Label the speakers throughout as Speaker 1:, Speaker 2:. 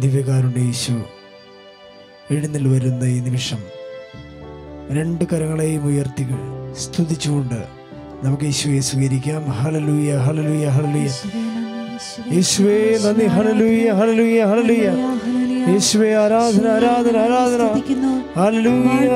Speaker 1: ദിവ്യകാരുണ്യ യേശു എഴുന്നൽ വരുന്ന ഈ നിമിഷം രണ്ട് കരങ്ങളെയും ഉയർത്തി സ്തുതിച്ചുകൊണ്ട് നമുക്ക് യേശുവെ സ്വീകരിക്കാം. ഹലലൂയ ഹലലൂയ ഹലലൂയ യേശുവേ നന്ദി. ഹലലൂയ ഹലലൂയ ഹലലൂയ യേശുവേ ആരാധന ആരാധന ആരാധന. ഹലലൂയ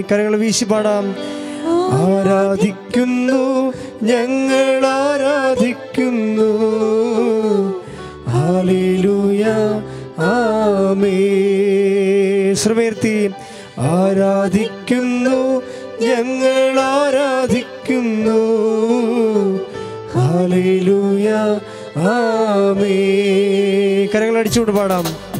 Speaker 1: കരങ്ങൾ വീശി പാടാം. ആരാധിക്കുന്നു? ഞങ്ങൾ ആരാധിക്കുന്നു. ശ്രമീർത്തി. ആരാധിക്കുന്നു? ഞങ്ങൾ ആരാധിക്കുന്നു. ഹാലേലൂയ ആമേ കരങ്ങൾ അടിച്ചുകൊണ്ട് പാടാം.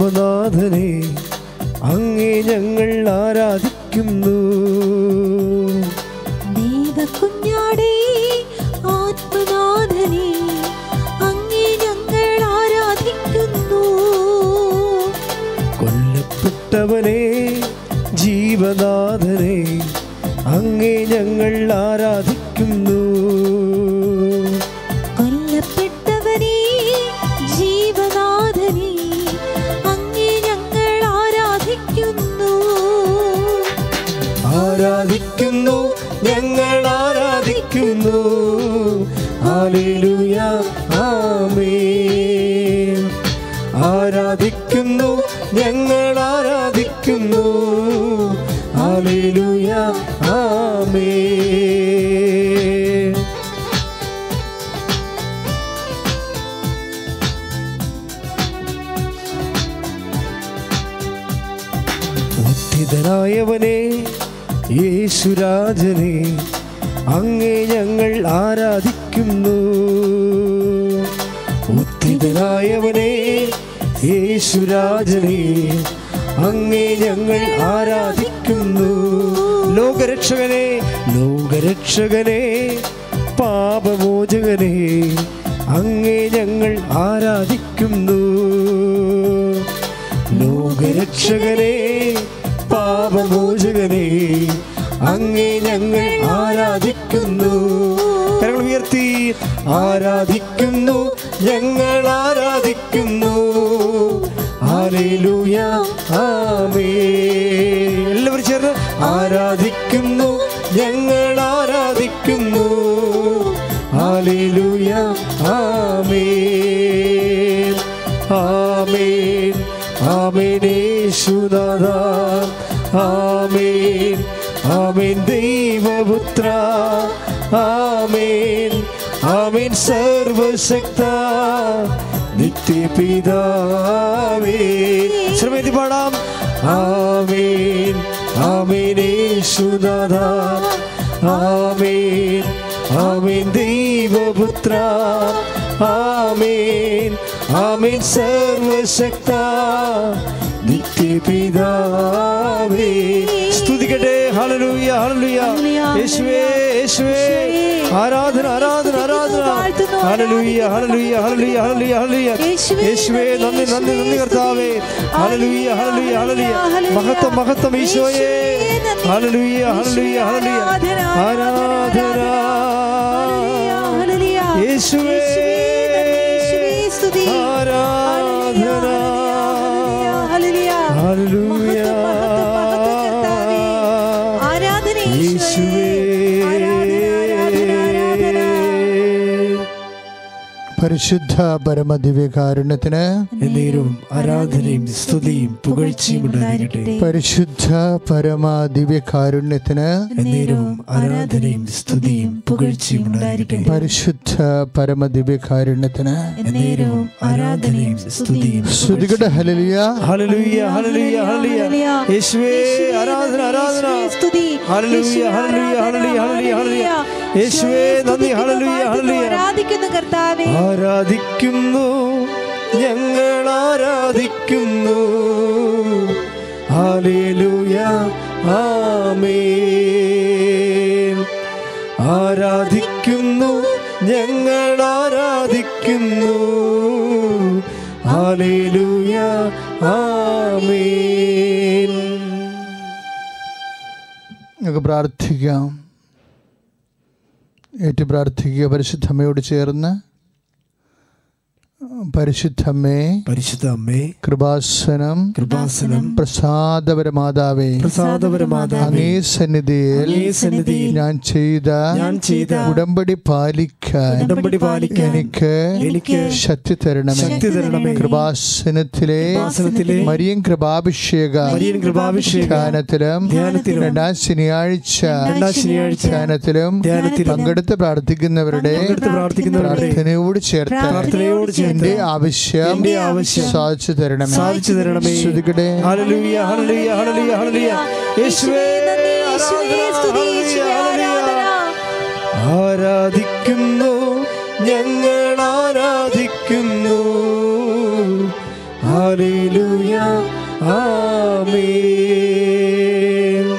Speaker 1: ആത്മനാഥനെ അങ്ങേ ഞങ്ങൾ ആരാധിക്കുന്നു. സ്തുതിക്കട്ടെ. ഹല്ലേലൂയ ഹല്ലേലൂയ. യേശുവേ യേശുവേ. ആരാധന ആരാധന ആരാധന. ഹല്ലേലൂയ ഹല്ലേലൂയ ഹല്ലേലൂയ ഹലലൂയ ഹലലൂയ യേശുവേ നന്ദി നന്ദി നന്ദി കർത്താവേ. ഹല്ലേലൂയ ഹല്ലേലൂയ ഹല്ലേലൂയ മഹത്വം മഹത്വം ഈശോയേ. ഹല്ലേലൂയ ഹല്ലേലൂയ ഹല്ലേലൂയ. ആരാധന യേശുവേ. ആരാധന. ഹല്ലേലൂയ. യേശുവേ
Speaker 2: പരിശുദ്ധ പരമദിവ്യകാരുണ്യത്തിന്
Speaker 1: എന്നേരും ആരാധനയും സ്തുതിയും പുകഴ്ചയും ഉണ്ടായിരിക്കട്ടെ.
Speaker 2: പരിശുദ്ധ പരമദിവ്യകാരുണ്യത്തിന്
Speaker 1: എന്നേരും ആരാധനയും സ്തുതിയും പുകഴ്ചയും ഉണ്ടായിരിക്കട്ടെ.
Speaker 2: പരിശുദ്ധ പരമദിവ്യകാരുണ്യത്തിന്
Speaker 1: എന്നേരും ആരാധനയും സ്തുതിയും
Speaker 2: സ്തുതികട. ഹലലിയ
Speaker 1: ഹല്ലേലൂയ ഹല്ലേലൂയ ഹല്ലേലൂയ. യേശുവേ ആരാധന ആരാധന.
Speaker 3: സ്തുതി
Speaker 1: ഹല്ലേലൂയ ഹല്ലേലൂയ ഹല്ലേലൂയ ഹല്ലേലൂയ. ഹല്ലേലൂയ. യേശുവേ നന്ദി ഹല്ലേലൂയ ഹല്ലേലൂയ.
Speaker 3: ആരാധിക്കുന്നു കർത്താവേ.
Speaker 1: ആരാധിക്കുന്നു ഞങ്ങൾ ആരാധിക്കുന്നു. ഹാലേലൂയ ആമേൻ. ആരാധിക്കുന്നു ഞങ്ങൾ ആരാധിക്കുന്നു. ഹാലേലൂയ ആമേ
Speaker 2: നമുക്ക് പ്രാർത്ഥിക്കാം. ഏറ്റു പ്രാർത്ഥിക്കുക പരിശുദ്ധമ്മയോട് ചേർന്ന് പരിശുദ്ധമ്മേ
Speaker 1: പരിശുദ്ധ അമ്മേ
Speaker 2: കൃപാസനം
Speaker 1: കൃപാസനം
Speaker 2: പ്രസാദപരമാതാവേ
Speaker 1: പ്രസാദപരമാതാവേ
Speaker 2: അങ്ങേ സന്നിധിയിൽ
Speaker 1: അങ്ങേ സന്നിധിയിൽ
Speaker 2: ഞാൻ ചെയ്ത
Speaker 1: ഞാൻ ചെയ്ത
Speaker 2: ഉടമ്പടി പാലിക്കാൻ
Speaker 1: ഉടമ്പടി പാലിക്കാൻ
Speaker 2: എനിക്ക്
Speaker 1: എനിക്ക്
Speaker 2: ശക്തി തരണമേ.
Speaker 1: ശക്തി തരണമേ.
Speaker 2: കൃപാസനത്തിലെ മരിയൻ കൃപാഭിഷേക
Speaker 1: മരിയൻ കൃപാഭിഷേക
Speaker 2: ധ്യാനത്തിലും
Speaker 1: ധ്യാനത്തിലും
Speaker 2: രണ്ടാം ശനിയാഴ്ച
Speaker 1: രണ്ടാം ശനിയാഴ്ച
Speaker 2: ധ്യാനത്തിലും
Speaker 1: ധ്യാനത്തിൽ
Speaker 2: പങ്കെടുത്ത് പ്രാർത്ഥിക്കുന്നവരുടെ
Speaker 1: പ്രാർത്ഥിക്കുന്നവരുടെ
Speaker 2: പ്രാർത്ഥനയോട് ചേർത്ത്
Speaker 1: പ്രാർത്ഥനയോട് ചേർത്ത്
Speaker 2: എന്റെ ആവശ്യം
Speaker 1: എന്റെ ആവശ്യം
Speaker 2: സാധിച്ചു തരണമേ.
Speaker 1: സാധിച്ചു തരണമേ.
Speaker 2: ശ്രുതിക്കട്ടെ
Speaker 1: ഹല്ലേലൂയ ഹല്ലേലൂയ ഹല്ലേലൂയ ഹല്ലേലൂയ. യേശുവേ. ആരാധിക്കുന്നു ഞങ്ങൾ ആരാധിക്കുന്നു. ഹല്ലേലൂയ ആമേൻ.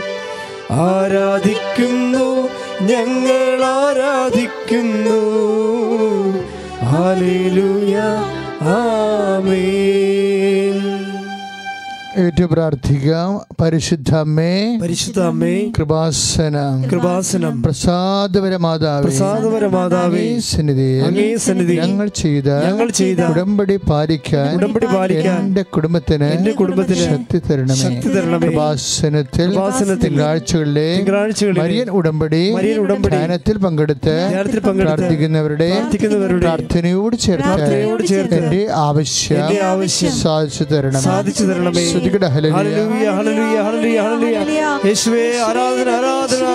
Speaker 1: ആരാധിക്കുന്നു ഞങ്ങൾ ആരാധിക്കുന്നു. ഹല്ലേലൂയ.
Speaker 2: ഏറ്റു പ്രാർത്ഥിക്കാം പരിശുദ്ധ അമ്മേ
Speaker 1: പരിശുദ്ധ അമ്മേ
Speaker 2: കൃപാസന.
Speaker 1: കൃപാസനം.
Speaker 2: പ്രസാദപര മാതാവേ
Speaker 1: പ്രസാദപര മാതാവേ
Speaker 2: സന്നിധി
Speaker 1: അങ്ങേ സന്നിധിയിൽ
Speaker 2: ഞങ്ങൾ ചെയ്ത
Speaker 1: ഞങ്ങൾ ചെയ്ത
Speaker 2: ഉടമ്പടി പാലിക്കാൻ
Speaker 1: ഉടമ്പടി പാലിക്കാൻ
Speaker 2: എന്റെ കുടുംബത്തിന്
Speaker 1: എന്റെ കുടുംബത്തിന്
Speaker 2: ശക്തി തരണമേ.
Speaker 1: ശക്തി തരണമേ.
Speaker 2: കൃപാസനത്തിൽ
Speaker 1: കൃപാസനത്തിൽ
Speaker 2: മരിയൻ ഉടമ്പടി
Speaker 1: മരിയൻ ഉടമ്പടി
Speaker 2: ധ്യാനത്തിൽ പങ്കെടുത്ത്
Speaker 1: ധ്യാനത്തിൽ പങ്കെടുത്ത്
Speaker 2: പ്രാർത്ഥിക്കുന്നവരുടെ
Speaker 1: പ്രാർത്ഥിക്കുന്നവരുടെ
Speaker 2: പ്രാർത്ഥനയോട് ചേർത്ത്
Speaker 1: പ്രാർത്ഥനയോട്
Speaker 2: എന്റെ ആവശ്യം സാധിച്ചു തരണം
Speaker 1: സാധിച്ചു തരണമേ.
Speaker 2: ഹല്ലേലൂയ.
Speaker 1: ഹല്ലേലൂയ ഹല്ലേലൂയ ഹല്ലേലൂയ യേശുവേ ആരാധന ആരാധന.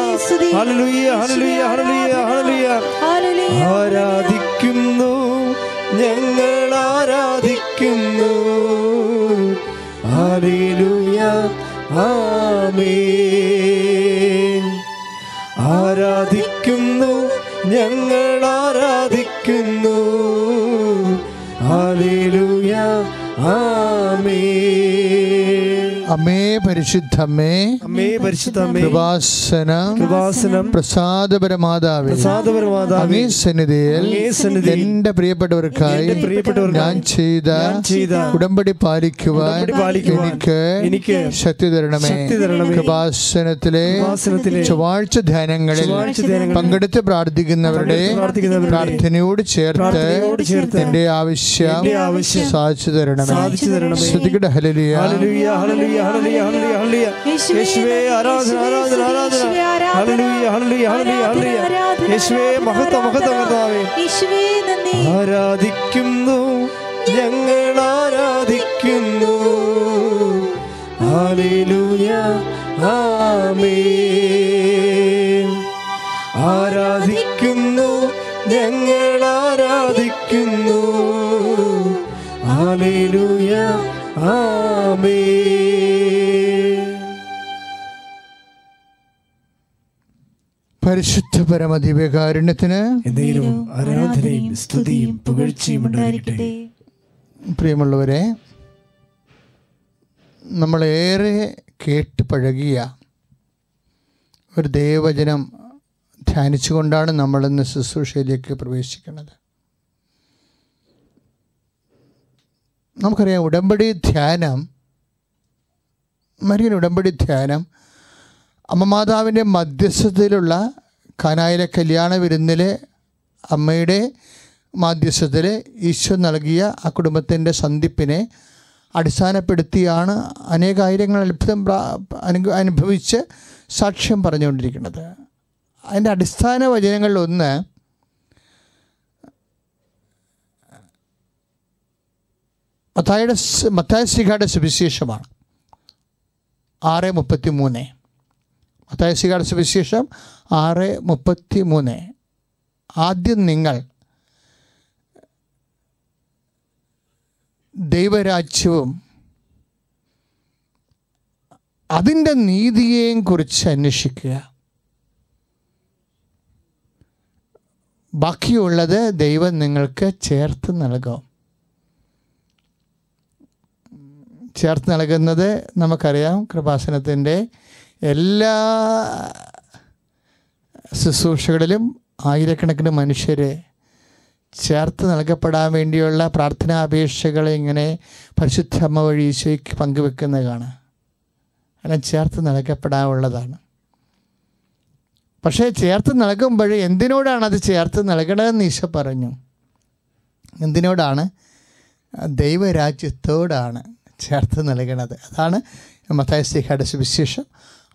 Speaker 1: ഹല്ലേലൂയ ഹല്ലേലൂയ ഹല്ലേലൂയ ഹല്ലേലൂയ. ആരാധിക്കുന്നു ഞങ്ങൾ ആരാധിക്കുന്നു. ഹല്ലേലൂയ ആമേൻ. ആരാധിക്കുന്നു ഞങ്ങൾ ആരാധിക്കുന്നു. ഹല്ലേലൂയ ആമേൻ
Speaker 2: അമ്മേ പരിശുദ്ധമേ.
Speaker 1: അമേ പരിശുദ്ധമേ. കൃപാസനം.
Speaker 2: കൃപാസന.
Speaker 1: കൃപാസനം
Speaker 2: പ്രസാദപരമാതാവേ.
Speaker 1: പ്രസാദപരമാതാവേ.
Speaker 2: അങ്ങേ സന്നിധിയിൽ
Speaker 1: അങ്ങേ സന്നിധിയിൽ
Speaker 2: എന്റെ പ്രിയപ്പെട്ടവർക്കായി ഞാൻ ചെയ്ത ഉടമ്പടി പാലിക്കുവാൻ എനിക്ക്
Speaker 1: എനിക്ക്
Speaker 2: ശക്തി തരണമേ. കൃപാസനത്തിലെ ചൊവ്വാഴ്ച ധ്യാനങ്ങളിൽ പങ്കെടുത്ത് പ്രാർത്ഥിക്കുന്നവരുടെ പ്രാർത്ഥനയോട് ചേർത്ത് എന്റെ ആവശ്യം സാധിച്ചു തരണമേ. ശ്രുതികട ഹലലിയ
Speaker 1: ഹല്ലേലൂയ ഹല്ലേലൂയ ഹല്ലേലൂയ
Speaker 3: യേശുവേ,
Speaker 1: ആരാധന ആരാധന ആരാധന. ഹല്ലേലൂയ ഹല്ലേലൂയ ഹല്ലേലൂയ ഹല്ലേലൂയ യേശുവേ മഹത്വ മഹത്വ കർത്താവേ.
Speaker 3: യേശുവേ നന്ദി.
Speaker 1: ആരാധിക്കുന്നു ഞങ്ങൾ ആരാധിക്കുന്നു. ഹല്ലേലൂയ ആമേൻ. ആരാധിക്കുന്നു ഞങ്ങൾ ആരാധിക്കുന്നു. ഹല്ലേലൂയ ആമേൻ.
Speaker 2: പരിശുദ്ധ പരമദിവ്യകാരുണ്യത്തിന്
Speaker 1: ആരാധനയും സ്തുതിയും പുകഴ്ചയും ഉണ്ടായിരിക്കട്ടെ.
Speaker 2: പ്രിയമുള്ളവരെ നമ്മളേറെ കേട്ട് പഴകിയ ഒരു ദേവചനം ധ്യാനിച്ചുകൊണ്ടാണ് നമ്മളിന്ന് ശുശ്രൂഷയിലേക്ക് പ്രവേശിക്കുന്നത്. നമുക്കറിയാം ഉടമ്പടി ധ്യാനം മരിയൻ ഉടമ്പടി ധ്യാനം അമ്മമാതാവിന്റെ മധ്യസ്ഥതയിലുള്ള കനായിലെ കല്യാണ വിരുന്നിലെ അമ്മയുടെ മാധ്യസ്ഥത്തിൽ ഈശോ നൽകിയ ആ കുടുംബത്തിന്റെ സന്ധിപ്പിനെ അടിസ്ഥാനപ്പെടുത്തിയാണ് അനേകായിരങ്ങൾ അത്ഭുതം അനു അനുഭവിച്ച് സാക്ഷ്യം പറഞ്ഞുകൊണ്ടിരിക്കുന്നത്. അതിന്റെ അടിസ്ഥാന വചനങ്ങളിലൊന്ന് മത്തായുടെ മത്തായ ശ്രീകാരുടെ സുവിശേഷമാണ്. ആറ് മുപ്പത്തി മൂന്ന് മത്തായ ശ്രീകാരുടെ സുവിശേഷം ആറ് മുപ്പത്തി മൂന്ന് ആദ്യം നിങ്ങൾ ദൈവരാജ്യവും അതിന്റെ നീതിയെയും കുറിച്ച് അന്വേഷിക്കുക. ബാക്കിയുള്ളത് ദൈവം നിങ്ങൾക്ക് ചേർത്ത് നൽകും. ചേർത്ത് നൽകുന്നത് നമുക്കറിയാം കൃപാസനത്തിന്റെ എല്ലാ ശുശ്രൂഷകളിലും ആയിരക്കണക്കിന് മനുഷ്യരെ ചേർത്ത് നൽകപ്പെടാൻ വേണ്ടിയുള്ള പ്രാർത്ഥനാ അപേക്ഷകളെ ഇങ്ങനെ പരിശുദ്ധ അമ്മ വഴി ഈശോയ്ക്ക് പങ്കുവെക്കുന്നത് കാണാം അങ്ങനെ ചേർത്ത് നൽകപ്പെടാനുള്ളതാണ് പക്ഷേ ചേർത്ത് നൽകുമ്പോൾ എന്തിനോടാണ് അത് ചേർത്ത് നൽകണമെന്ന് ഈശോ പറഞ്ഞു. എന്തിനോടാണ്? ദൈവരാജ്യത്തോടാണ് ചേർത്ത് നൽകണത്. അതാണ് മത്തായ സ്ലിഹയുടെ സുവിശേഷം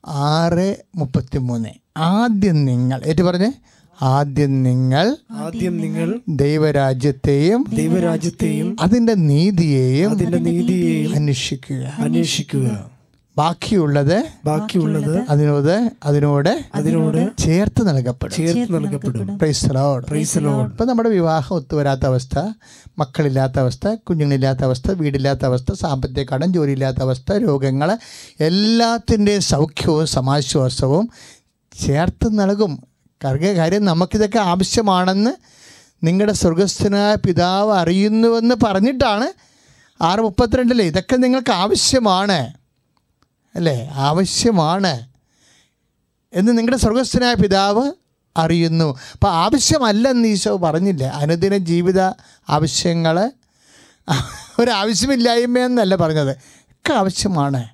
Speaker 2: ആറ് മുപ്പത്തി മൂന്ന് ആദ്യം നിങ്ങൾ ഏറ്റു പറഞ്ഞേ? ആദ്യം നിങ്ങൾ
Speaker 1: ആദ്യം നിങ്ങൾ
Speaker 2: ദൈവരാജ്യത്തെയും
Speaker 1: ദൈവരാജ്യത്തെയും
Speaker 2: അതിന്റെ നീതിയെയും
Speaker 1: അതിന്റെ നീതിയെയും
Speaker 2: അന്വേഷിക്കുക.
Speaker 1: അന്വേഷിക്കുക.
Speaker 2: ബാക്കിയുള്ളത്
Speaker 1: ബാക്കിയുള്ളത്
Speaker 2: അതിനോട് അതിനോട്
Speaker 1: അതിനോട്
Speaker 2: ചേർത്ത് നൽകപ്പെടും.
Speaker 1: ചേർത്ത് നൽകപ്പെടും.
Speaker 2: പ്രൈസ് ലോഡ്
Speaker 1: പ്രൈസ് ലോഡ്
Speaker 2: ഇപ്പം നമ്മുടെ വിവാഹം ഒത്തുവരാത്ത അവസ്ഥ മക്കളില്ലാത്ത അവസ്ഥ കുഞ്ഞുങ്ങളില്ലാത്ത അവസ്ഥ വീടില്ലാത്ത അവസ്ഥ സാമ്പത്തിക കടം ജോലിയില്ലാത്ത അവസ്ഥ രോഗങ്ങൾ എല്ലാത്തിന്റെയും സൗഖ്യവും സമാശ്വാസവും ചേർത്ത് നൽകും. കാരണം കാര്യം നമുക്കിതൊക്കെ ആവശ്യമാണെന്ന് നിങ്ങളുടെ സ്വർഗസ്ഥനായ പിതാവ് അറിയുന്നുവെന്ന് പറഞ്ഞിട്ടാണ് ആറ് മുപ്പത്തിരണ്ടിലെ. ഇതൊക്കെ നിങ്ങൾക്ക് ആവശ്യമാണ്. അല്ലേ? ആവശ്യമാണ്. എന്ന് നിങ്ങളുടെ സ്വർഗസ്ഥനായ പിതാവ് അറിയുന്നു. അപ്പോൾ ആവശ്യമല്ലെന്ന് ഈശോ പറഞ്ഞില്ല. അനുദിന ജീവിത ആവശ്യങ്ങൾ ഒരാവശ്യമില്ലായ്മയെന്നല്ല പറഞ്ഞത്. ഒക്കെ ആവശ്യമാണ്.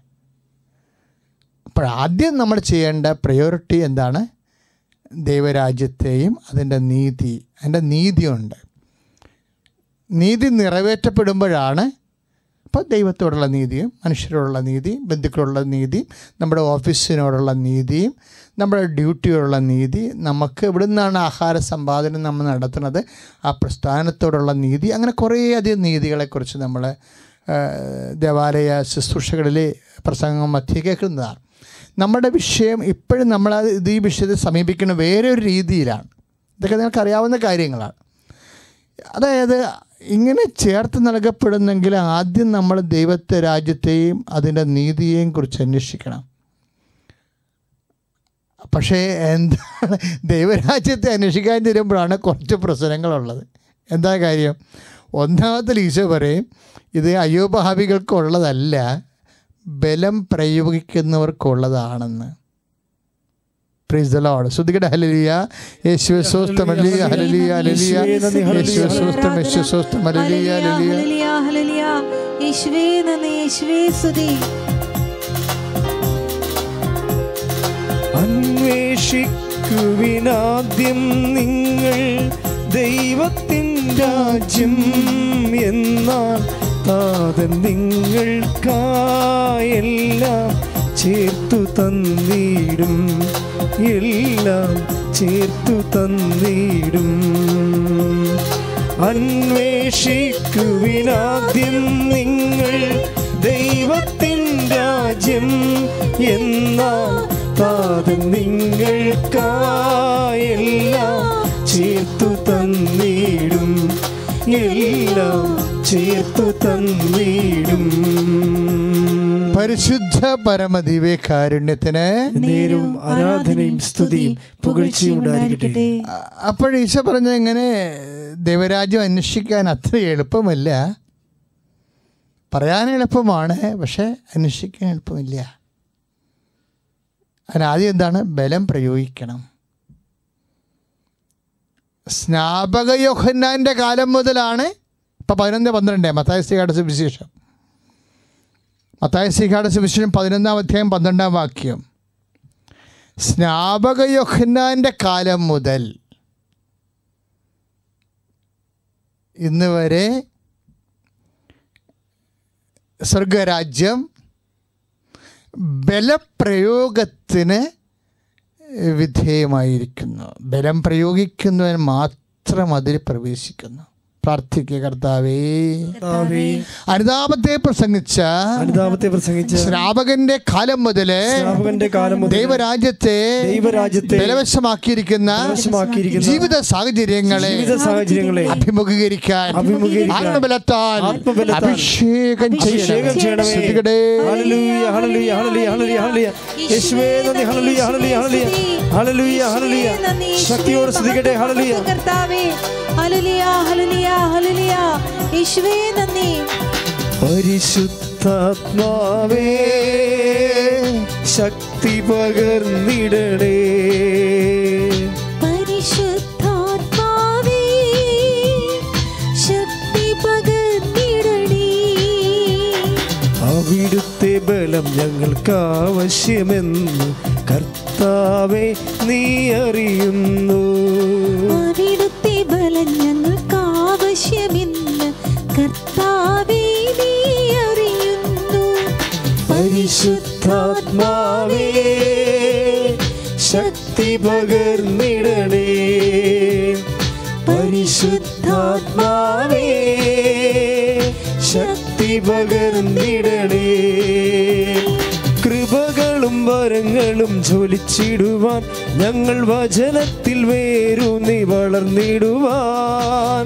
Speaker 2: അപ്പോഴാദ്യം നമ്മൾ ചെയ്യേണ്ട പ്രയോറിറ്റി എന്താണ്? ദൈവരാജ്യത്തെയും അതിന്റെ നീതി. അതിന്റെ നീതിയുണ്ട്. നീതി നിറവേറ്റപ്പെടുമ്പോഴാണ് അപ്പോൾ ദൈവത്തോടുള്ള നീതിയും മനുഷ്യരോടുള്ള നീതിയും ബന്ധുക്കളോടുള്ള നീതിയും നമ്മുടെ ഓഫീസിനോടുള്ള നീതിയും നമ്മുടെ ഡ്യൂട്ടിയോടുള്ള നീതി നമുക്ക് ഇവിടെ നിന്നാണ് ആഹാര സമ്പാദനം നമ്മൾ നടത്തുന്നത് ആ പ്രസ്ഥാനത്തോടുള്ള നീതി അങ്ങനെ കുറേയധികം നീതികളെക്കുറിച്ച് നമ്മൾ ദേവാലയ ശുശ്രൂഷകളിൽ പ്രസംഗം മധ്യേ കേൾക്കുന്നതാണ്. നമ്മുടെ വിഷയം ഇപ്പോഴും നമ്മൾ ഇത് ഈ വിഷയത്തെ സമീപിക്കുന്ന വേറെ ഒരു രീതിയിലാണ്. ഇതൊക്കെ നിങ്ങൾക്കറിയാവുന്ന കാര്യങ്ങളാണ്. അതായത് ഇങ്ങനെ ചേർത്ത് നൽകപ്പെടുന്നെങ്കിൽ ആദ്യം നമ്മൾ ദൈവത്തെ രാജ്യത്തെയും അതിന്റെ നീതിയെയും കുറിച്ച് അന്വേഷിക്കണം. പക്ഷേ എന്താണ് ദൈവരാജ്യത്തെ അന്വേഷിക്കാൻ തരുമ്പോഴാണ് കുറച്ച് പ്രശ്നങ്ങളുള്ളത്. എന്താ കാര്യം? ഒന്നാമത്തെ ഈശോ പറയും ഇത് അയോഭാവികൾക്കുള്ളതല്ല ബലം പ്രയോഗിക്കുന്നവർക്കുള്ളതാണെന്ന്. പ്രൈസ് ദ ലോർഡ് ശ്രദ്ധിക്കട്ടെ ഹലലിയ യേശുവേ സ്വസ്തം മലിയ ഹലലിയ ഹലലിയ യേശുവേ സ്വസ്തം യേശുവേ സ്വസ്തം മലിയ ഹലലിയ
Speaker 3: ഹലലിയ ഹലലിയ യേശുവേ നന്ദി യേശുവേ സ്തുതി
Speaker 1: അന്വേഷിക്കുവിനാദ്യം നിങ്ങൾ ദൈവത്തിൻ രാജ്യം എന്നാൽ താതൻ നിങ്ങൾക്കായെല്ലാം ചേർത്തു തന്നിടും. എല്ലാം ചേർത്തു തന്നിടും. അന്വേഷിക്കുവിനാദ്യം നിങ്ങൾ ദൈവത്തിൻ രാജ്യം എന്നാൽ പാദം നിങ്ങൾക്കായെല്ലാം ചേർത്തു തന്നിടും. എല്ലാം ചേർത്തു തന്നിടും.
Speaker 2: പരിശുദ്ധ പരമദിവ്യ കാരുണ്യത്തിന്
Speaker 1: നേരും ആരാധനയും സ്തുതിയും പുകഴ്ചയും ഉണ്ടായിരിക്കട്ടെ.
Speaker 2: അപ്പോൾ ഈശോ പറഞ്ഞ എങ്ങനെ ദൈവരാജ്യം അന്വേഷിക്കാൻ അത്ര എളുപ്പമല്ല. പറയാൻ എളുപ്പമാണ് പക്ഷെ അന്വേഷിക്കാൻ എളുപ്പമില്ല. അതിനാദ്യം എന്താണ്? ബലം പ്രയോഗിക്കണം. സ്നാപക യോഹന്നാന്റെ കാലം മുതലാണ് ഇപ്പം പതിനൊന്ന് പന്ത്രണ്ട് മത്തായ ശ്രീകാട് സുവിശേഷം. മത്തായ ശ്രീകാട് സുവിശേഷം പതിനൊന്നാം അധ്യായം പന്ത്രണ്ടാം വാക്യം. സ്നാപക യോഹന്നാന്റെ കാലം മുതൽ ഇന്ന് വരെ സ്വർഗരാജ്യം ബലപ്രയോഗത്തിന് വിധേയമായിരിക്കുന്നു. ബലം പ്രയോഗിക്കുന്നവൻ മാത്രം അതിൽ പ്രവേശിക്കുന്നു. പ്രാർത്ഥിക്കുക കർത്താവേ അനുതാപത്തെ പ്രസംഗിച്ച
Speaker 1: അനുതാപത്തെ പ്രസംഗിച്ച
Speaker 2: ശ്രാവകന്റെ കാലം മുതൽ
Speaker 1: ശ്രാവകന്റെ കാലം മുതൽ
Speaker 2: ദൈവരാജ്യത്തെ
Speaker 1: ദൈവരാജ്യത്തെ
Speaker 2: ബലവശമാക്കിയിരിക്കുന്ന ജീവിത സാഹചര്യങ്ങളെ
Speaker 1: ജീവിത സാഹചര്യങ്ങളെ
Speaker 2: അഭിമുഖീകരിക്കാൻ
Speaker 1: അഭിമുഖീകരിക്കാൻ
Speaker 2: ആത്മബലത്താൽ അഭിഷേകം
Speaker 1: ചെയ്യണമേ. ഹല്ലേലൂയ, ഹല്ലേലൂയ, ഹല്ലേലൂയ, ഹല്ലേലൂയ, ഹല്ലേലൂയ. യേശുവേ നന്ദി, ഹല്ലേലൂയ, ഹല്ലേലൂയ, ഹല്ലേലൂയ. ഹല്ലേലൂയ, ഹല്ലേലൂയ. ശക്തിയോടെ ശ്രദ്ധിക്കട്ടെ ഹല്ലേലൂയ.
Speaker 3: കർത്താവേ ഹല്ലേലൂയ ഹല്ലേലൂയ ഹല്ലേലൂയ. യേശുവേ നന്ദി.
Speaker 1: പരിശുദ്ധാത്മാവേ ശക്തി പകർന്നിടണേ.
Speaker 3: പരിശുദ്ധാത്മാവേ ശക്തി പകർന്നിടണേ.
Speaker 1: അവിടുത്തെ ബലം ഞങ്ങൾക്ക് ആവശ്യമെന്ന് കർത്താവെ നീ അറിയുന്നു.
Speaker 3: അവിടുത്തെ ബലം ഞങ്ങൾക്ക് ആവശ്യമെന്ന് കർത്താവേ നീ അറിയുന്നു.
Speaker 1: പരിശുദ്ധാത്മാവേ ശക്തി പകർന്നിടണേ. പരിശുദ്ധാത്മാവേ ശക്തി പകർന്നിടണേ. കൃപകളും വരങ്ങളും ജ്വലിച്ചിടുവാൻ ഞങ്ങൾ വചനത്തിൽ വേരൂന്നി വളർന്നിടുവാൻ.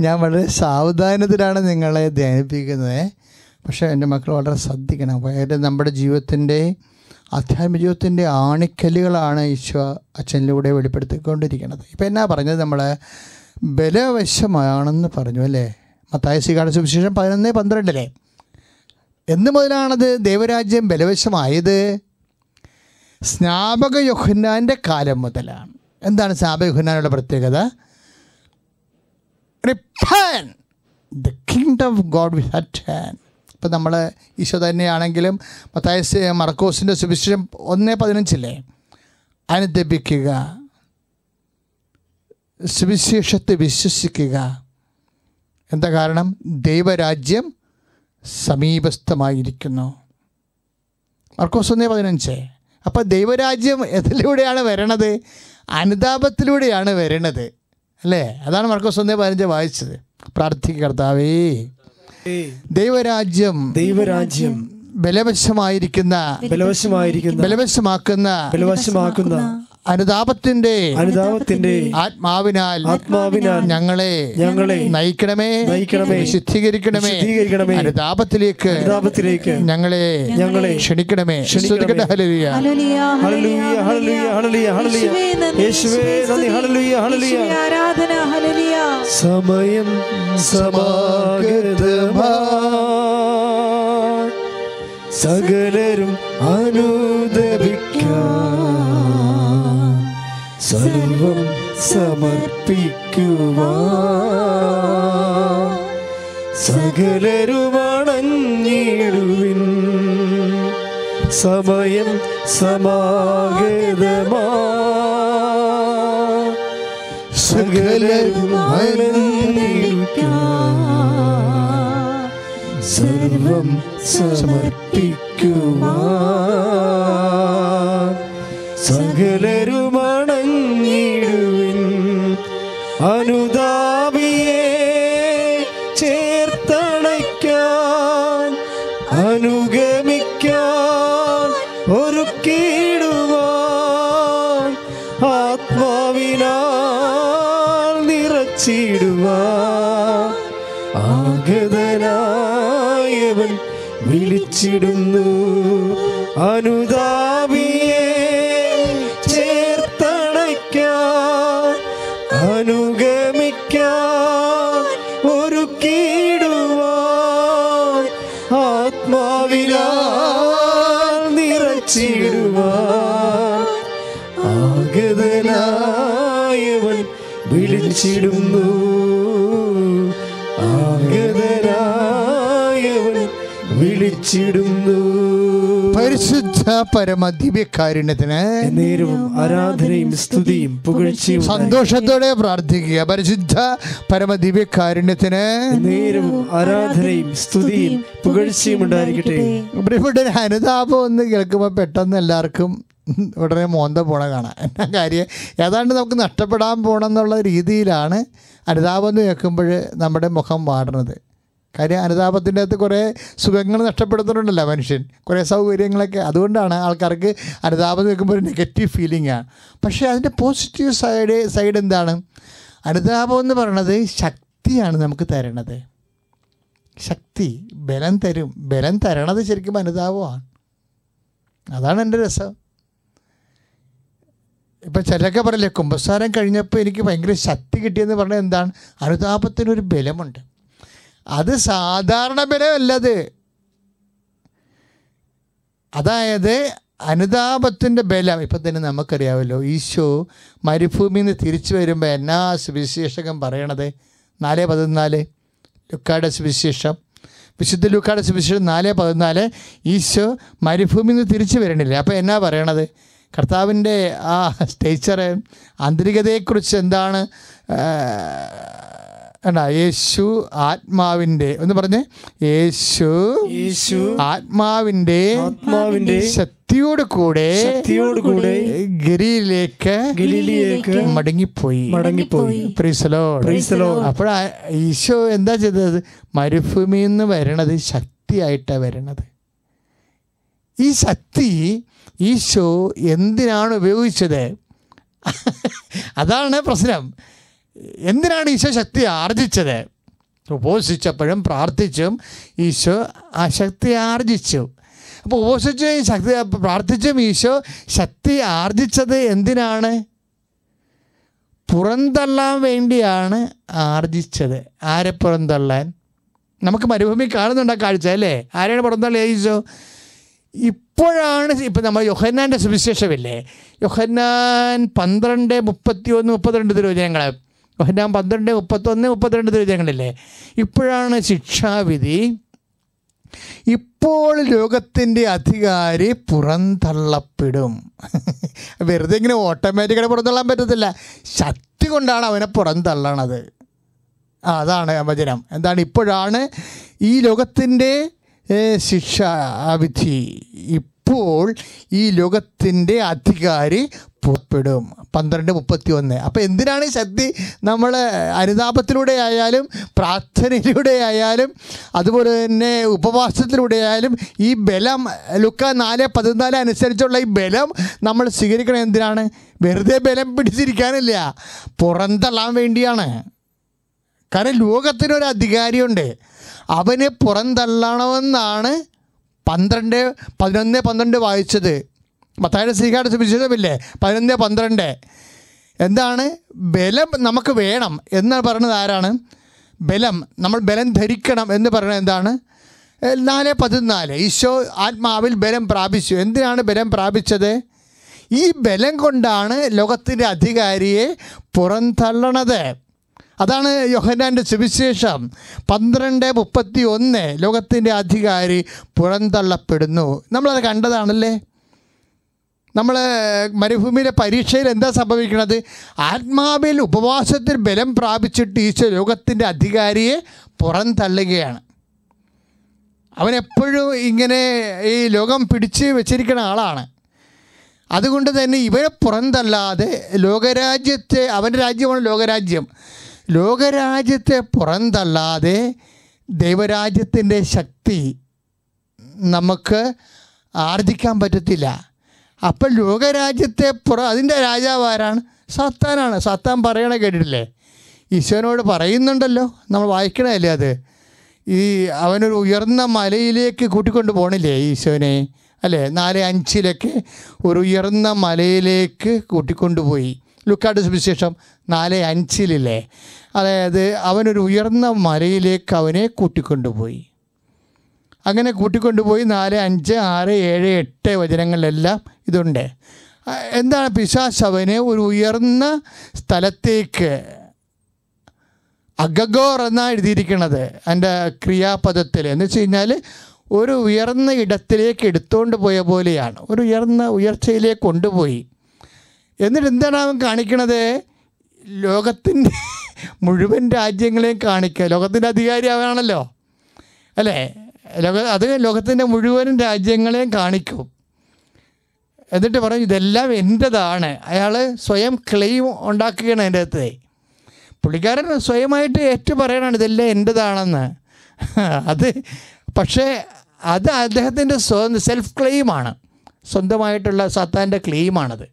Speaker 2: ഞാൻ വളരെ സാവധാനത്തിലാണ് നിങ്ങളെ ധ്യാനിപ്പിക്കുന്നത്. പക്ഷേ എന്റെ മക്കൾ വളരെ ശ്രദ്ധിക്കണം. അതായത് നമ്മുടെ ജീവിതത്തിന്റെ ആധ്യാത്മിക ജീവിതത്തിന്റെ ആണിക്കല്ലുകളാണ് ഈശോ അച്ഛനിലൂടെ വെളിപ്പെടുത്തിക്കൊണ്ടിരിക്കുന്നത്. ഇപ്പം എന്നാ പറഞ്ഞത്? നമ്മൾ ബലവശമാണെന്ന് പറഞ്ഞു അല്ലേ? മത്തായ സ്വീകാര സുവിശേഷം പതിനൊന്ന് പന്ത്രണ്ടിലെ. എന്ന് മുതലാണത് ദൈവരാജ്യം ബലവശമായത്? സ്നാപക യോഹന്നാന്റെ കാലം മുതലാണ്. എന്താണ് യോഹന്നാനുള്ള പ്രത്യേകത? The kingdom of God with at hand ഇപ്പം നമ്മൾ ഈശോ തന്നെയാണെങ്കിലും മത്തായ മർക്കോസിന്റെ സുവിശേഷം ഒന്ന് പതിനഞ്ചില്ലേ? അനുദപിക്കുക. സുവിശേഷത്തെ വിശ്വസിക്കുക. എന്താ കാരണം? ദൈവരാജ്യം സമീപസ്ഥമായിരിക്കുന്നു. മർക്കോസ് ഒന്നേ പതിനഞ്ച്. അപ്പോൾ ദൈവരാജ്യം എതിലൂടെയാണ് വരണത്? അനുതാപത്തിലൂടെയാണ് വരുന്നത് അല്ലേ? അതാണ് മർക്കോസ് ഒന്നേ പതിനഞ്ച് വായിച്ചത്. പ്രാർത്ഥിക്കുക കർത്താവേ ദൈവരാജ്യം
Speaker 1: ദൈവരാജ്യം
Speaker 2: ബലവശമായിരിക്കുന്ന
Speaker 1: ബലവശമായിരിക്കുന്ന
Speaker 2: ബലവശമാക്കുന്ന
Speaker 1: ബലവശമാക്കുന്ന
Speaker 2: അനുതാപത്തിന്റെ
Speaker 1: അനുതാപത്തിന്റെ
Speaker 2: ആത്മാവിനാൽ
Speaker 1: ആത്മാവിനാൽ
Speaker 2: ഞങ്ങളെ
Speaker 1: ഞങ്ങളെ
Speaker 2: നയിക്കണമേ
Speaker 1: നയിക്കണമേ,
Speaker 2: ശുദ്ധീകരിക്കണമേ
Speaker 1: ശുദ്ധീകരിക്കണമേ
Speaker 2: അനുതാപത്തിലേക്ക്
Speaker 1: അനുതാപത്തിലേക്ക്
Speaker 2: ഞങ്ങളെ
Speaker 1: ഞങ്ങളെ
Speaker 2: ക്ഷണിക്കണമേ. ശ്രദ്ധിക്കട്ടെ ഹല്ലേലൂയ.
Speaker 3: Hallelujah
Speaker 1: hallelujah hallelujah hallelujah. Hallelujah
Speaker 3: യേശുവേ നന്ദി,
Speaker 1: ഹല്ലേലൂയ ഹല്ലേലൂയ.
Speaker 3: ആരാധന. ഹല്ലേലൂയ.
Speaker 1: സമയം സമാഗതമാ സകലരും അനുദപിക്കാം സർവം സമർപ്പിക്കുവാ സകലരുമണഞ്ഞിടുവിൻ സമയം സമാഗതമാ. സർവം സമർപ്പിക്കുവാ സകലരുമണഞ്ഞിടുവിൻ അനുതാപിയെ ചേർത്തണയ്ക്കാൻ അനുഗമിക്കാൻ ഒരുക്കിടുവാൻ ആത്മാവിനാൽ നിറച്ചിടുവാൻ. ആഗതനായവൻ വിളിച്ചിടുന്നു അനുതാപിയെ വിളിച്ചിടുന്നു
Speaker 2: പരിശുദ്ധ പരമ ദിവ്യകാരുണ്യത്തിന്
Speaker 1: നേരവും ആരാധനയും സ്തുതിയും പുകഴ്ചയും.
Speaker 2: സന്തോഷത്തോടെ പ്രാർത്ഥിക്കുക. പരിശുദ്ധ പരമ ദിവ്യകാരുണ്യത്തിന്
Speaker 1: നേരവും ആരാധനയും സ്തുതിയും പുകഴ്ചയും ഉണ്ടായിരിക്കട്ടെ.
Speaker 2: ഇവിടെ അനുതാപം എന്ന് കേൾക്കുമ്പോൾ പെട്ടെന്ന് എല്ലാവർക്കും ഉടനെ മോന്ത പോണ കാണാം. എന്നാ കാര്യം? ഏതാണ്ട് നമുക്ക് നഷ്ടപ്പെടാൻ പോകണമെന്നുള്ള രീതിയിലാണ് അനുതാപം എന്ന് കേൾക്കുമ്പോൾ നമ്മുടെ മുഖം വാടുന്നത് കാര്യം അനുതാപത്തിന്റെ അകത്ത് കുറേ സുഖങ്ങൾ നഷ്ടപ്പെടുത്തുന്നുണ്ടല്ലോ മനുഷ്യൻ. കുറേ സൗകര്യങ്ങളൊക്കെ. അതുകൊണ്ടാണ് ആൾക്കാർക്ക് അനുതാപം നിൽക്കുമ്പോൾ ഒരു നെഗറ്റീവ് ഫീലിംഗ് ആണ് പക്ഷേ അതിന്റെ പോസിറ്റീവ് സൈഡ് സൈഡ് എന്താണ്? അനുതാപം എന്ന് പറയുന്നത് ശക്തിയാണ് നമുക്ക് തരണത്. ശക്തി ബലം തരും. ബലം തരണത് ശരിക്കും അനുതാപമാണ്. അതാണ് എന്റെ രസം. ഇപ്പം ചിലരൊക്കെ പറയില്ലേ കുംഭസാരം കഴിഞ്ഞപ്പോൾ എനിക്ക് ഭയങ്കര ശക്തി കിട്ടിയെന്ന് പറഞ്ഞാൽ എന്താണ്? അനുതാപത്തിനൊരു ബലമുണ്ട്. അത് സാധാരണ ബലമല്ലത്. അതായത് അനുതാപത്തിന്റെ ബലം. ഇപ്പം തന്നെ നമുക്കറിയാമല്ലോ ഈശോ മരുഭൂമിയിൽ നിന്ന് തിരിച്ചു വരുമ്പോൾ എന്നാ സുവിശേഷകൻ പറയണത്? നാല് പതിനാല്. ലുക്കായുടെ സുവിശേഷം. വിശുദ്ധ ലുക്കായുടെ സുവിശേഷം നാല് പതിനാല്. ഈശോ മരുഭൂമിയിൽ നിന്ന് തിരിച്ചു വരണില്ല. അപ്പോൾ എന്നാ പറയണത്? കർത്താവിന്റെ ആ സ്റ്റേച്ചറെ ആന്തരികതയെക്കുറിച്ച് എന്താണ് എന്നാ യേശു ആത്മാവിന്റെ ഒന്ന് പറഞ്ഞേ. യേശു
Speaker 1: യേശു
Speaker 2: ആത്മാവിന്റെ
Speaker 1: ആത്മാവിന്റെ
Speaker 2: ശക്തിയോട് കൂടെ
Speaker 1: ശക്തിയോട്
Speaker 2: കൂടെ
Speaker 1: ഗലീലിലേക്ക്
Speaker 2: ഗലീലിലേക്ക്
Speaker 1: മടങ്ങിപ്പോയി. മടങ്ങിപ്പോയി. പ്രീസലോ പ്രീസലോ
Speaker 2: അപ്പോഴാ ഈശോ എന്താ ചെയ്തത്? മരുഭൂമിയിൽ നിന്ന് വരണത് ശക്തിയായിട്ടാണ് വരണത്. ഈ ശക്തി ഈശോ എന്തിനാണ് ഉപയോഗിച്ചത്? അതാണ് പ്രശ്നം. എന്തിനാണ് ഈശോ ശക്തി ആർജിച്ചത്? ഉപസിച്ചപ്പോഴും പ്രാർത്ഥിച്ചും ഈശോ ആ ശക്തി ആർജിച്ചു. അപ്പോൾ ഉപസിച്ചും ശക്തി പ്രാർത്ഥിച്ചും ഈശോ ശക്തി ആർജിച്ചത് എന്തിനാണ്? പുറന്തള്ളാൻ വേണ്ടിയാണ് ആർജിച്ചത്. ആരെ പുറന്തള്ളാൻ? നമുക്ക് മരുഭൂമി കാണുന്നുണ്ട് ആ കാഴ്ച അല്ലേ? ആരെയാണ് പുറന്തള്ളി ഈശോ? ഇപ്പോഴാണ് ഇപ്പം നമ്മൾ യൊഹന്നാന്റെ സുവിശേഷമില്ലേ? യൊഹന്നാൻ പന്ത്രണ്ട് മുപ്പത്തി ഒന്ന് മുപ്പത്തിരണ്ട് തിരുവചനങ്ങൾ യൊഹന്നാൻ പന്ത്രണ്ട് മുപ്പത്തൊന്ന് മുപ്പത്തിരണ്ട് തിരുവചനങ്ങളില്ലേ ഇപ്പോഴാണ് ശിക്ഷാവിധി. ഇപ്പോൾ ലോകത്തിന്റെ അധികാരി പുറന്തള്ളപ്പെടും. വെറുതെ ഇങ്ങനെ ഓട്ടോമാറ്റിക്കായി പുറന്തള്ളാൻ പറ്റത്തില്ല. ശക്തി കൊണ്ടാണ് അവനെ പുറന്തള്ളണത്. അതാണ് വചനം. എന്താണ് ഇപ്പോഴാണ് ഈ ലോകത്തിന്റെ ശിക്ഷാവിധി. ഇപ്പോൾ ഈ ലോകത്തിന്റെ അധികാരി പുറപ്പെടും. പന്ത്രണ്ട് മുപ്പത്തി ഒന്ന് അപ്പോൾ എന്തിനാണ് ശക്തി നമ്മൾ അനുതാപത്തിലൂടെ ആയാലും പ്രാർത്ഥനയിലൂടെ ആയാലും അതുപോലെ തന്നെ ഉപവാസത്തിലൂടെ ആയാലും ഈ ബലം ലുക്ക നാല് പതിനാല് അനുസരിച്ചുള്ള ഈ ബലം നമ്മൾ സ്വീകരിക്കണം എന്തിനാണ്? വെറുതെ ബലം പിടിച്ചിരിക്കാനില്ല. പുറന്തള്ളാൻ വേണ്ടിയാണ്. കാരണം ലോകത്തിനൊരു അധികാരിയുണ്ട്. അവന് പുറന്തള്ളണമെന്നാണ് പന്ത്രണ്ട് പതിനൊന്ന് പന്ത്രണ്ട് വായിച്ചത്. മത്തായുടെ ശ്രീകാട് സുവിശേഷമില്ലേ? പതിനൊന്ന് പന്ത്രണ്ട്. എന്താണ്? ബലം നമുക്ക് വേണം എന്ന് പറയുന്നത് ആരാണ്? ബലം. നമ്മൾ ബലം ധരിക്കണം എന്ന് പറയുന്നത് എന്താണ്? നാല് പതിനാല്. ഈശോ ആത്മാവിൽ ബലം പ്രാപിച്ചു. എന്തിനാണ് ബലം പ്രാപിച്ചത്? ഈ ബലം കൊണ്ടാണ് ലോകത്തിന്റെ അധികാരിയെ പുറന്തള്ളണത്. അതാണ് യോഹനാന്റെ സുവിശേഷം. പന്ത്രണ്ട് മുപ്പത്തി ഒന്ന് ലോകത്തിന്റെ അധികാരി പുറന്തള്ളപ്പെടുന്നു. നമ്മളത് കണ്ടതാണല്ലേ? നമ്മൾ മരുഭൂമിയിലെ പരീക്ഷയിൽ എന്താ സംഭവിക്കുന്നത് ആത്മാവിൽ ഉപവാസത്തിൽ ബലം പ്രാപിച്ചിട്ട് ഈശോ ലോകത്തിന്റെ അധികാരിയെ പുറന്തള്ളുകയാണ്. അവനെപ്പോഴും ഇങ്ങനെ ഈ ലോകം പിടിച്ച് വെച്ചിരിക്കുന്ന ആളാണ്. അതുകൊണ്ട് തന്നെ ഇവരെ പുറന്തല്ലാതെ ലോകരാജ്യത്തെ അവന്റെ രാജ്യമാണ് ലോകരാജ്യം. ലോകരാജ്യത്തെ പുറന്തള്ളാതെ ദൈവരാജ്യത്തിന്റെ ശക്തി നമുക്ക് ആർജിക്കാൻ പറ്റത്തില്ല. അപ്പം ലോകരാജ്യത്തെ പുറ അതിന്റെ രാജാവ് ആരാണ് സത്താനാണ്. സത്താൻ പറയണ കേട്ടിട്ടില്ലേ? ഈശോനോട് പറയുന്നുണ്ടല്ലോ. നമ്മൾ വായിക്കണമല്ലേ അത്? ഈ അവനൊരു ഉയർന്ന മലയിലേക്ക് കൂട്ടിക്കൊണ്ട് പോകണില്ലേ ഈശോനെ? അല്ലേ? നാല് അഞ്ചിലൊക്കെ ഒരു ഉയർന്ന മലയിലേക്ക് കൂട്ടിക്കൊണ്ടുപോയി ലുക്കാട് സുവിശേഷം നാല് അഞ്ചിലില്ലേ? അതായത് അവനൊരു ഉയർന്ന മലയിലേക്ക് അവനെ കൂട്ടിക്കൊണ്ടുപോയി അങ്ങനെ കൂട്ടിക്കൊണ്ടുപോയി നാല് അഞ്ച് ആറ് ഏഴ് എട്ട് വചനങ്ങളിലെല്ലാം ഇതുണ്ട്. എന്താണ് പിശാസ് അവനെ ഒരു ഉയർന്ന സ്ഥലത്തേക്ക് അഗഗോർ എന്നാണ് എഴുതിയിരിക്കുന്നത് എന്റെ ക്രിയാപദത്തിൽ. എന്ന് വെച്ച് കഴിഞ്ഞാൽ ഒരു ഉയർന്ന ഇടത്തിലേക്ക് എടുത്തുകൊണ്ട് പോയ പോലെയാണ്. ഒരു ഉയർന്ന ഉയർച്ചയിലേക്ക് കൊണ്ടുപോയി. എന്നിട്ട് എന്താണ് അവൻ കാണിക്കണത്? ലോകത്തിന്റെ മുഴുവൻ രാജ്യങ്ങളെയും കാണിക്കുക ലോകത്തിന്റെ അധികാരി അവനാണല്ലോ. അല്ലേ? ലോക അത് ലോകത്തിന്റെ മുഴുവനും രാജ്യങ്ങളെയും കാണിക്കും. എന്നിട്ട് പറയും ഇതെല്ലാം എന്റെതാണ്. അയാൾ സ്വയം ക്ലെയിം ഉണ്ടാക്കുകയാണ് അതിന്റെ അകത്ത്. പുള്ളിക്കാരൻ സ്വയമായിട്ട് ഏറ്റു പറയണാണ് ഇതെല്ലാം എന്റെതാണെന്ന്. അത് പക്ഷേ അത് അദ്ദേഹത്തിന്റെ സ്വന്തം സെൽഫ് ക്ലെയിമാണ് സ്വന്തമായിട്ടുള്ള സത്താന്റെ ക്ലെയിമാണത്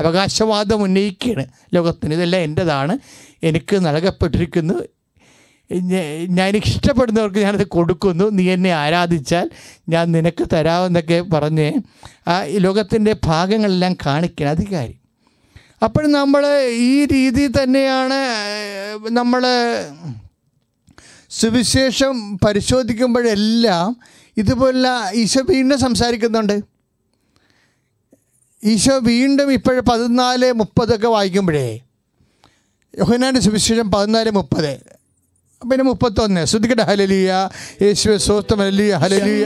Speaker 2: അവകാശവാദം ഉന്നയിക്കുകയാണ്. ലോകത്തിന് ഇതെല്ലാം എന്റെതാണ്. എനിക്ക് നൽകപ്പെട്ടിരിക്കുന്നു. ഞാൻ ഇഷ്ടപ്പെടുന്നവർക്ക് ഞാനത് കൊടുക്കുന്നു. നീ എന്നെ ആരാധിച്ചാൽ ഞാൻ നിനക്ക് തരാമെന്നൊക്കെ പറഞ്ഞ് ആ ലോകത്തിന്റെ ഭാഗങ്ങളെല്ലാം കാണിക്കണം അധികാരി. അപ്പോൾ നമ്മൾ ഈ രീതി തന്നെയാണ് നമ്മൾ സുവിശേഷം പരിശോധിക്കുമ്പോഴെല്ലാം ഇതുപോലുള്ള ഈശോ വീണ്ടും സംസാരിക്കുന്നുണ്ട്. ഈശോ വീണ്ടും ഇപ്പോഴും പതിനാല് മുപ്പതൊക്കെ വായിക്കുമ്പോഴേ യോഹനാന്റെ സുവിശേഷം പതിനാല് മുപ്പത്. പിന്നെ മുപ്പത്തൊന്ന്. ശ്രദ്ധിക്കട്ടെ ഹലലിയ യേശുവെ സ്വസ്ഥം ഹലലിയ ഹലലിയ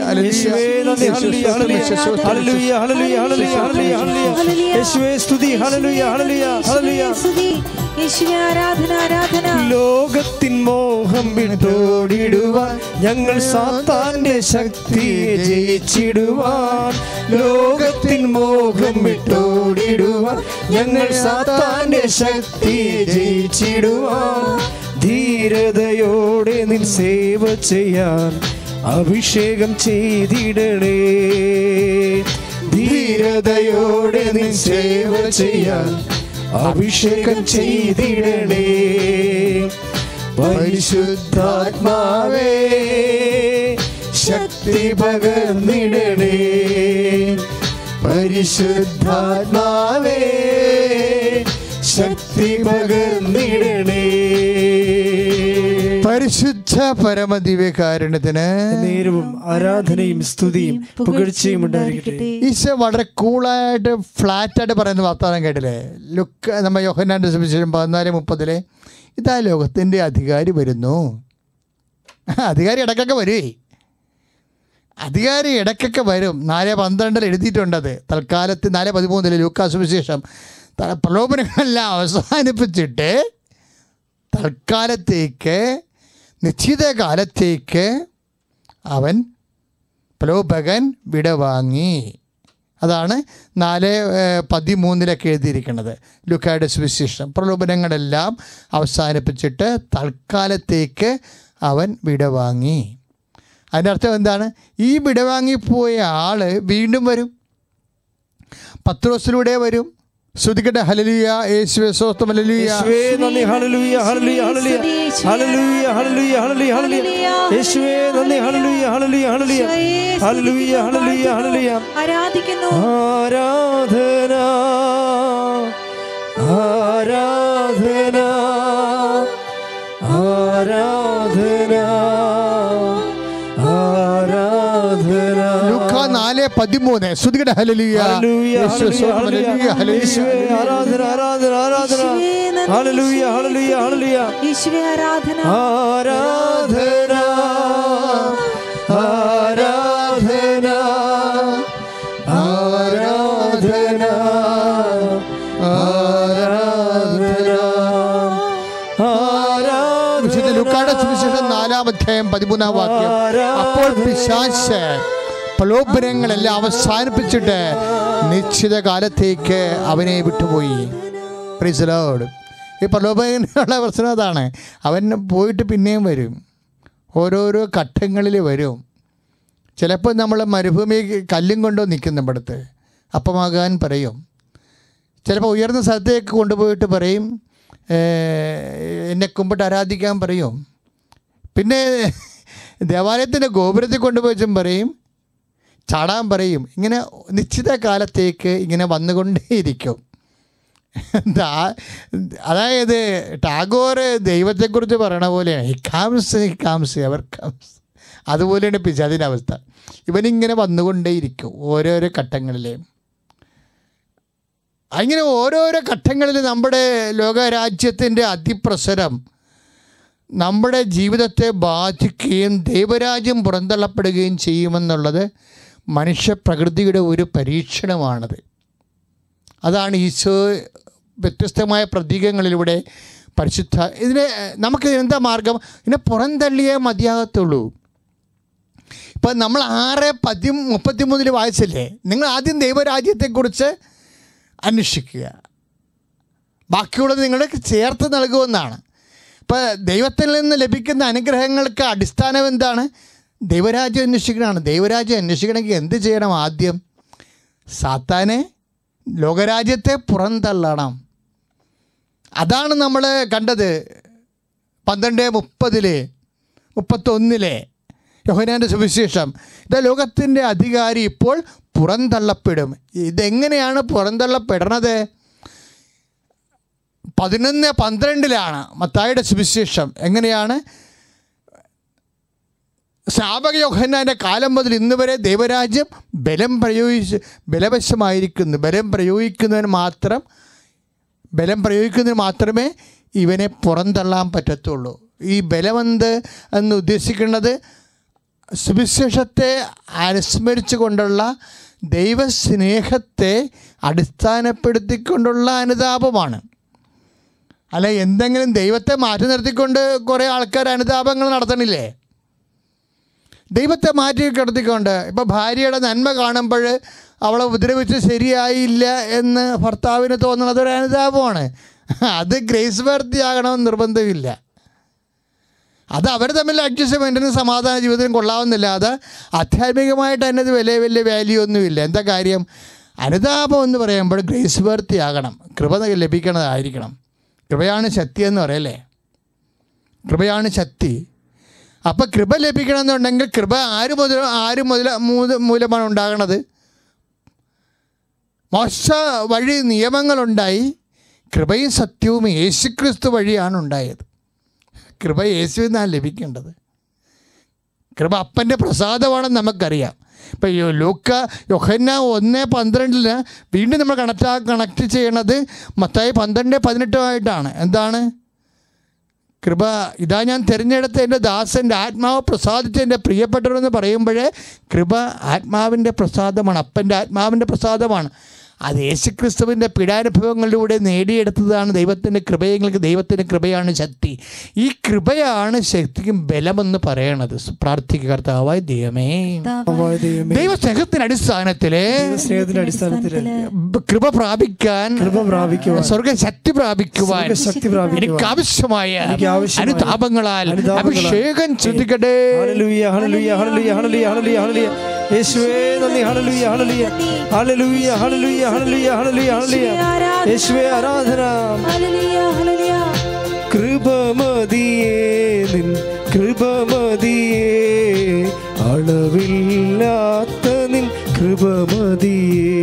Speaker 1: ലോകത്തിൻ മോഹം വിട്ടോടിടുവാൻ ഞങ്ങൾ സാത്താന്റെ ശക്തിയെ ജയിച്ചിടുവാൻ. ലോകത്തിൻ മോഹം വിട്ടോടിടുവാൻ ഞങ്ങൾ സാത്താന്റെ ശക്തിയെ ജയിച്ചിടുവാൻ. ധീരതയോടെ നിൻ സേവ ചെയ്യാൻ അഭിഷേകം ചെയ്തിടണേ. ധീരതയോടെ നിൻ സേവ ചെയ്യാൻ അഭിഷേകം ചെയ്തിടണേ. പരിശുദ്ധാത്മാവേ ശക്തി പകർന്നിടണേ. പരിശുദ്ധാത്മാവേ ശക്തി പകർന്നിടണേ.
Speaker 2: പരിശുദ്ധ പരമദിവ്യകാരുണ്യത്തിന്
Speaker 1: നേരവും ആരാധനയും സ്തുതിയും പുകഴ്ചയും ഉണ്ടായിരിക്കട്ടെ.
Speaker 2: ഈശോ വളരെ കൂളായിട്ട് ഫ്ലാറ്റായിട്ട് പറയുന്ന വാർത്താനം കേട്ടില്ലേ? ലുക്ക് നമ്മൾ യോഹന്നാന്റെ സുവിശേഷം പതിനാല് മുപ്പതിലെ ഇതാ ലോകത്തിന്റെ അധികാരി വരുന്നു. അധികാരി ഇടക്കൊക്കെ വരുവേ. അധികാരി ഇടയ്ക്കൊക്കെ വരും. നാല് പന്ത്രണ്ടിൽ എഴുതിയിട്ടുണ്ടത് തൽക്കാലത്ത് നാല് പതിമൂന്നിൽ ലൂക്കാ സുവിശേഷം. ത- പ്രലോഭനങ്ങളെല്ലാം അവസാനിപ്പിച്ചിട്ട് തൽക്കാലത്തേക്ക് നിശ്ചിത കാലത്തേക്ക് അവൻ പ്രലോഭകൻ വിടവാങ്ങി. അതാണ് നാല് പതിമൂന്നിലൊക്കെ എഴുതിയിരിക്കുന്നത്. ലുക്കായുടെ സുവിശേഷം. പ്രലോഭനങ്ങളെല്ലാം അവസാനിപ്പിച്ചിട്ട് തൽക്കാലത്തേക്ക് അവൻ വിടവാങ്ങി. അതിന്റെ അർത്ഥം എന്താണ്? ഈ വിടവാങ്ങിപ്പോയ ആൾ വീണ്ടും വരും. പത്രോസിലൂടെ വരും. ശ്രുതിക്കട്ടെ ഹലലുയ യേശുവേ സ്വസ്ഥം ഹലലുയ
Speaker 1: യേശുവേ നന്ദി ഹല്ലേലൂയ hallelujah hallelujah hallelujah. Hallelujah hallelujah hallelujah. യേശുവേ നന്ദി ഹല്ലേലൂയ ഹല്ലേലൂയ ഹല്ലേലൂയ. ഹല്ലേലൂയ ഹല്ലേലൂയ ഹല്ലേലൂയ.
Speaker 3: ആരാധിക്കുന്നു.
Speaker 1: ആരാധന ആരാധന ആരാധന.
Speaker 2: പതിമൂന്ന്. ശ്രുതികട ഹലലിയ
Speaker 1: ആരാധന ആരാധന ആരാധന. ഹല്ലേലൂയ ഹല്ലേലൂയ ഹല്ലേലൂയ.
Speaker 3: യേശുവേ ആരാധന.
Speaker 1: ആരാധന ആരാധന ആരാധന ആരാധന
Speaker 2: വിശുദ്ധ ലുക്കായുടെ സുവിശേഷം നാലാം അധ്യായം പതിമൂന്നാം വാക്യം. അപ്പോൾ പിശാശ് പ്രലോഭനങ്ങളെല്ലാം അവസാനിപ്പിച്ചിട്ട് നിശ്ചിത കാലത്തേക്ക് അവനെ വിട്ടുപോയി. പ്രിസലോഡ്. ഈ പ്രലോഭനങ്ങളുടെ പ്രശ്നം അതാണ്. അവൻ പോയിട്ട് പിന്നെയും വരും. ഓരോരോ ഘട്ടങ്ങളിൽ വരും. ചിലപ്പോൾ നമ്മൾ മരുഭൂമി കല്ലും കൊണ്ടോ നിൽക്കുന്ന ഇവിടുത്തെ അപ്പമാകാൻ പറയും. ചിലപ്പോൾ ഉയർന്ന സ്ഥലത്തേക്ക് കൊണ്ടുപോയിട്ട് പറയും. എന്നെ കുമ്പിട്ട് ആരാധിക്കാൻ പറയും. പിന്നെ ദേവാലയത്തിന്റെ ഗോപുരത്തിൽ കൊണ്ടുപോയിച്ചും പറയും. ചാടാൻ പറയും. ഇങ്ങനെ നിശ്ചിത കാലത്തേക്ക് ഇങ്ങനെ വന്നുകൊണ്ടേയിരിക്കും. അതായത് ടാഗോർ ദൈവത്തെക്കുറിച്ച് പറയണ പോലെയാണ്. He comes he comes ever comes അതുപോലെയാണ് പിശാദിന്റെ അവസ്ഥ. ഇവനിങ്ങനെ വന്നുകൊണ്ടേയിരിക്കും ഓരോരോ ഘട്ടങ്ങളിലെയും അങ്ങനെ ഓരോരോ ഘട്ടങ്ങളിൽ നമ്മുടെ ലോകരാജ്യത്തിന്റെ അതിപ്രസരം നമ്മുടെ ജീവിതത്തെ ബാധിക്കുകയും ദൈവരാജ്യം പുറന്തള്ളപ്പെടുകയും ചെയ്യുമെന്നുള്ളത് മനുഷ്യപ്രകൃതിയുടെ ഒരു പരീക്ഷണമാണത്. അതാണ് ഈശോ വ്യത്യസ്തമായ പ്രതീകങ്ങളിലൂടെ പരിശുദ്ധ ഇതിനെ നമുക്ക് എന്താ മാർഗം? ഇതിനെ പുറന്തള്ളിയേ മതിയാകത്തുള്ളൂ. ഇപ്പം നമ്മൾ ആറ് പതി മുപ്പത്തിമൂന്നിൽ വായിച്ചില്ലേ? നിങ്ങൾ ആദ്യം ദൈവരാജ്യത്തെക്കുറിച്ച് അന്വേഷിക്കുക. ബാക്കിയുള്ളത് നിങ്ങൾക്ക് ചേർത്ത് നൽകുമെന്നാണ്. ഇപ്പോൾ ദൈവത്തിൽ നിന്ന് ലഭിക്കുന്ന അനുഗ്രഹങ്ങൾക്ക് അടിസ്ഥാനം എന്താണ്? ദൈവരാജ്യം അന്വേഷിക്കണമാണ് ദൈവരാജ്യം അന്വേഷിക്കണമെങ്കിൽ എന്ത് ചെയ്യണം ആദ്യം? സാത്താനെ ലോകരാജ്യത്തെ പുറന്തള്ളണം. അതാണ് നമ്മൾ കണ്ടത് പന്ത്രണ്ട് മുപ്പതിലെ മുപ്പത്തൊന്നിലെ യോഹനാന്റെ സുവിശേഷം. ഇത് ലോകത്തിന്റെ അധികാരി ഇപ്പോൾ പുറന്തള്ളപ്പെടും. ഇതെങ്ങനെയാണ് പുറന്തള്ളപ്പെടണത്? പതിനൊന്ന് പന്ത്രണ്ടിലാണ് മത്തായുടെ സുവിശേഷം. എങ്ങനെയാണ്? സ്നാപക യോഹന്നാന്റെ കാലം മുതൽ ഇന്ന് വരെ ദൈവരാജ്യം ബലം പ്രയോഗിച്ച് ബലവശമായിരിക്കുന്നു. ബലം പ്രയോഗിക്കുന്നതിന് മാത്രം ബലം പ്രയോഗിക്കുന്നതിന് മാത്രമേ ഇവനെ പുറന്തള്ളാൻ പറ്റത്തുള്ളൂ. ഈ ബലമെന്ത് എന്ന് ഉദ്ദേശിക്കുന്നത് സുവിശേഷത്തെ അനുസ്മരിച്ചു കൊണ്ടുള്ള ദൈവസ്നേഹത്തെ അടിസ്ഥാനപ്പെടുത്തിക്കൊണ്ടുള്ള അനുതാപമാണ്. അല്ല എന്തെങ്കിലും ദൈവത്തെ മാറ്റി നിർത്തിക്കൊണ്ട് കുറേ ആൾക്കാർ അനുതാപങ്ങൾ നടത്തണില്ലേ? ദൈവത്തെ മാറ്റി കിടത്തിക്കൊണ്ട് ഇപ്പോൾ ഭാര്യയുടെ നന്മ കാണുമ്പോൾ അവളെ ഉപദ്രവിച്ച് ശരിയായില്ല എന്ന് ഭർത്താവിന് തോന്നുന്നത് ഒരു അനുതാപമാണ്. അത് ഗ്രേസ് വർത്തി ആകണമെന്ന് നിർബന്ധമില്ല. അത് അവർ തമ്മിൽ അഡ്ജസ്റ്റ്മെന്റിന് സമാധാന ജീവിതത്തിനും കൊള്ളാവുന്നില്ല. അത് ആധ്യാത്മികമായിട്ട് അതിനത് വലിയ വലിയ വാല്യൂ ഒന്നുമില്ല. എന്താ കാര്യം? അനുതാപം എന്ന് പറയുമ്പോൾ ഗ്രേസ് വർത്തി ആകണം കൃപ ലഭിക്കണതായിരിക്കണം. കൃപയാണ് ശക്തി എന്ന് പറയല്ലേ? കൃപയാണ് ശക്തി. അപ്പോൾ കൃപ ലഭിക്കണമെന്നുണ്ടെങ്കിൽ കൃപ ആര് മുതൽ ആര് മുതൽ മൂല- മൂലമാണ് ഉണ്ടാകണത്? മോശ വഴി നിയമങ്ങളുണ്ടായി. കൃപയും സത്യവും യേശുക്രിസ്തു വഴിയാണ് ഉണ്ടായത്. കൃപ യേശുവിൽ നിന്നാണ് ലഭിക്കേണ്ടത്. കൃപ അപ്പന്റെ പ്രസാദമാണെന്ന് നമുക്കറിയാം. ഇപ്പം ലൂക്ക യൊഹന്ന ഒന്ന് പന്ത്രണ്ടിന് വീണ്ടും നമ്മൾ കണക്റ്റ് കണക്ട് ചെയ്യണത് മത്തായി പന്ത്രണ്ട് പതിനെട്ടുമായിട്ടാണ്. എന്താണ്? കൃപ. ഇതാ ഞാൻ തിരഞ്ഞെടുത്ത എന്റെ ദാസന്റെ ആത്മാവ് പ്രസാദിച്ച എന്റെ പ്രിയപ്പെട്ടവരെന്ന് പറയുമ്പോഴേ കൃപ ആത്മാവിന്റെ പ്രസാദമാണ് അപ്പന്റെ ആത്മാവിന്റെ പ്രസാദമാണ്. അത് യേശുക്രിസ്തുവിന്റെ പീഡാനുഭവങ്ങളിലൂടെ നേടിയെടുത്തതാണ് ദൈവത്തിന്റെ കൃപയെങ്കിലും ദൈവത്തിന്റെ കൃപയാണ് ശക്തി. ഈ കൃപയാണ് ശക്തിക്കും ബലമെന്ന് പറയണത്. പ്രാർത്ഥിക്കുക കർത്താവായ ദൈവമേ. ദൈവസ്നേഹത്തിന്റെ അടിസ്ഥാനത്തിൽ കൃപ പ്രാപിക്കാൻ
Speaker 1: കൃപ പ്രാപിക്കുവാൻ
Speaker 2: സ്വർഗശക്തി
Speaker 1: ശക്തി പ്രാപിക്കുവാൻ
Speaker 2: എനിക്ക് ആവശ്യമായ
Speaker 1: എനിക്ക് ആവശ്യമായ
Speaker 2: അനുതാപങ്ങളാൽ അഭിഷേകം ചിന്തിക്കട്ടെ
Speaker 1: യേശുവേ നന്ദി. ഹല്ലേലൂയ. Hallelujah hallelujah. ഹല്ലേലൂയ ഹണലിയ ഹണലിയ യേശുവേ ആരാധന. കൃപമതിയേ നിൻ കൃപമതിയേ അളവില്ലാത്ത നിൻ കൃപമതിയേ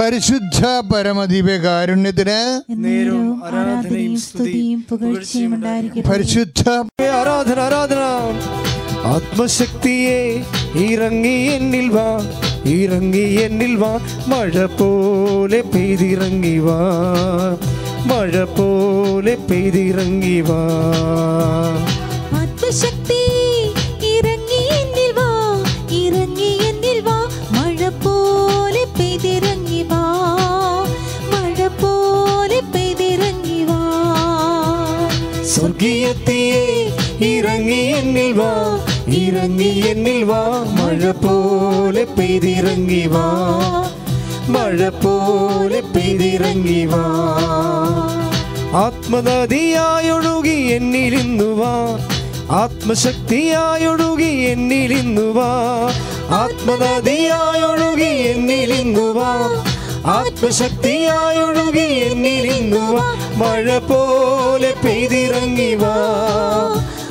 Speaker 2: പരിശുദ്ധ പരമദീപകാരുണ്യത്തിന്
Speaker 3: കാരുണ്യത്തിന് ആരാധനയും സ്തുതിയും പുകഴ്ചയും ഉണ്ടായിരിക്കട്ടെ.
Speaker 2: പരിശുദ്ധ
Speaker 1: ആരാധന ആരാധന. ആത്മശക്തിയെ ഇറങ്ങി എന്നിൽ വാ ഇറങ്ങി എന്നിൽ വാ. മഴ പോലെ പെയ്തിറങ്ങി വാ മഴ പോലെ പെയ്തിറങ്ങി വാ.
Speaker 3: ആത്മശക്തി
Speaker 1: സ്വർഗീയത്തിയെ ഇറങ്ങി എന്നിൽ വാ ഇറങ്ങി എന്നിൽ വാ. മഴ പോലെ പെയ്തിറങ്ങി വാ മഴ പോലെ പെയ്തിറങ്ങി വാ. ആത്മനദിയായൊഴുകി എന്നിലിന്നു വാ ആത്മശക്തിയായൊഴുകി എന്നിലിന്നു വാ. ആത്മനദിയായൊഴുകി എന്നിലിന്നു വാ ആത്മശക്തിയായൊഴുകി എന്നിലിന്നു വാ മഴ പോലെ പെയ്തിറങ്ങി വാ.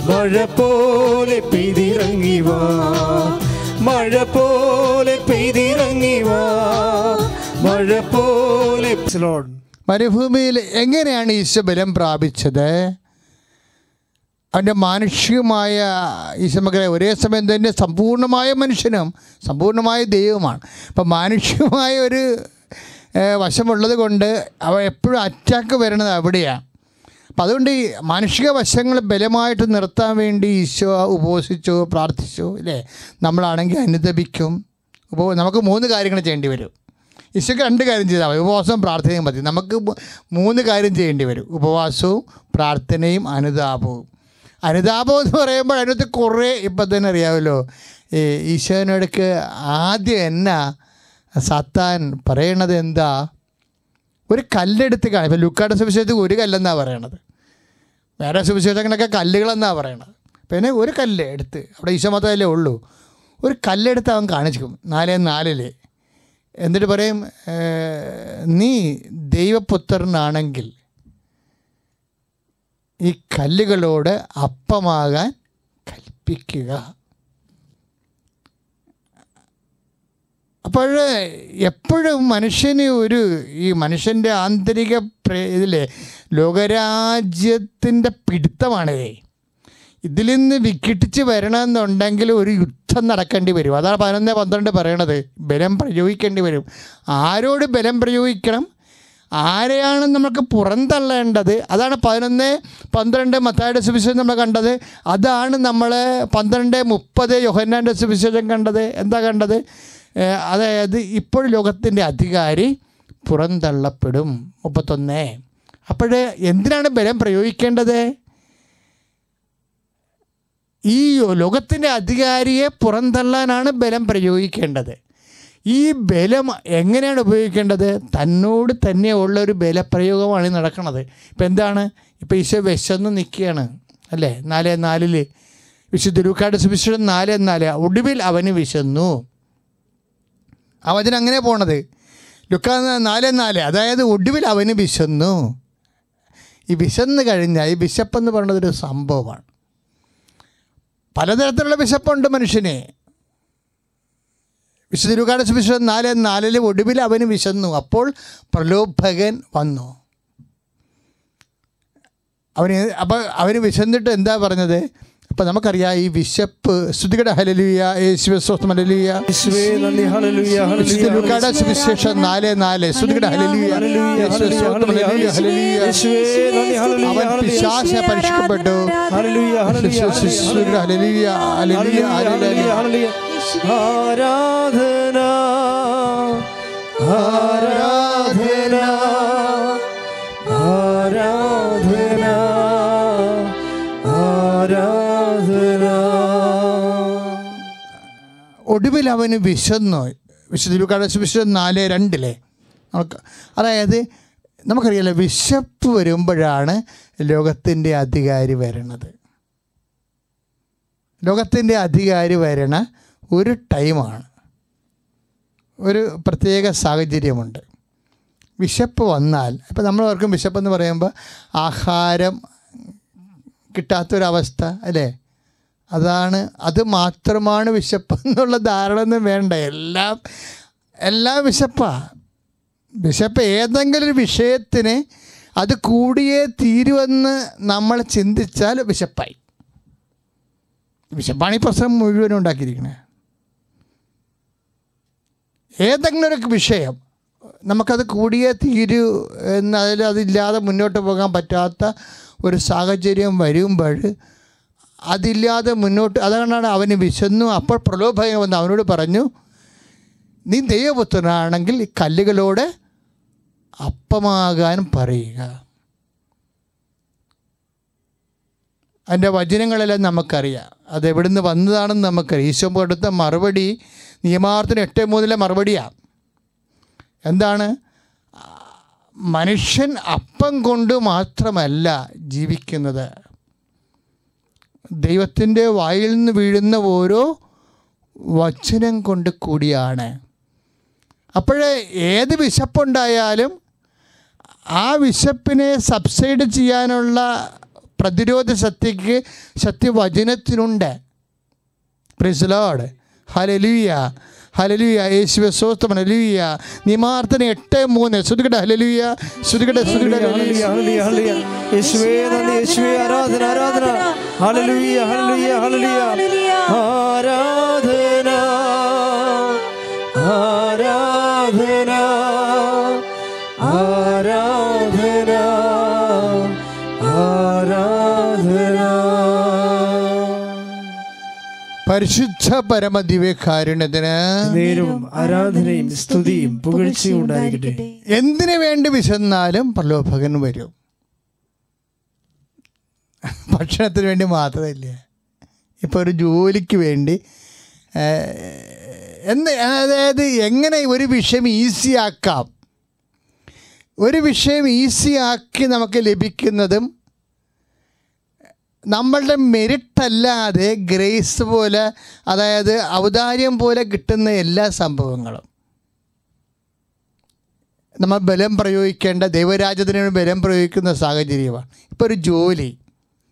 Speaker 1: മഴ പോലെ പെയ്തിറങ്ങി വാ. മഴ പോലെ പെയ്തിറങ്ങി വാ. മഴ പോലെ
Speaker 2: മരുഭൂമിയിൽ എങ്ങനെയാണ് ഈശോ ബലം പ്രാപിച്ചത്? അവന്റെ മാനുഷികമായ ഈശോമക്കളെ ഒരേ സമയം തന്നെ സമ്പൂർണമായ മനുഷ്യനും സമ്പൂർണമായ ദൈവമാണ് അപ്പം മാനുഷികമായ ഒരു വശമുള്ളത് കൊണ്ട് അവ എപ്പോഴും അറ്റാക്ക് വരുന്നത് അവിടെയാണ് അപ്പം അതുകൊണ്ട് ഈ മാനുഷിക വശങ്ങൾ ബലമായിട്ട് നിർത്താൻ വേണ്ടി ഈശോ ഉപവസിച്ചു പ്രാർത്ഥിച്ചു അല്ലേ നമ്മളാണെങ്കിൽ അനുദപിക്കും. ഉപ നമുക്ക് മൂന്ന് കാര്യങ്ങൾ ചെയ്യേണ്ടി വരും. ഈശോക്ക് രണ്ട് കാര്യം ചെയ്താൽ മതി. ഉപവാസവും പ്രാർത്ഥനയും മതി. നമുക്ക് മൂന്ന് കാര്യം ചെയ്യേണ്ടി വരും. ഉപവാസവും പ്രാർത്ഥനയും അനുതാപവും. അനുതാപം എന്ന് പറയുമ്പോൾ അതിനകത്ത് കുറേ ഇപ്പം തന്നെ അറിയാമല്ലോ ഈ ഈശോനോടക്ക് ആദ്യം എന്നാ സത്താൻ പറയണത് എന്താ? ഒരു കല്ലെടുത്ത് കാണും ഇപ്പം ലുക്കാട സുവിശേഷത്തിൽ ഒരു കല്ലെന്നാണ് പറയണത്. വേറെ സുവിശേഷങ്ങളൊക്കെ കല്ലുകളെന്നാണ് പറയണത്. പിന്നെ ഒരു കല്ല് എടുത്ത് അവിടെ ഈശോ മാത്രമല്ലേ ഉള്ളൂ. ഒരു കല്ലെടുത്ത് അവൻ കാണിച്ചിരിക്കും നാലേ നാലിൽ എന്നിട്ട് പറയും നീ ദൈവപുത്രനാണെങ്കിൽ ഈ കല്ലുകളോട് അപ്പമാകാൻ കൽപ്പിക്കുക. അപ്പോൾ എപ്പോഴും മനുഷ്യന് ഒരു ഈ മനുഷ്യന്റെ ആന്തരിക ഇതിലെ ലോകരാജ്യത്തിന്റെ പിടുത്തമാണിതേ ഇതിൽ നിന്ന് വിഘടിച്ച് വരണമെന്നുണ്ടെങ്കിൽ ഒരു യുദ്ധം നടക്കേണ്ടി വരും. അതാണ് പതിനൊന്ന് പന്ത്രണ്ട് പറയണത്. ബലം പ്രയോഗിക്കേണ്ടി വരും. ആരോട് ബലം പ്രയോഗിക്കണം? ആരെയാണ് നമുക്ക് പുറന്തള്ളേണ്ടത്? അതാണ് പതിനൊന്ന് പന്ത്രണ്ട് മത്തായുടെ സുവിശേഷം നമ്മൾ കണ്ടത്. അതാണ് നമ്മൾ പന്ത്രണ്ട് മുപ്പത് യോഹന്നാന്റെ സുവിശേഷം കണ്ടത്. എന്താ കണ്ടത്? അതായത് ഇപ്പോൾ ലോകത്തിന്റെ അധികാരി പുറന്തള്ളപ്പെടും. മുപ്പത്തൊന്ന്. അപ്പോഴേ എന്തിനാണ് ബലം പ്രയോഗിക്കേണ്ടത്? ഈ ലോകത്തിന്റെ അധികാരിയെ പുറന്തള്ളാനാണ് ബലം പ്രയോഗിക്കേണ്ടത്. ഈ ബലം എങ്ങനെയാണ് ഉപയോഗിക്കേണ്ടത്? തന്നോട് തന്നെ ഉള്ള ഒരു ബലപ്രയോഗമാണ് നടക്കുന്നത് ഇപ്പം എന്താണ്? ഇപ്പം ഈശോ വിശന്ന് നിൽക്കുകയാണ് അല്ലേ? നാല് നാലിൽ വിശുദ്ധ ലൂക്കാട് സുവിശേഷം നാല് നാല്. ഒടുവിൽ അവന് വിശന്നു. ആ വചനം അങ്ങനെ പോണത്. ലുക്ക നാല് നാല് അതായത് ഒടുവിൽ അവന് വിശന്നു. ഈ വിശന്ന് കഴിഞ്ഞാൽ ഈ വിശപ്പെന്ന് പറയുന്നത് ഒരു സംഭവമാണ്. പലതരത്തിലുള്ള വിശപ്പുണ്ട് മനുഷ്യനെ. വിശുദ്ധ ലുക്കാട് സുവിശേഷം നാല് നാലിൽ ഒടുവിൽ അവന് വിശന്നു. അപ്പോൾ പ്രലോഭകൻ വന്നു. അവന് അപ്പം അവന് വിശന്നിട്ട് എന്താ പറഞ്ഞത്? അപ്പം നമുക്കറിയാം ഈ വിശപ്പ്. സ്തുതികട ഹലലുയ യേശുവ സ്വസ്ഥം ഹലലുയ ലുക്കാട് സുവിശേഷം നാല് നാല്. സ്തുതികട ഹലലുയ യേശുവ
Speaker 1: ഹലലിയ
Speaker 2: അവൻ ഹലലുയ
Speaker 1: ആരാധന ആരാധന.
Speaker 2: ഒടുവിൽ അവന് വിശന്നു. വിശുദ്ധ ലുക്കാട് സുവിശേഷം നാല് രണ്ടിലെ. നമുക്ക് അതായത് നമുക്കറിയാലോ വിശപ്പ് വരുമ്പോഴാണ് ലോകത്തിന്റെ അധികാരി വരണത്. ലോകത്തിന്റെ അധികാരി വരണ ഒരു ടൈമാണ്. ഒരു പ്രത്യേക സാഹചര്യമുണ്ട്. വിശപ്പ് വന്നാൽ ഇപ്പം നമ്മൾ ഓർക്കും വിശപ്പെന്ന് പറയുമ്പോൾ ആഹാരം കിട്ടാത്തൊരവസ്ഥ അല്ലേ? അതാണ് അത് മാത്രമാണ് വിശപ്പ് എന്നുള്ള ധാരണ ഒന്നും വേണ്ട. എല്ലാം എല്ലാം വിശപ്പാ. വിശപ്പ് ഏതെങ്കിലും ഒരു വിഷയത്തിന് അത് കൂടിയേ തീരുമെന്ന് നമ്മൾ ചിന്തിച്ചാൽ വിശപ്പായി. വിശപ്പാണ് ഈ പ്രശ്നം മുഴുവനും ഉണ്ടാക്കിയിരിക്കുന്നത് ഏതെങ്കിലും ഒരു വിഷയം നമുക്കത് കൂടിയേ തീരൂ എന്ന് അതിൽ അതില്ലാതെ മുന്നോട്ട് പോകാൻ പറ്റാത്ത ഒരു സാഹചര്യം വരുമ്പോൾ അതില്ലാതെ മുന്നോട്ട് അതുകൊണ്ടാണ് അവന് വിശന്നു. അപ്പോൾ പ്രലോഭനം വന്ന് അവനോട് പറഞ്ഞു നീ ദൈവപുത്രനാണെങ്കിൽ കല്ലുകളോട് അപ്പമാകാൻ പറയുക. അതിന്റെ വചനങ്ങളെല്ലാം നമുക്കറിയാം. അത് എവിടുന്ന് വന്നതാണെന്ന് നമുക്കറിയാം. ഈശോ കൊടുത്ത മറുപടി നിയമാർത്ഥന എട്ട് മൂന്നിലെ മറുപടിയാണ് എന്താണ്? മനുഷ്യൻ അപ്പം കൊണ്ട് മാത്രമല്ല ജീവിക്കുന്നത്. ദൈവത്തിന്റെ വായിൽ നിന്ന് വീഴുന്ന ഓരോ വചനം കൊണ്ട് കൂടിയാണ്. അപ്പോഴേ ഏത് വിശപ്പുണ്ടായാലും ആ വിശപ്പിനെ സബ്സൈഡ് ചെയ്യാനുള്ള പ്രതിരോധ ശക്തിക്ക് ശക്തി വചനത്തിനുണ്ട് പ്രിസ്ലോഡ് ഹലലുയ ഹലലുയ യേശുവെ സ്വസ്ഥം ഹലലുയ നിമാർത്തന എട്ട് മൂന്ന്. ശ്രുതികട. ഹലലുയ ശ്രുതികട ശ്രുതികട.
Speaker 1: യേശുവേ നന്ദി. യേശുവേ ആരാധന ആരാധന. ഹലലുയ ഹലലുയ ഹലലുയ ആരാധന ആരാധന ആരാധന.
Speaker 2: പരിശുദ്ധ പരമദിവ്യകാരുണ്യത്തിന്
Speaker 1: നേരവും ആരാധനയും സ്തുതിയും പുകഴ്ചയും ഉണ്ടായിരിക്കട്ടെ.
Speaker 2: എന്തിനു വേണ്ടി വിശന്നാലും പ്രലോഭകൻ വരും. ഭക്ഷണത്തിന് വേണ്ടി മാത്രമല്ല. ഇപ്പൊ ഒരു ജോലിക്ക് വേണ്ടി എന്ന് അതായത് എങ്ങനെ ഒരു വിഷയം ഈസിയാക്കാം? ഒരു വിഷയം ഈസിയാക്കി നമുക്ക് ലഭിക്കുന്നതും നമ്മളുടെ മെരിറ്റ് അല്ലാതെ ഗ്രേസ് പോലെ അതായത് ഔദാര്യം പോലെ കിട്ടുന്ന എല്ലാ സംഭവങ്ങളും. നമ്മൾ ബലം പ്രയോഗിക്കേണ്ട ദൈവരാജ്യത്തിന് ബലം പ്രയോഗിക്കുന്ന സാഹചര്യമാണ്. ഇപ്പോൾ ഒരു ജോലി.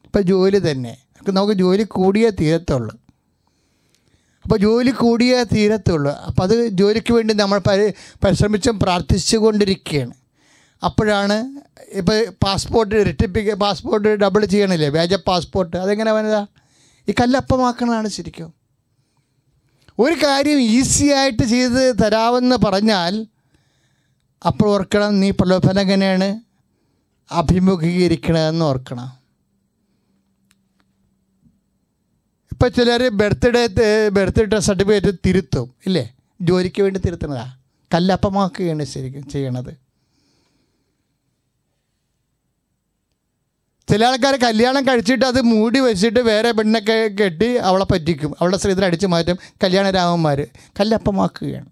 Speaker 2: ഇപ്പോൾ ജോലി തന്നെ. നമുക്ക് ജോലി കൂടിയേ തീരത്തുള്ളൂ. അപ്പോൾ ജോലി കൂടിയേ തീരത്തുള്ളൂ. അപ്പോൾ അത് ജോലിക്ക് വേണ്ടി നമ്മൾ പരി പരിശ്രമിച്ചും പ്രാർത്ഥിച്ചുകൊണ്ടിരിക്കുകയാണ്. അപ്പോഴാണ് ഇപ്പോൾ പാസ്പോർട്ട് റിട്ടിപ്പിക്ക പാസ്പോർട്ട് ഡബിൾ ചെയ്യണില്ലേ? വ്യാജ പാസ്പോർട്ട്. അതെങ്ങനെ വനിതാ? ഈ കല്ലപ്പമാക്കണതാണ് ശരിക്കും. ഒരു കാര്യം ഈസി ആയിട്ട് ചെയ്ത് തരാമെന്ന് പറഞ്ഞാൽ അപ്പോൾ ഓർക്കണം നീ പ്രലോഭനങ്ങനെയാണ് അഭിമുഖീകരിക്കണമെന്ന് ഓർക്കണം. ഇപ്പം ചിലർ ബർത്ത്ഡേ ബർത്ത്ഡേ സർട്ടിഫിക്കറ്റ് തിരുത്തും ഇല്ലേ? ജോലിക്ക് വേണ്ടി തിരുത്തുന്നതാ. കല്ലപ്പമാക്കുകയാണ് ശരിക്കും ചെയ്യണത്. ചില ആൾക്കാർ കല്യാണം കഴിച്ചിട്ട് അത് മൂടി വെച്ചിട്ട് വേറെ പെണ്ണൊക്കെ കെട്ടി അവളെ പറ്റിക്കും. അവളുടെ സ്ത്രീധനം അടിച്ചു മാറ്റും. കല്യാണ രാമന്മാർ കല്ലപ്പമാക്കുകയാണ്.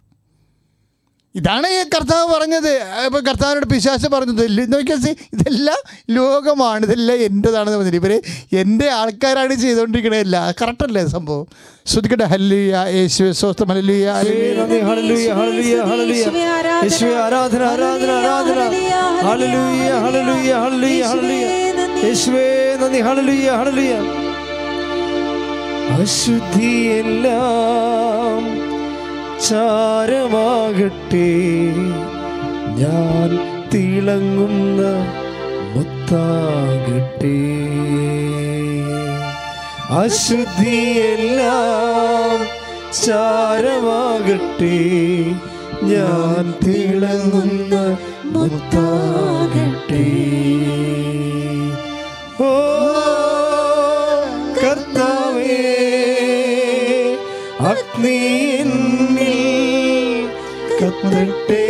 Speaker 2: ഇതാണ് ഈ കർത്താവ് പറഞ്ഞത്. ഇപ്പോൾ കർത്താവിനോട് പിശാസ് പറഞ്ഞത്. നോക്കിയാൽ സി, ഇതെല്ലാം ലോകമാണ്. ഇതെല്ലാം എന്റെതാണെന്ന് പറഞ്ഞിട്ട് ഇവർ എന്റെ ആൾക്കാരാണ് ചെയ്തുകൊണ്ടിരിക്കണതല്ല കറക്റ്റല്ലേ സംഭവം? ശ്രദ്ധിക്കട്ടെ. ഹല്ലിയ യേശു സ്വസ്ഥം. ഹല്ലിയ
Speaker 1: ആരാധന ആരാധന ആരാധന ഹല്ലേലൂയ ഹല്ലേലൂയ ഹല്ലേലൂയ ഹല്ലേലൂയ. യേശുവേ നന്ദി. ഹണലുയ്യ ഹണലുയ്യ അശുദ്ധിയെല്ലാം ചാരമാകട്ടെ. ഞാൻ തിളങ്ങുന്ന മുത്താകട്ടെ. അശുദ്ധിയെല്ലാം ചാരമാകട്ടെ. ഞാൻ തിളങ്ങുന്ന മുത്താകട്ടെ. ഓ കർത്താവേ അഗ്നിയിൽ കത്തട്ടെ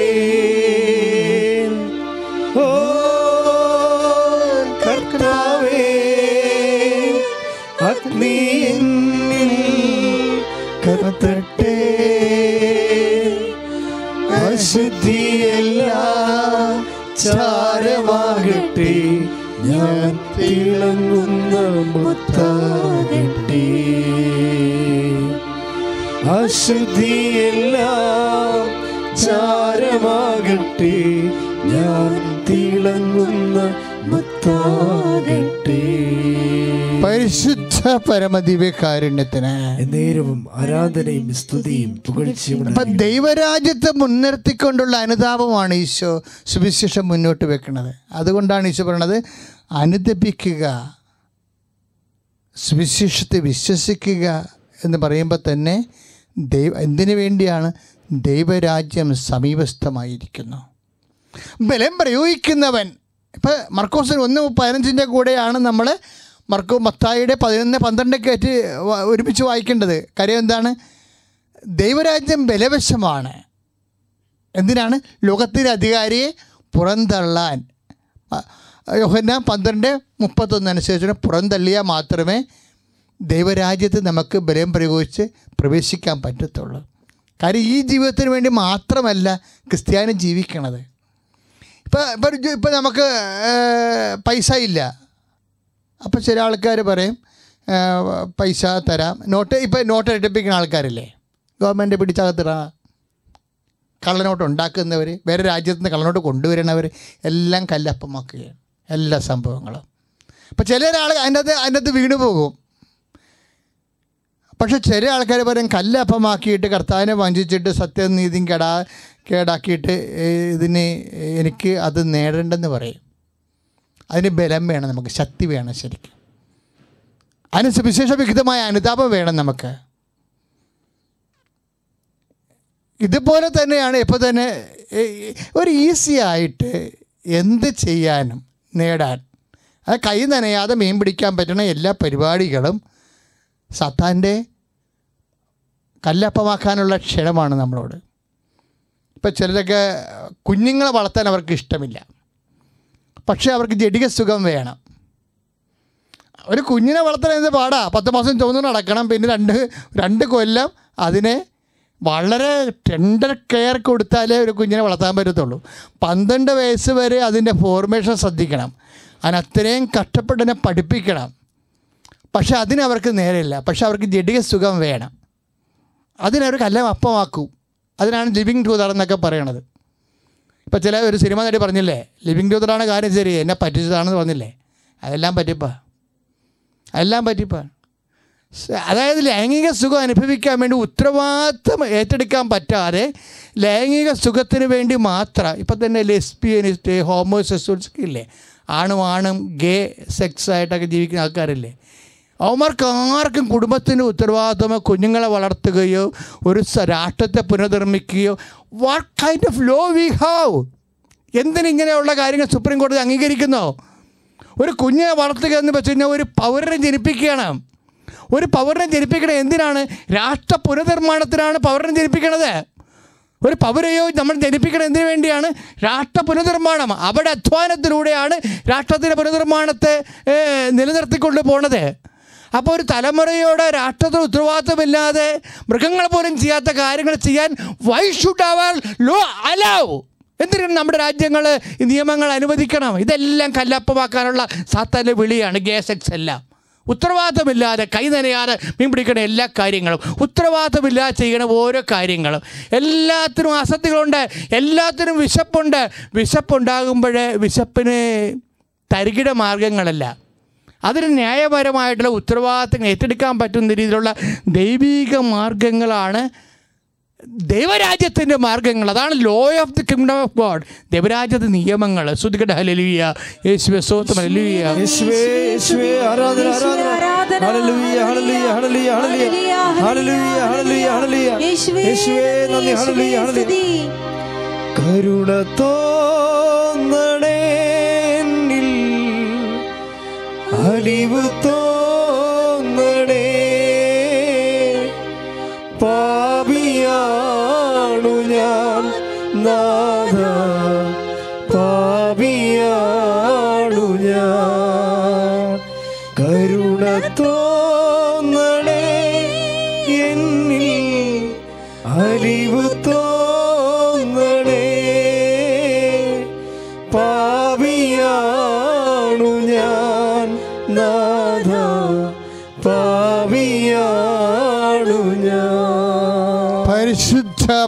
Speaker 1: തിളങ്ങുന്ന മുത്താകട്ടെ. അശുദ്ധിയെല്ലാം ചാരമാകട്ടെ ഞാൻ തിളങ്ങുന്ന മുത്താകട്ടെ.
Speaker 2: പരിശുദ്ധ പരമദിവ്യകാരുണ്യത്തിന്
Speaker 1: നേരവും ആരാധനയും സ്തുതിയും പുകഴ്ചയും
Speaker 2: അപ്പൊ ദൈവരാജ്യത്തെ മുൻനിർത്തിക്കൊണ്ടുള്ള അനുതാപമാണ് ഈശോ സുവിശേഷം മുന്നോട്ട് വെക്കുന്നത്. അതുകൊണ്ടാണ് ഈശോ പറയണത് അനുദപിക്കുക സുവിശേഷത്തെ വിശ്വസിക്കുക എന്ന് പറയുമ്പോൾ തന്നെ ദൈവ എന്തിനു വേണ്ടിയാണ് ദൈവരാജ്യം സമീപസ്ഥമായിരിക്കുന്നു? ബലം പ്രയോഗിക്കുന്നവൻ. ഇപ്പോൾ മർക്കോസിന് ഒന്ന് പതിനഞ്ചിന്റെ കൂടെയാണ് നമ്മൾ മർക്കോ മത്തായിയുടെ പതിനൊന്ന് പന്ത്രണ്ടൊക്കെ ആയിട്ട് ഒരുമിച്ച് വായിക്കേണ്ടത്. കാര്യം എന്താണ്? ദൈവരാജ്യം ബലവശമാണ്. എന്തിനാണ്? ലോകത്തിന്റെ അധികാരിയെ പുറന്തള്ളാൻ. യോഹന്ന പന്ത്രണ്ട് മുപ്പത്തൊന്ന് അനുസരിച്ച് പുറന്തള്ളിയാൽ മാത്രമേ ദൈവരാജ്യത്ത് നമുക്ക് ബലം പ്രയോഗിച്ച് പ്രവേശിക്കാൻ പറ്റത്തുള്ളൂ. കാര്യം ഈ ജീവിതത്തിന് വേണ്ടി മാത്രമല്ല ക്രിസ്ത്യാനി ജീവിക്കണത്. ഇപ്പോൾ ഇപ്പം ഇപ്പം നമുക്ക് പൈസ ഇല്ല. അപ്പോൾ ചില ആൾക്കാർ പറയും പൈസ തരാം. നോട്ട് ഇപ്പം നോട്ട് ഇട്ടിപ്പിക്കുന്ന ആൾക്കാരില്ലേ? ഗവൺമെന്റ് പിടിച്ചകത്തിടാ. കള്ളനോട്ട് ഉണ്ടാക്കുന്നവർ വേറെ രാജ്യത്ത് നിന്ന് കള്ളനോട്ട് കൊണ്ടുവരുന്നവർ എല്ലാം കല്ലപ്പമാക്കുകയാണ്. എല്ലാ സംഭവങ്ങളും. അപ്പം ചില ആൾ അതിന്റെ അത് അതിന്റെ അത് വീണു പോകും. പക്ഷെ ചില ആൾക്കാർ പറയും കല്ലപ്പമാക്കിയിട്ട് കർത്താവിനെ വഞ്ചിച്ചിട്ട് സത്യനീതിയും കേടാ കേടാക്കിയിട്ട് ഇതിന് എനിക്ക് അത് നേടേണ്ടെന്ന് പറയും. അതിന് ബലം വേണം നമുക്ക് ശക്തി വേണം ശരിക്കും. അതിന് സുവിശേഷ വിഹിതമായ അനുതാപം വേണം നമുക്ക്. ഇതുപോലെ തന്നെയാണ് ഇപ്പോൾ തന്നെ ഒരു ഈസി ആയിട്ട് എന്ത് ചെയ്യാനും നേടാൻ. അത് കൈ നനയാതെ മീൻ പിടിക്കാൻ പറ്റുന്ന എല്ലാ പരിപാടികളും സത്താന്റെ കല്ലപ്പമാക്കാനുള്ള ക്ഷണമാണ് നമ്മളോട്. ഇപ്പം ചിലരൊക്കെ കുഞ്ഞുങ്ങളെ വളർത്താൻ അവർക്ക് ഇഷ്ടമില്ല. പക്ഷേ അവർക്ക് ജടിക സുഖം വേണം. ഒരു കുഞ്ഞിനെ വളർത്താൻ എന്ത് പാടാ. പത്ത് മാസം ചുമന്ന് നടക്കണം. പിന്നെ രണ്ട് രണ്ട് കൊല്ലം അതിനെ വളരെ ടെൻഡർ കെയർ കൊടുത്താലേ ഒരു കുഞ്ഞിനെ വളർത്താൻ പറ്റത്തുള്ളൂ. പന്ത്രണ്ട് വയസ്സ് വരെ അതിന്റെ ഫോർമേഷൻ ശ്രദ്ധിക്കണം. അതിന് അത്രയും കഷ്ടപ്പെട്ടതിനെ പഠിപ്പിക്കണം. പക്ഷെ അതിന് അവർക്ക് നേരമില്ല പക്ഷെ അവർക്ക് ജടിക സുഖം വേണം. അതിനവർ കല്ലം അപ്പമാക്കും. അതിനാണ് ലിവിങ് ടൂതർ എന്നൊക്കെ പറയണത്. ഇപ്പം ചില ഒരു സിനിമ നടി പറഞ്ഞില്ലേ ലിവിങ് ടൂതറാണ് കാര്യം ശരി എന്നെ പറ്റിച്ചതാണെന്ന് പറഞ്ഞില്ലേ? അതെല്ലാം പറ്റിപ്പാ. അതെല്ലാം പറ്റിപ്പാ. സ- അതായത് ലൈംഗിക സുഖം അനുഭവിക്കാൻ വേണ്ടി ഉത്തരവാദിത്തം ഏറ്റെടുക്കാൻ പറ്റാതെ ലൈംഗിക സുഖത്തിന് വേണ്ടി മാത്രം ഇപ്പം തന്നെ ലെസ്ബിയനിസ്റ്റ് ഹോമോസെക്സ്വൽസ് ഇല്ലേ? ആണും ആണും ഗേ സെക്സ് ആയിട്ടൊക്കെ ജീവിക്കുന്ന ആൾക്കാരില്ലേ? അവന്മാർക്ക് ആർക്കും കുടുംബത്തിന്റെ ഉത്തരവാദിത്തമോ കുഞ്ഞുങ്ങളെ വളർത്തുകയോ ഒരു രാഷ്ട്രത്തെ പുനർനിർമ്മിക്കുകയോ what kind of law we have എന്തിനിങ്ങനെയുള്ള കാര്യങ്ങൾ സുപ്രീം കോടതി അംഗീകരിക്കുന്നോ? ഒരു കുഞ്ഞിനെ വളർത്തുക എന്ന് വെച്ച് കഴിഞ്ഞാൽ ഒരു പൗരനെ ജനിപ്പിക്കുകയാണ്. ഒരു പൗരനെ ജനിപ്പിക്കണത് എന്തിനാണ്? രാഷ്ട്ര പുനർനിർമ്മാണത്തിനാണ് പൗരനെ ജനിപ്പിക്കണത്. ഒരു പൗരയോ നമ്മൾ ജനിപ്പിക്കണം എന്തിനു വേണ്ടിയാണ്? രാഷ്ട്ര പുനർനിർമ്മാണം. അവിടെ അധ്വാനത്തിലൂടെയാണ് രാഷ്ട്രത്തിന്റെ പുനർനിർമ്മാണത്തെ നിലനിർത്തിക്കൊണ്ട് പോണത്. അപ്പോൾ ഒരു തലമുറയോടെ രാഷ്ട്രത്തിന് ഉത്തരവാദിത്തമില്ലാതെ മൃഗങ്ങൾ പോലും ചെയ്യാത്ത കാര്യങ്ങൾ ചെയ്യാൻ വൈ ഷുഡ് അവർ ലോ അലൗ എന്തിനാണ് നമ്മുടെ രാജ്യങ്ങൾ നിയമങ്ങൾ അനുവദിക്കണം? ഇതെല്ലാം കല്ലപ്പമാക്കാനുള്ള സാത്താന്റെ വിളിയാണ് ഗ്യാസ് എക്സ് എല്ലാം. ഉത്തരവാദിത്തമില്ലാതെ കൈ നനയാതെ മീൻ പിടിക്കണ എല്ലാ കാര്യങ്ങളും ഉത്തരവാദിത്തമില്ലാതെ ചെയ്യണ ഓരോ കാര്യങ്ങളും. എല്ലാത്തിനും അസത്യങ്ങളുണ്ട് എല്ലാത്തിനും വിശപ്പുണ്ട്. വിശപ്പുണ്ടാകുമ്പോൾ വിശപ്പിന് തരികിട മാർഗങ്ങളല്ല. അതിന് ന്യായപരമായിട്ടുള്ള ഉത്തരവാദിത്തങ്ങൾ ഏറ്റെടുക്കാൻ പറ്റുന്ന രീതിയിലുള്ള ദൈവീക മാർഗങ്ങളാണ് ദൈവരാജ്യത്തിന്റെ മാർഗങ്ങൾ അതാണ് law of the kingdom of God ദൈവരാജ്യത്തെ നിയമങ്ങൾ. ശ്രുതികട ഹലലിയ യേശുവേ സ്വോത്രം ഹലലിയ
Speaker 1: യേശുവേ യേശുവേ ആരാധന ആരാധന.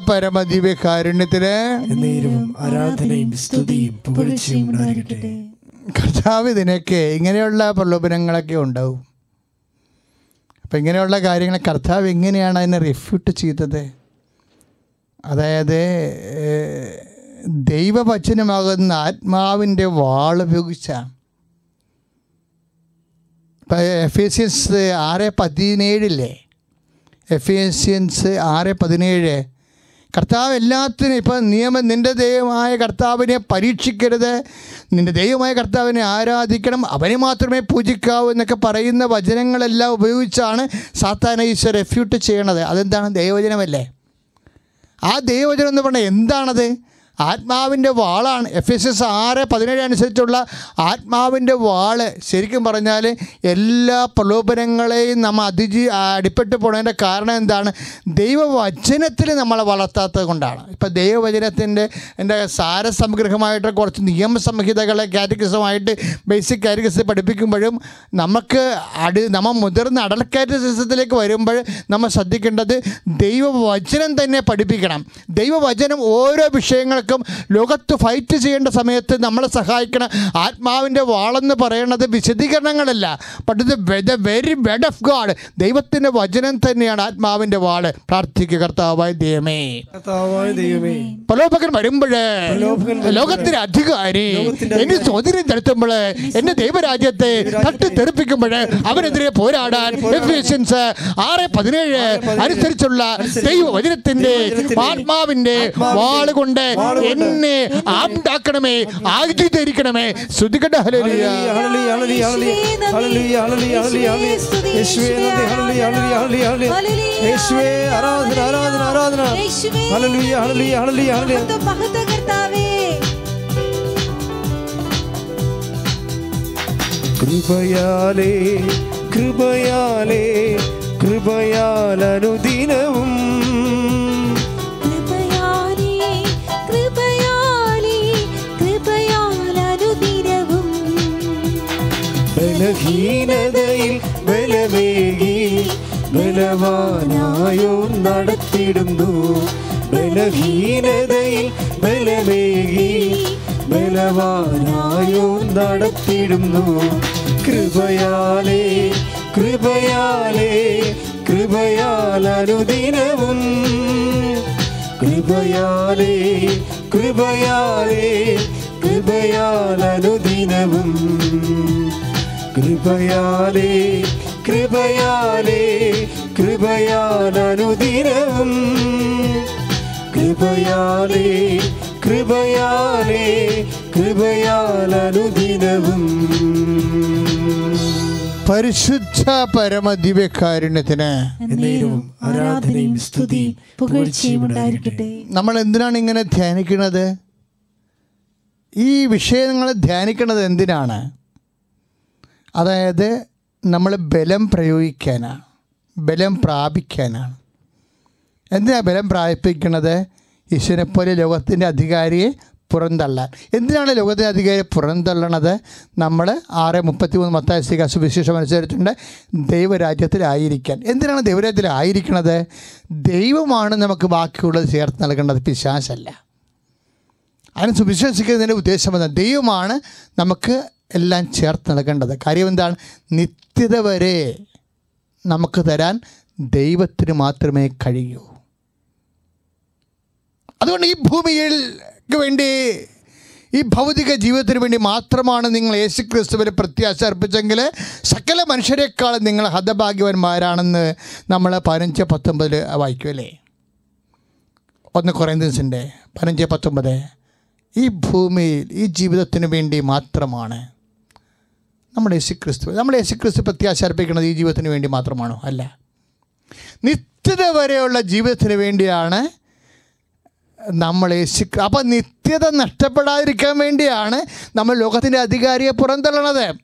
Speaker 2: പരമദിവ്യ കാരുണ്യത്തിന്
Speaker 1: ആരാധനയും സ്തുതിയും പുകഴ്ചയും
Speaker 2: കർത്താവ് ഇതിനൊക്കെ ഇങ്ങനെയുള്ള പ്രലോഭനങ്ങളൊക്കെ ഉണ്ടാവും. അപ്പം ഇങ്ങനെയുള്ള കാര്യങ്ങൾ കർത്താവ് എങ്ങനെയാണ് അതിനെ റിഫ്യൂട്ട് ചെയ്തത്? അതായത് ദൈവവചനമാകുന്ന ആത്മാവിന്റെ വാളുപയോഗിച്ചാണ് ഇപ്പം എഫേസ്യൻസ് ആറ് പതിനേഴില്ലേ? എഫേസ്യൻസ് ആറ് പതിനേഴ് കർത്താവ് എല്ലാത്തിനും ഇപ്പം നിയമം നിന്റെ ദൈവമായ കർത്താവിനെ പരീക്ഷിക്കരുത്. നിന്റെ ദൈവമായ കർത്താവിനെ ആരാധിക്കണം. അവനെ മാത്രമേ പൂജിക്കാവൂ എന്നൊക്കെ പറയുന്ന വചനങ്ങളെല്ലാം ഉപയോഗിച്ചാണ് സാത്താന ഈശ്വർ റെഫ്യൂട്ട് ചെയ്യണത്. അതെന്താണ്? ദൈവവചനമല്ലേ? ആ ദൈവവചനം എന്ന് പറഞ്ഞാൽ എന്താണത്? ആത്മാവിന്റെ വാളാണ്. എഫ് എസ് എസ് ആറ് പതിനേഴ് അനുസരിച്ചുള്ള ആത്മാവിന്റെ വാൾ. ശരിക്കും പറഞ്ഞാൽ എല്ലാ പ്രലോഭനങ്ങളെയും നമ്മൾ അതിജീ അടിപ്പെട്ട് പോണതിന്റെ കാരണം എന്താണ്? ദൈവവചനത്തിൽ നമ്മളെ വളർത്താത്തത് കൊണ്ടാണ്. ഇപ്പം ദൈവവചനത്തിന്റെ എന്റെ സാരസംഗ്രഹമായിട്ട് കുറച്ച് നിയമസംഹിതകളെ കാറ്റഗറിസമായിട്ട് ബേസിക് കാറ്റഗറിസ് പഠിപ്പിക്കുമ്പോഴും നമുക്ക് അടി നമ്മൾ മുതിർന്ന അടൽക്കാറ്റിസത്തിലേക്ക് വരുമ്പോൾ നമ്മൾ ശ്രദ്ധിക്കേണ്ടത് ദൈവവചനം തന്നെ പഠിപ്പിക്കണം. ദൈവവചനം ഓരോ വിഷയങ്ങൾക്കും ലോകത്ത് ഫൈറ്റ് ചെയ്യേണ്ട സമയത്ത് നമ്മളെ സഹായിക്കണ ആത്മാവിന്റെ വാളെന്ന് പറയുന്നത് വിശദീകരണങ്ങളല്ല. ബട്ട് ഇത് the very word of God ദൈവത്തിന്റെ വചനം തന്നെയാണ് ആത്മാവിന്റെ വാൾ. പ്രാർത്ഥിക്കുക കർത്താവായ ദൈവമേ. പ്രലോഭകൻ വരുമ്പോഴേ ലോകത്തിന്റെ അധികാരി എന്നെ സ്വാധീനം ചെലുത്തുമ്പോൾ എന്നെ ദൈവരാജ്യത്തെ തട്ടി തെറിപ്പിക്കുമ്പോൾ അവനെതിരെ പോരാടാൻ എഫിഷ്യൻസ് ആറ് പതിനേഴ് അനുസരിച്ചുള്ള ദൈവവചനത്തിന്റെ ആത്മാവിന്റെ വാൾ കൊണ്ട് എന്നെ ആണ്ടാക്കണമേ ആയുധീകരിക്കണമേ. ശ്രുതികട്ടെ ഹല്ലേലൂയ.
Speaker 1: Hallelujah, hallelujah, hallelujah, hallelujah, hallelujah, hallelujah, hallelujah. യേശുവേ നന്ദി, ഹല്ലേലൂയ, ഹല്ലേലൂയ, ഹല്ലേലൂയ, ഹല്ലേലൂയ. യേശുവേ ആരാധന ആരാധന ആരാധന.
Speaker 3: യേശുവേ.
Speaker 1: ഹല്ലേലൂയ ഹല്ലേലൂയ ഹല്ലേലൂയ ഹല്ലേലൂയ.
Speaker 3: മഹത്വം, മഹത്വം
Speaker 1: കൃപയാലേ കൃപയാലേ കൃപയാൽ ബലഹീനതയിൽ ബലമേകി ബലവാനായോ നടത്തിടുന്നു. ബലഹീനതയിൽ ബലമേകി ബലവാനായോ നടത്തിടുന്നു. കൃപയാലേ കൃപയാലേ കൃപയാലനുദിനവും കൃപയാലേ കൃപയാലേ കൃപയാൽ അനുദിനവും. കൃപയാലേ കൃപയാലേ കൃപയാലനുദിനം കൃപയാലേ കൃപയാലേ കൃപയാലനുദിനവും
Speaker 2: പരിശുദ്ധ പരമദിവ്യകാരുണ്യത്തിന്
Speaker 1: ആരാധനയും സ്തുതിയും
Speaker 3: പുകഴ്ചയും ഉണ്ടായിരിക്കട്ടെ.
Speaker 2: നമ്മൾ എന്തിനാണ് ഇങ്ങനെ ധ്യാനിക്കുന്നത്? ഈ വിഷയങ്ങളെ ധ്യാനിക്കുന്നത് എന്തിനാണ്? അതായത് നമ്മൾ ബലം പ്രയോഗിക്കാനാണ് ബലം പ്രാപിക്കാനാണ് എന്തിനാണ് ബലം പ്രാപിപ്പിക്കുന്നത് ഈശ്വരനെപ്പോലെ ലോകത്തിന്റെ അധികാരിയെ പുറന്തള്ളാൻ. എന്തിനാണ് ലോകത്തിന്റെ അധികാരിയെ പുറന്തള്ളണത്? നമ്മൾ ആറ് മുപ്പത്തി മൂന്ന് മത്തായ സുവിശേഷം അനുസരിച്ചിട്ടുണ്ട്. ദൈവരാജ്യത്തിലായിരിക്കാൻ. എന്തിനാണ് ദൈവരാജ്യത്തിലായിരിക്കണത്? ദൈവമാണ് നമുക്ക് ബാക്കിയുള്ളത് ചേർത്ത് നൽകേണ്ടത്. പിശാശല്ല. അതിന് സുവിശ്വസിക്കുന്നതിന്റെ ഉദ്ദേശം എന്താണ് ദൈവമാണ് നമുക്ക് എല്ലാം ചേർത്ത് നൽകേണ്ടത്. കാര്യം എന്താണ്? നിത്യത വരെ നമുക്ക് തരാൻ ദൈവത്തിന് മാത്രമേ കഴിയൂ. അതുകൊണ്ട് ഈ ഭൂമിയിൽക്ക് വേണ്ടി ഈ ഭൗതിക ജീവിതത്തിന് വേണ്ടി മാത്രമാണ് നിങ്ങൾ യേശു ക്രിസ്തുവിൽ പ്രത്യാശ അർപ്പിച്ചെങ്കിൽ സകല മനുഷ്യരെക്കാളും നിങ്ങൾ ഹതഭാഗ്യവന്മാരാണെന്ന് നമ്മൾ പതിനഞ്ച് പത്തൊമ്പതിൽ വായിക്കുമല്ലേ ഒന്ന് കൊറേന്തീൻസിന്റെ പതിനഞ്ച് പത്തൊമ്പത്. ഈ ഭൂമിയിൽ ഈ ജീവിതത്തിന് വേണ്ടി മാത്രമാണ് നമ്മൾ യേശുക്രിസ്തു. ക്രിസ്തു യേശുക്രിസ്തു യേശു ക്രിസ്തു പ്രത്യാശ അർപ്പിക്കുന്നത് ഈ ജീവിതത്തിന് വേണ്ടി മാത്രമാണോ? അല്ല. നിത്യത വരെയുള്ള ജീവിതത്തിന് വേണ്ടിയാണ് നമ്മൾ യേശു അപ്പം നിത്യത നഷ്ടപ്പെടാതിരിക്കാൻ വേണ്ടിയാണ് നമ്മൾ ലോകത്തിന്റെ അധികാരിയെ പുറന്തള്ളണത്.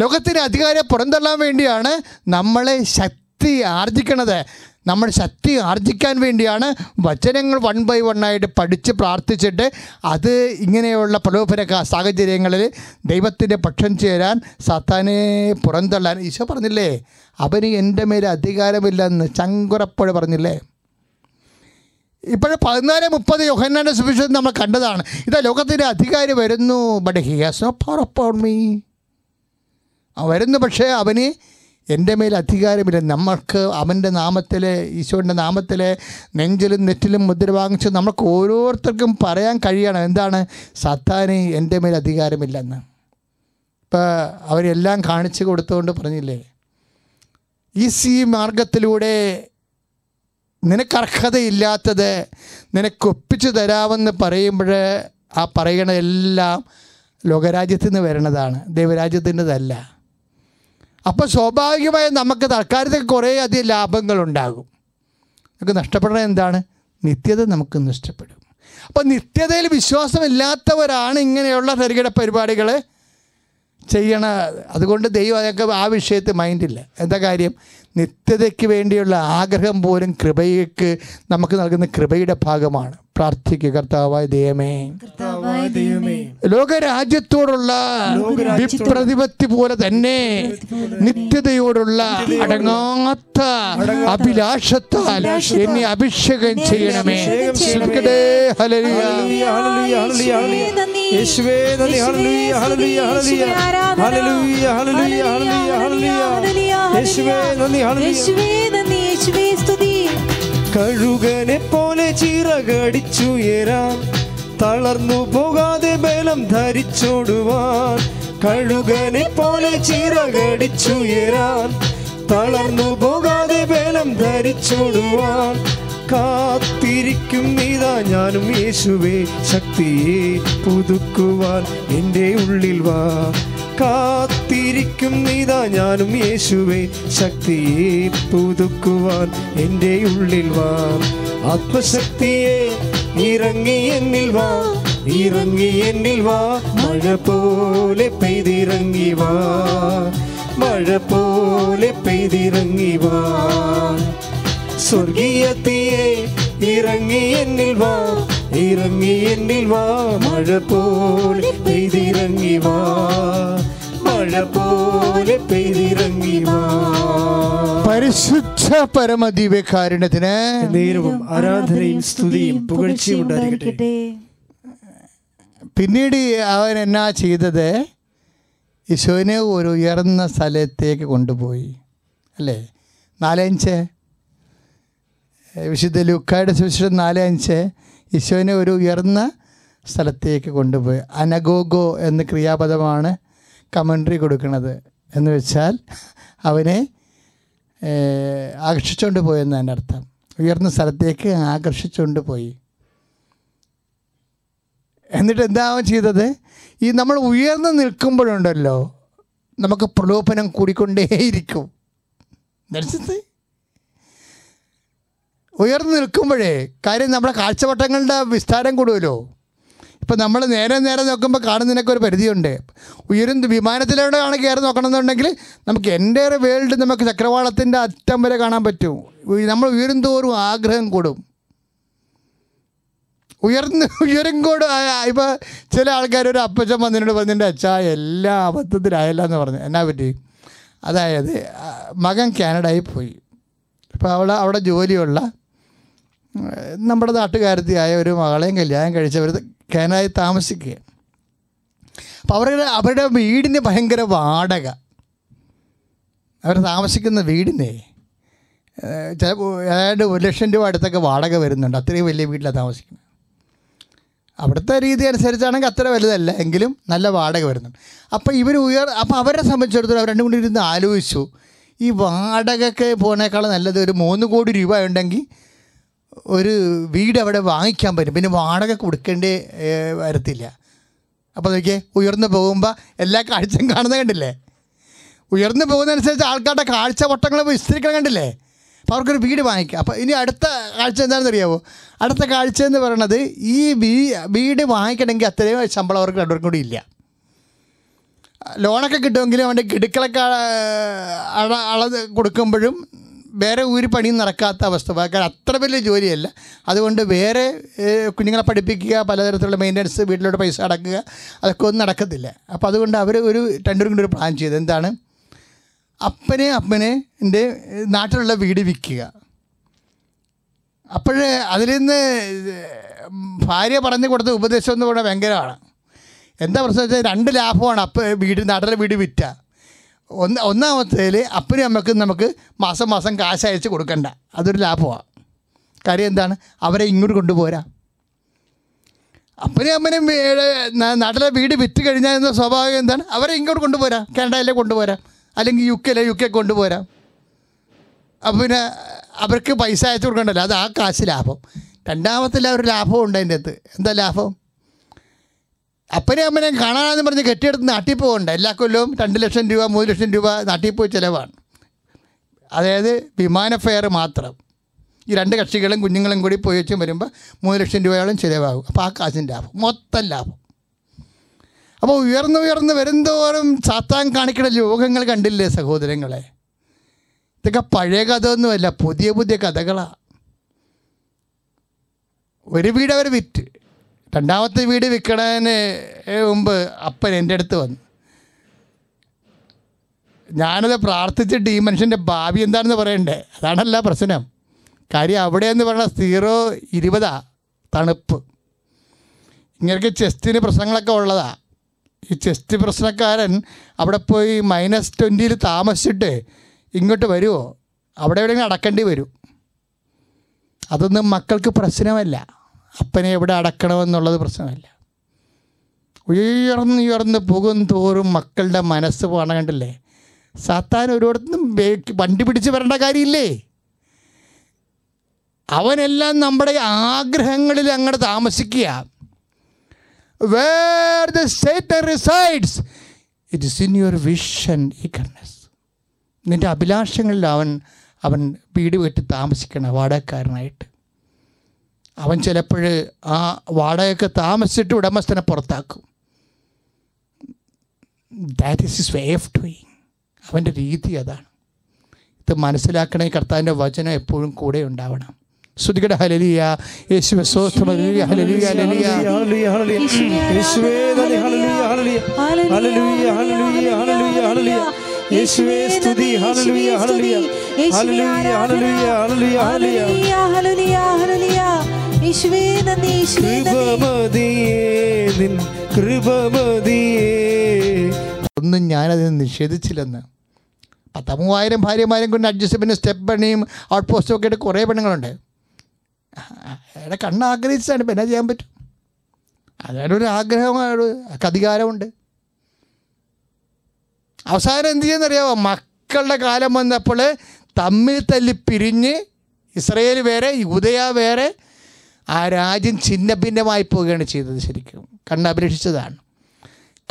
Speaker 2: ലോകത്തിന്റെ അധികാരിയെ പുറന്തള്ളാൻ വേണ്ടിയാണ് നമ്മളെ ശക്തി ആർജിക്കണത്. നമ്മൾ ശക്തി ആർജിക്കാൻ വേണ്ടിയാണ് വചനങ്ങൾ വൺ ബൈ വൺ ആയിട്ട് പഠിച്ച് പ്രാർത്ഥിച്ചിട്ട് അത് ഇങ്ങനെയുള്ള പ്രലോഭന സാഹചര്യങ്ങളിൽ ദൈവത്തിന്റെ പക്ഷം ചേരാൻ സത്താനെ പുറന്തള്ളാൻ. ഈശോ പറഞ്ഞില്ലേ അവന് എന്റെ മേലെ അധികാരമില്ലെന്ന് ചങ്കുറപ്പോഴ് പറഞ്ഞില്ലേ? ഇപ്പോഴും പതിനാല് മുപ്പത് യോഹന്നാന്റെ സുവിശേഷം നമ്മൾ കണ്ടതാണ്. ഇതാ ലോകത്തിന്റെ അധികാരി വരുന്നു but he has no power upon me വരുന്നു പക്ഷേ അവന് എന്റെ മേൽ അധികാരമില്ല. നമ്മൾക്ക് അവന്റെ നാമത്തിൽ ഈശോന്റെ നാമത്തിൽ നെഞ്ചിലും നെറ്റിലും മുദ്ര വാങ്ങിച്ച് നമുക്ക് ഓരോരുത്തർക്കും പറയാൻ കഴിയണം. എന്താണ്? സത്താന് എന്റെ മേൽ അധികാരമില്ലെന്ന്. ഇപ്പോൾ അവരെല്ലാം കാണിച്ചു കൊടുത്തുകൊണ്ട് പറഞ്ഞില്ലേ? ഈ സി മാർഗത്തിലൂടെ നിനക്ക് അർഹതയില്ലാത്തത് നിനക്ക് ഒപ്പിച്ചു തരാമെന്ന് പറയുമ്പോൾ ആ പറയണതെല്ലാം ലോകരാജ്യത്തു നിന്ന് വരണതാണ്. ദൈവരാജ്യത്തിന്റെതല്ല. അപ്പോൾ സ്വാഭാവികമായും നമുക്ക് തൽക്കാലത്തേക്ക് കുറേ അധികം ലാഭങ്ങളുണ്ടാകും. നമുക്ക് നഷ്ടപ്പെടുന്നത് എന്താണ്? നിത്യത നമുക്ക് നഷ്ടപ്പെടും. അപ്പോൾ നിത്യതയിൽ വിശ്വാസമില്ലാത്തവരാണ് ഇങ്ങനെയുള്ള ചെറുകിട പരിപാടികൾ ചെയ്യണ. അതുകൊണ്ട് ദൈവം അതൊക്കെ ആ വിഷയത്തിൽ മൈൻഡില്ല എന്താ കാര്യം? നിത്യതയ്ക്ക് വേണ്ടിയുള്ള ആഗ്രഹം പോലും കൃപയ്ക്ക് നമുക്ക് നൽകുന്ന കൃപയുടെ ഭാഗമാണ്. പ്രാർത്ഥിക്കുക കർത്താവായ ദൈവമേ. ലോകരാജ്യത്തോടുള്ള വിപ്രതിപത്തി പോലെ തന്നെ നിത്യതയോടുള്ള അടങ്ങാത്ത അഭിലാഷത്താൽ എന്നെ അഭിഷേകം ചെയ്യണമേ. സ്തുതിക്കട്ടെ. ഹല്ലേലൂയ.
Speaker 1: Hallelujah, hallelujah, hallelujah. യേശുവേ നന്ദി. ഹല്ലേലൂയ hallelujah hallelujah. Hallelujah hallelujah hallelujah hallelujah യേശുവേ നന്ദി ഹല്ലേലൂയ.
Speaker 3: യേശുവേ നന്ദി. യേശുവേ സ്തുതി.
Speaker 1: കഴുകനെ പോലെ ചിറകടിച്ചുയരാൻ തളർന്നു പോകാതെ ബലം ധരിച്ചോടുവാൻ. കഴുകനെ പോലെ ചിറകടിച്ചുയരാൻ തളർന്നു പോകാതെ ബലം ധരിച്ചോടുവാൻ. കാത്തിരിക്കും നീതാ ഞാനും യേശുവേ. ശക്തിയെ പുതുക്കുവാൻ എന്റെ ഉള്ളിൽ വാ. കാത്തിരിക്കും നീതാ ഞാനും യേശുവേ. ശക്തിയെ പുതുക്കുവാൻ എന്റെ ഉള്ളിൽ വാ. ആത്മശക്തിയെ ഇറങ്ങി എന്നിൽ വാ. ഇറങ്ങി എന്നിൽ വാ. മഴ പോലെ പെയ്തിറങ്ങി വാ. മഴ പോലെ പെയ്തിറങ്ങി വാ. സ്വർഗീയത്തിയെ ഇറങ്ങി എന്നിൽ വാ ഇറങ്ങി എന്നിൽ വാ മഴ പോലെ പെയ്തിറങ്ങി വാ. മഴ പോലെ പെയ്തിറങ്ങി വാ.
Speaker 2: പരിശുദ്ധ പരമദിവ്യകാരുണ്യത്തിന്
Speaker 1: നേരവും ആരാധനയും സ്തുതിയും പുകഴ്ചയും ഉണ്ടായിരിക്കട്ടെ.
Speaker 2: പിന്നീട് അവൻ എന്നാ ചെയ്തത്? യശോനെ ഒരു ഉയർന്ന സ്ഥലത്തേക്ക് കൊണ്ടുപോയി. അല്ലേ? നാലഞ്ച്. വിശുദ്ധ ലുക്കായുടെ സുവിശേഷം നാല് അഞ്ച് ഈശോനെ ഒരു ഉയർന്ന സ്ഥലത്തേക്ക് കൊണ്ടുപോയി. അനഗോഗോ എന്ന ക്രിയാപദമാണ് കമൻട്രി കൊടുക്കുന്നത്. എന്ന് വെച്ചാൽ അവനെ ആകർഷിച്ചുകൊണ്ട് പോയെന്നാണ് എന്റെ അർത്ഥം. ഉയർന്ന സ്ഥലത്തേക്ക് ആകർഷിച്ചുകൊണ്ട് പോയി. എന്നിട്ട് എന്താ ചെയ്തത്? ഈ നമ്മൾ ഉയർന്നു നിൽക്കുമ്പോഴുണ്ടല്ലോ നമുക്ക് പ്രലോഭനം കൂടിക്കൊണ്ടേയിരിക്കും. മനസ്സിലായി ഉയർന്നു നിൽക്കുമ്പോഴേ കാര്യം നമ്മുടെ കാഴ്ചവട്ടങ്ങളുടെ വിസ്താരം കൂടുമല്ലോ ഇപ്പം നമ്മൾ നേരെ നേരെ നോക്കുമ്പോൾ കാണുന്നതിനൊക്കെ ഒരു പരിധിയുണ്ട്. ഉയരുന്ന വിമാനത്തിലൂടെയാണ് കയറി നോക്കണമെന്നുണ്ടെങ്കിൽ നമുക്ക് എന്റെ വേൾഡ് നമുക്ക് ചക്രവാളത്തിന്റെ അറ്റം വരെ കാണാൻ പറ്റും. നമ്മൾ ഉയരും തോറും ആഗ്രഹം കൂടും. ഉയർന്ന് ഉയരും കൂടെ ഇപ്പോൾ ചില ആൾക്കാർ ഒരു അപ്പച്ചൻ വന്നിട്ട് പറഞ്ഞിട്ട് അച്ഛാ എല്ലാ അബദ്ധത്തിലായല്ല എന്ന് പറഞ്ഞു. എന്നാ പറ്റി? അതായത് മകൻ കാനഡയിൽ പോയി. അപ്പോൾ അവൾ അവിടെ ജോലിയുള്ള നമ്മുടെ നാട്ടുകാരത്തിയായ ഒരു മകളെയും കല്യാണം കഴിച്ചവർ കാനഡയിൽ താമസിക്കുക അപ്പോൾ അവരുടെ അവരുടെ വീടിന് ഭയങ്കര വാടക. അവർ താമസിക്കുന്ന വീടിനെ ചില ഏതാണ്ട് ഒരു ലക്ഷം രൂപ അടുത്തൊക്കെ വാടക വരുന്നുണ്ട്. അത്രയും വലിയ വീട്ടിലാണ് താമസിക്കുന്നത്. അവിടുത്തെ രീതി അനുസരിച്ചാണെങ്കിൽ അത്ര വലുതല്ല എങ്കിലും നല്ല വാടക വരുന്നുണ്ട്. അപ്പോൾ ഇവർ ഉയർ അപ്പോൾ അവരെ സംബന്ധിച്ചിടത്തോളം അവർ രണ്ടും കൂടി ഇരുന്ന് ആലോചിച്ചു. ഈ വാടകയ്ക്ക് പോകുന്നേക്കാളും നല്ലത് ഒരു മൂന്ന് കോടി രൂപ ഉണ്ടെങ്കിൽ ഒരു വീട് അവിടെ വാങ്ങിക്കാൻ പറ്റും. പിന്നെ വാടക കൊടുക്കേണ്ടേ വരത്തില്ല. അപ്പോൾ നോക്കിയേ ഉയർന്നു പോകുമ്പോൾ എല്ലാ കാഴ്ചയും കാണുന്നത് കണ്ടില്ലേ? ഉയർന്നു പോകുന്നതനുസരിച്ച് ആൾക്കാരുടെ കാഴ്ച വട്ടങ്ങൾ വിസ്തരിക്കണം കണ്ടില്ലേ? അപ്പോൾ അവർക്കൊരു വീട് വാങ്ങിക്കാം. അപ്പോൾ ഇനി അടുത്ത കാഴ്ച എന്താണെന്ന് അറിയാമോ അടുത്ത കാഴ്ച എന്ന് പറയണത് ഈ വീട് വാങ്ങിക്കണമെങ്കിൽ അത്രയും ശമ്പളം അവർക്ക് രണ്ടുപേർക്കും കൂടി ഇല്ല. ലോണൊക്കെ കിട്ടുമെങ്കിലും അവന്റെ കിടുക്കളൊക്കെ അള കൊടുക്കുമ്പോഴും വേറെ ഒരു പണിയും നടക്കാത്ത അവസ്ഥ. കാരണം അത്ര വലിയ ജോലിയല്ല. അതുകൊണ്ട് വേറെ കുഞ്ഞുങ്ങളെ പഠിപ്പിക്കുക പലതരത്തിലുള്ള മെയിന്റനൻസ് വീട്ടിലോട്ട് പൈസ അടക്കുക അതൊക്കെ ഒന്നും നടക്കത്തില്ല. അപ്പോൾ അതുകൊണ്ട് അവർ ഒരു രണ്ടുപേരും കൂടി ഒരു പ്ലാൻ ചെയ്ത്. എന്താണ്? അപ്പനെ അപ്പനെ എന്റെ നാട്ടിലുള്ള വീട് വിൽക്കുക. അപ്പോൾ അതിൽ നിന്ന് ഭാര്യ പറഞ്ഞു കൊടുത്ത ഉപദേശം എന്ന് പറഞ്ഞാൽ ഭയങ്കരമാണ്. എന്താ പ്രശ്നം വെച്ചാൽ രണ്ട് ലാഭമാണ് അപ്പം വീട് നാട്ടിലെ വീട് വിറ്റ. ഒന്ന് ഒന്നാമത്തേൽ അപ്പനും അമ്മക്കും നമുക്ക് മാസം മാസം കാശ് അയച്ച് കൊടുക്കണ്ട. അതൊരു ലാഭമാണ് കാര്യം എന്താണ്? അവരെ ഇങ്ങോട്ട് കൊണ്ടുപോരാ. അപ്പനും അമ്മനും വീട് നാട്ടിലെ വീട് വിറ്റ് കഴിഞ്ഞാൽ എന്ന സ്വാഭാവികം എന്താണ്? അവരെ ഇങ്ങോട്ട് കൊണ്ടുപോരാ. കാനഡയിലെ കൊണ്ടുപോരാ. അല്ലെങ്കിൽ യു കെയിലെ യു കെ കൊണ്ടുപോരാ. അപ്പം പിന്നെ അവർക്ക് പൈസ അയച്ചു കൊടുക്കണ്ടല്ലോ. അത് ആ കാശ് ലാഭം. രണ്ടാമത്തെ ഒരു ലാഭം ഉണ്ട് അതിന്റെ അകത്ത്. എന്താ ലാഭം? അപ്പനെയും അമ്മനെ കാണാനെന്ന് പറഞ്ഞ് കെട്ടിയെടുത്ത് നാട്ടിൽ പോകണ്ട. എല്ലാ കൊല്ലവും രണ്ട് ലക്ഷം രൂപ മൂന്ന് ലക്ഷം രൂപ നാട്ടിൽ പോയി ചിലവാണ്. അതായത് വിമാന ഫെയർ മാത്രം. ഈ രണ്ട് കക്ഷികളും കുഞ്ഞുങ്ങളും കൂടി പോയി വെച്ചും വരുമ്പോൾ മൂന്ന് ലക്ഷം രൂപയോളം ചിലവാകും. അപ്പോൾ ആ കാശിന്റെ ലാഭം. മൊത്തം ലാഭം. അപ്പോൾ ഉയർന്നു ഉയർന്ന് വരുന്തോറും സാത്താൻ കാണിക്കുന്ന ലോകങ്ങൾ കണ്ടില്ലേ സഹോദരങ്ങളെ? ഇതൊക്കെ പഴയ കഥയൊന്നുമല്ല പുതിയ പുതിയ കഥകളാണ് ഒരു വീട് അവർ വിറ്റ്. രണ്ടാമത്തെ വീട് വിൽക്കണതിന് മുമ്പ് അപ്പൻ എന്റെ അടുത്ത് വന്നു. ഞാനത് പ്രാർത്ഥിച്ചിട്ട് ഈ മനുഷ്യന്റെ ഭാവി എന്താണെന്ന് പറയണ്ടേ? അതാണല്ല പ്രശ്നം. കാര്യം അവിടെ എന്ന് പറഞ്ഞാൽ സീറോ ഇരുപതാ തണുപ്പ്. ഇങ്ങനെയൊക്കെ ചെസ്റ്റിന് പ്രശ്നങ്ങളൊക്കെ ഉള്ളതാ. ഈ ചെസ്റ്റ് പ്രശ്നക്കാരൻ അവിടെ പോയി മൈനസ് ട്വന്റിയിൽ താമസിച്ചിട്ട് ഇങ്ങോട്ട് വരുമോ അവിടെ എവിടെയെങ്കിലും അടക്കേണ്ടി വരും. അതൊന്നും മക്കൾക്ക് പ്രശ്നമല്ല. അപ്പനെ എവിടെ അടക്കണമെന്നുള്ളത് പ്രശ്നമല്ല. ഉയർന്ന് ഉയർന്ന് പോകും തോറും മക്കളുടെ മനസ്സ് പോകണം കണ്ടില്ലേ? സാത്താൻ ഒരിടത്തും വണ്ടി പിടിച്ച് വരേണ്ട കാര്യമില്ലേ? അവനെല്ലാം നമ്മുടെ ആഗ്രഹങ്ങളിൽ അങ്ങോട്ട് താമസിക്കുക. Where the Satan resides it is in your vision eagerness നിന്റെ അഭിലാഷങ്ങളിൽ അവൻ അവൻ വീട് വെട്ടി താമസിക്കണം വാടകക്കാരനായിട്ട്. അവൻ ചിലപ്പോൾ ആ വാടകയൊക്കെ താമസിച്ചിട്ട് ഉടമസ്ഥനെ പുറത്താക്കും. That is his way of doing അവന്റെ രീതി അതാണ്. ഇത് മനസ്സിലാക്കണേ കർത്താവിന്റെ വചനം എപ്പോഴും കൂടെ ഉണ്ടാവണം. ശ്രുതികട ഹലലിയ യേശു സ്വസ്ഥം ഹലലിയ ഹലലിയ ഹലലിയ
Speaker 3: ഹല്ലേലൂയ, ഹല്ലേലൂയ. യേശുവേ നന്ദി,
Speaker 2: ഒന്നും ഞാനതിനെ നിഷേധിച്ചില്ലെന്ന്. പത്ത മൂവായിരം ഭാര്യമാരും കൊണ്ട് അഡ്ജസ്റ്റ്മെന്റ് സ്റ്റെപ്പ് പണിയും ഔട്ട് പോസ്റ്റും ഒക്കെ ആയിട്ട് കുറേ പെണ്ണുങ്ങളുണ്ട്. അയാളെ കണ്ണ് ആഗ്രഹിച്ചതാണ് പിന്നെ ചെയ്യാൻ പറ്റും? അയാളുടെ ഒരു ആഗ്രഹമാണ് അധികാരമുണ്ട്. അവസാനം എന്ത് ചെയ്യുന്നറിയാമോ മക്കളുടെ കാലം വന്നപ്പോൾ തമ്മിൽ തല്ലി പിരിഞ്ഞ് ഇസ്രയേൽ വേറെ യൂതയ വേറെ ആ രാജ്യം ഛിന്ന ഭിന്നമായി പോവുകയാണ് ചെയ്തത് ശരിക്കും. കണ്ണ് അഭിലഷിച്ചതാണ്.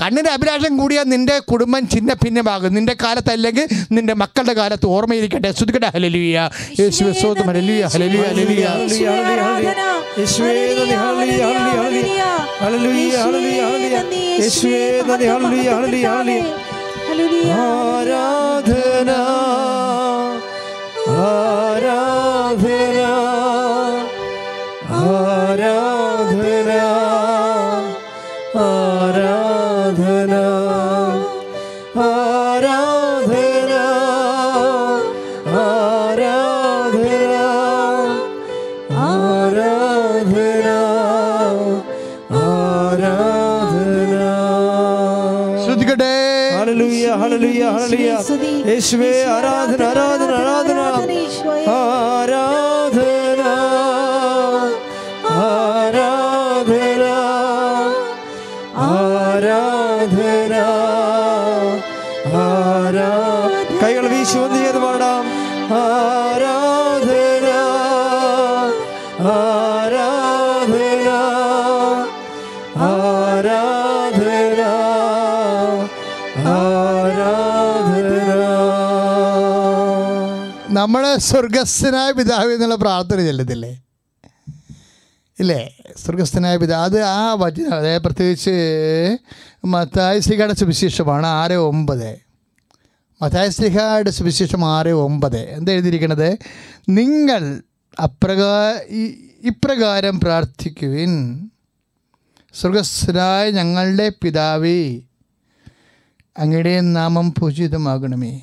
Speaker 2: കണ്ണിന്റെ അഭിലാഷം കൂടിയാൽ നിന്റെ കുടുംബം ഛിന്ന ഭിന്നമാകും നിന്റെ കാലത്തല്ലെങ്കിൽ നിന്റെ മക്കളുടെ കാലത്ത് ഓർമ്മയിരിക്കട്ടെ ശ്രുതിക്കട്ടെ ഹലലിയ യേശു ആരാധനാ. ഹലലിയ ഹലലിയ ഹലലിയ
Speaker 1: യേശുവേ
Speaker 2: നമ്മൾ സ്വർഗസ്ഥനായ പിതാവ് എന്നുള്ള പ്രാർത്ഥന ചെല്ലത്തില്ലേ ഇല്ലേ? സ്വർഗസ്ഥനായ പിതാവ് അത് ആ വചന അതായത് പ്രത്യേകിച്ച് മത്തായശ്രീകയുടെ സുവിശേഷമാണ് ആറ് ഒമ്പത്. മത്തായസ്ലിഹയുടെ സുവിശേഷം ആറ് ഒമ്പത്. എന്താ എഴുതിയിരിക്കുന്നത്? നിങ്ങൾ അപ്രകാ ഇപ്രകാരം പ്രാർത്ഥിക്കുവിൻ. സ്വർഗസ്ഥനായ ഞങ്ങളുടെ പിതാവേ അങ്ങയുടെ നാമം പൂജിതമാകണമേ.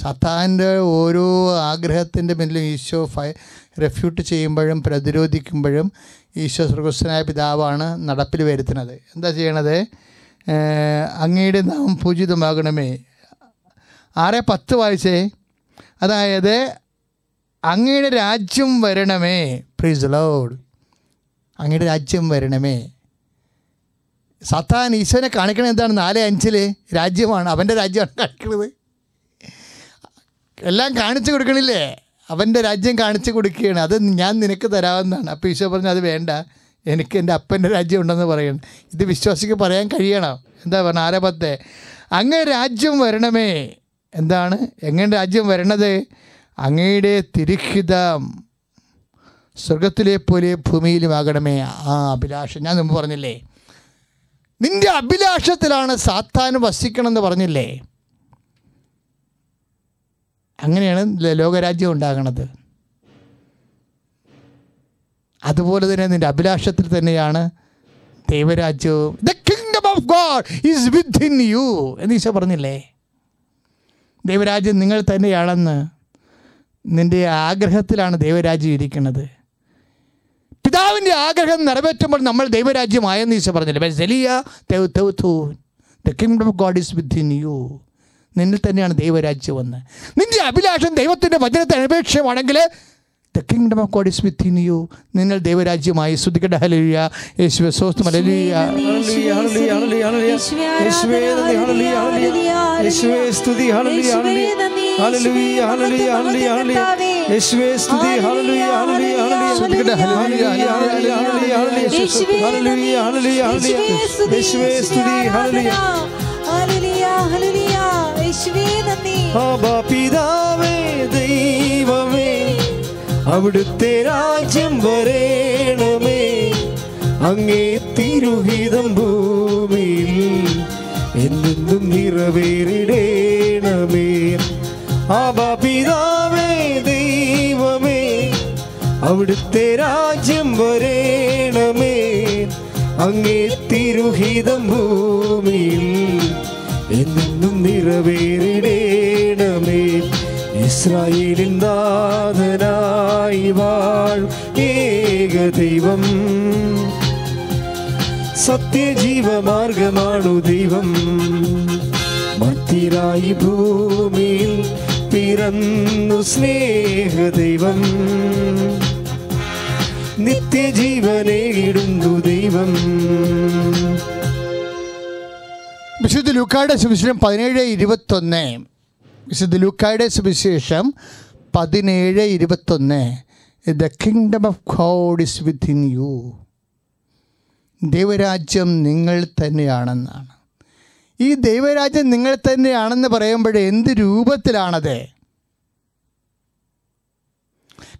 Speaker 2: സത്താന്റെ ഓരോ ആഗ്രഹത്തിന്റെ പിന്നിലും ഈശോ ഫൈ റെഫ്യൂട്ട് ചെയ്യുമ്പോഴും പ്രതിരോധിക്കുമ്പോഴും ഈശോ സ്വർഗസ്വനായ പിതാവാണ് നടപ്പിൽ വരുത്തുന്നത്. എന്താ ചെയ്യണത്? അങ്ങയുടെ നാം പൂജിതമാകണമേ. ആറെ പത്ത് വായിച്ചേ. അതായത് അങ്ങയുടെ രാജ്യം വരണമേ. പ്രീസ് ലോഡ് അങ്ങയുടെ രാജ്യം വരണമേ. സത്താൻ ഈശോനെ കാണിക്കണത് എന്താണ് നാല് അഞ്ചിൽ രാജ്യമാണ്. അവന്റെ രാജ്യമാണ് കാണിക്കുന്നത് എല്ലാം കാണിച്ചു കൊടുക്കണില്ലേ? അവന്റെ രാജ്യം കാണിച്ചു കൊടുക്കുകയാണ്. അത് ഞാൻ നിനക്ക് തരാമെന്നാണ് അപ്പോൾ ഈശോ പറഞ്ഞു അത് വേണ്ട. എനിക്ക് എന്റെ അപ്പന്റെ രാജ്യം ഉണ്ടെന്ന് പറയണം. ഇത് വിശ്വാസിക്ക് പറയാൻ കഴിയണം. എന്താ പറഞ്ഞ ആരെ പത്തെ? അങ്ങ് രാജ്യം വരണമേ. എന്താണ്? എങ്ങനെ രാജ്യം വരണത്? അങ്ങയുടെ തിരുഹിതം സ്വർഗത്തിലെ പോലെ ഭൂമിയിലുമാകണമേ. ആ അഭിലാഷം. ഞാൻ മുമ്പ് പറഞ്ഞില്ലേ? നിന്റെ അഭിലാഷത്തിലാണ് സാത്താൻ വസിക്കണമെന്ന് പറഞ്ഞില്ലേ? അങ്ങനെയാണ് ലോകരാജ്യം ഉണ്ടാകുന്നത് അതുപോലെ തന്നെ നിന്റെ അഭിലാഷത്തിൽ തന്നെയാണ് ദൈവരാജ്യവും. The kingdom of God is within you എന്ന് ഈശോ പറഞ്ഞില്ലേ? ദൈവരാജ്യം നിങ്ങൾ തന്നെയാണെന്ന് നിന്റെ ആഗ്രഹത്തിലാണ് ദൈവരാജ്യം ഇരിക്കുന്നത്. പിതാവിന്റെ ആഗ്രഹം നിറവേറ്റുമ്പോൾ നമ്മൾ ദൈവരാജ്യമായെന്ന് ഈശോ പറഞ്ഞില്ലേ? The kingdom of God is within you നിന്നിൽ തന്നെയാണ് ദൈവരാജ്യം വന്ന് നിന്റെ അഭിലാഷം ദൈവത്തിന്റെ വചനത്തെ അപേക്ഷമാണെങ്കിൽ the kingdom of God is within you നിങ്ങൾ ദൈവരാജ്യമായി ശ്രുതിക്കട്ടെ ഹലലിയ യേശുവെ സോസ്തു ഹലലിയ
Speaker 1: ഹല്ലേലൂയ, അവിടുത്തെ രാജ്യം വരേണമേ. അങ്ങേ തിരുഹിതം ഭൂമിയിൽ എന്നെന്നും നിറവേറിടേണമേ. പിതാവേ ദൈവമേ അവിടുത്തെ രാജ്യം വരേണമേ. അങ്ങേ തിരുഹിതം ഭൂമിയിൽ എന്നും നിറവേറിടേണമേ. ഇസ്രായേലിൻ നാഥനായി വാൾ ഏക ദൈവം. സത്യജീവമാർഗമാണു ദൈവം. മത്തിരായി ഭൂമിയിൽ പിറന്നു സ്നേഹദൈവം. നിത്യജീവനേടുന്നു ദൈവം.
Speaker 2: വിശുദ്ധ ലൂക്കായുടെ സുവിശേഷം പതിനേഴ് ഇരുപത്തൊന്ന്. വിശുദ്ധ ലൂക്കായുടെ സുവിശേഷം പതിനേഴ് ഇരുപത്തൊന്ന്. The kingdom of God is within you ദൈവരാജ്യം നിങ്ങൾ തന്നെയാണെന്നാണ്. ഈ ദൈവരാജ്യം നിങ്ങൾ തന്നെയാണെന്ന് പറയുമ്പോൾ എന്ത് രൂപത്തിലാണത്?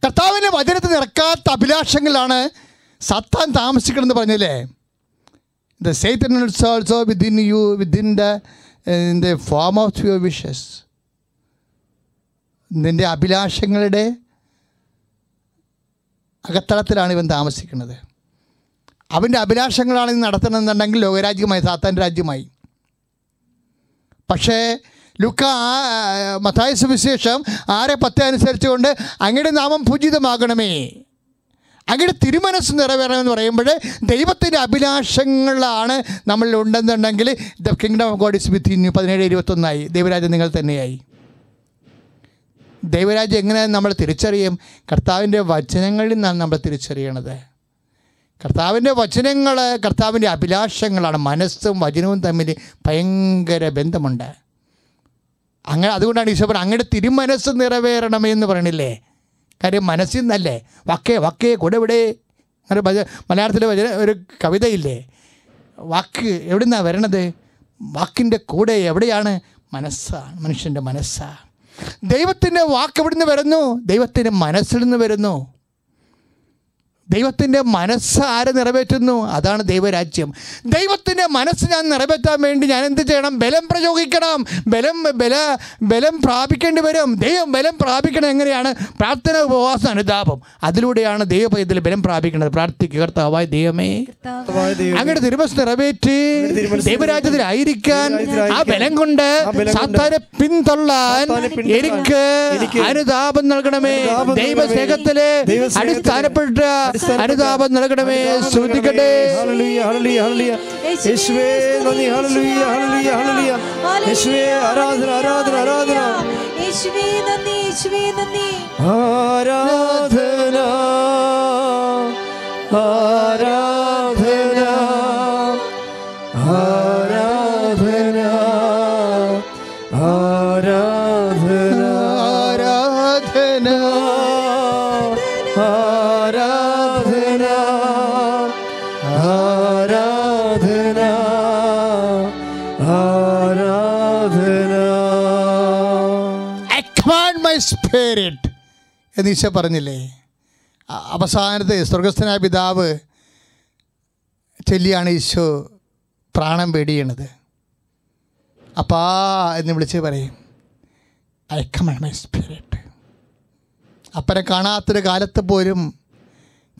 Speaker 2: കർത്താവിന്റെ വചനത്തിൽ നിറക്കാത്ത അഭിലാഷങ്ങളാണ് സത്താൻ താമസിക്കണമെന്ന് പറഞ്ഞില്ലേ? The Satan is also within you, within the in the form of your wishes. നിന്റെ അഭിലാഷങ്ങളുടെ അകത്തളത്തിലാണ് ഇവൻ താമസിക്കുന്നത്. അവന്റെ അഭിലാഷങ്ങളാണ് ഇത് നടത്തണമെന്നുണ്ടെങ്കിൽ ലോകരാജ്യമായി സാത്താൻ രാജ്യമായി. പക്ഷേ ലുക്ക മത്തായ സുവിശേഷം ആറ് പത്ത് അനുസരിച്ചുകൊണ്ട് അങ്ങയുടെ നാമം പൂജിതമാകണമേ. അങ്ങയുടെ തിരുമനസ് നിറവേറണമെന്ന് പറയുമ്പോൾ ദൈവത്തിന്റെ അഭിലാഷങ്ങളാണ് നമ്മളിൽ ഉണ്ടെന്നുണ്ടെങ്കിൽ the kingdom of God is within പതിനേഴ് ഇരുപത്തൊന്നായി. ദൈവരാജ്യം നിങ്ങൾ തന്നെയായി. ദൈവരാജ്യം എങ്ങനെ നമ്മൾ തിരിച്ചറിയും? കർത്താവിന്റെ വചനങ്ങളിൽ നിന്നാണ് നമ്മൾ തിരിച്ചറിയണത്. കർത്താവിന്റെ വചനങ്ങൾ കർത്താവിന്റെ അഭിലാഷങ്ങളാണ് മനസ്സും വചനവും തമ്മിൽ ഭയങ്കര ബന്ധമുണ്ട്. അങ്ങനെ അതുകൊണ്ടാണ് ഈശോ പറഞ്ഞത് അങ്ങയുടെ തിരുമനസ് നിറവേറണമേ എന്ന് പറയണില്ലേ? കാര്യം മനസ്സിൽ നിന്നല്ലേ വക്കേ വക്കേ കൂടെ ഇവിടെ അങ്ങനെ ഭജ മലയാളത്തിലെ ഭജന ഒരു കവിതയില്ലേ? വാക്ക് നിന്നാണ് വരണത്? വാക്കിന്റെ കൂടെ എവിടെയാണ്? മനസ്സാണ് മനുഷ്യന്റെ മനസ്സാണ് ദൈവത്തിന്റെ വാക്ക് എവിടെ നിന്ന് വരുന്നു? ദൈവത്തിന്റെ മനസ്സിൽ നിന്ന് വരുന്നു. ദൈവത്തിന്റെ മനസ്സ് ആരെ നിറവേറ്റുന്നു? അതാണ് ദൈവരാജ്യം. ദൈവത്തിന്റെ മനസ്സ് ഞാൻ നിറവേറ്റാൻ വേണ്ടി ഞാൻ എന്ത് ചെയ്യണം? ബലം പ്രയോഗിക്കണം. ബലം ബല ബലം പ്രാപിക്കേണ്ടി വരും. ദൈവം ബലം പ്രാപിക്കണം എങ്ങനെയാണ്? പ്രാർത്ഥന ഉപവാസം അനുതാപം. അതിലൂടെയാണ് ദൈവപയത്തിൽ ബലം പ്രാപിക്കുന്നത്. പ്രാർത്ഥിക്കുക കർത്താവായ ദൈവമേ.
Speaker 1: അങ്ങനെ
Speaker 2: അങ്ങയുടെ തിരുമസ് നിറവേറ്റി. ദൈവരാജ്യത്തിലായിരിക്കാൻ ആ ബലം കൊണ്ട് സാത്താനെ പിന്തള്ളാൻ എനിക്ക് അനുതാപം നൽകണമേ.
Speaker 1: ദൈവ
Speaker 2: ദൈവസ്നേഹത്തിൽ
Speaker 1: ദൈവസ്നേഹത്തിൽ
Speaker 2: അടിസ്ഥാനപ്പെട്ട
Speaker 1: അടിസ്ഥാനപ്പെട്ട
Speaker 2: അനുതാപം നൽകണമേ. ശ്രദ്ധിക്കട്ടെ
Speaker 1: ആരാധന ആരാധന ആരാധന. ആരാധന ആരാധന.
Speaker 2: Spirit എന്ന് ഈശോ പറഞ്ഞില്ലേ? അവസാനത്തെ സ്വർഗസ്ഥനായ പിതാവ് ചൊല്ലിയാണ് ഈശോ പ്രാണം പേടിയണത് അപ്പാ എന്ന് വിളിച്ച് പറയും. I command my spirit. അപ്പനെ കാണാത്തൊരു കാലത്ത് പോലും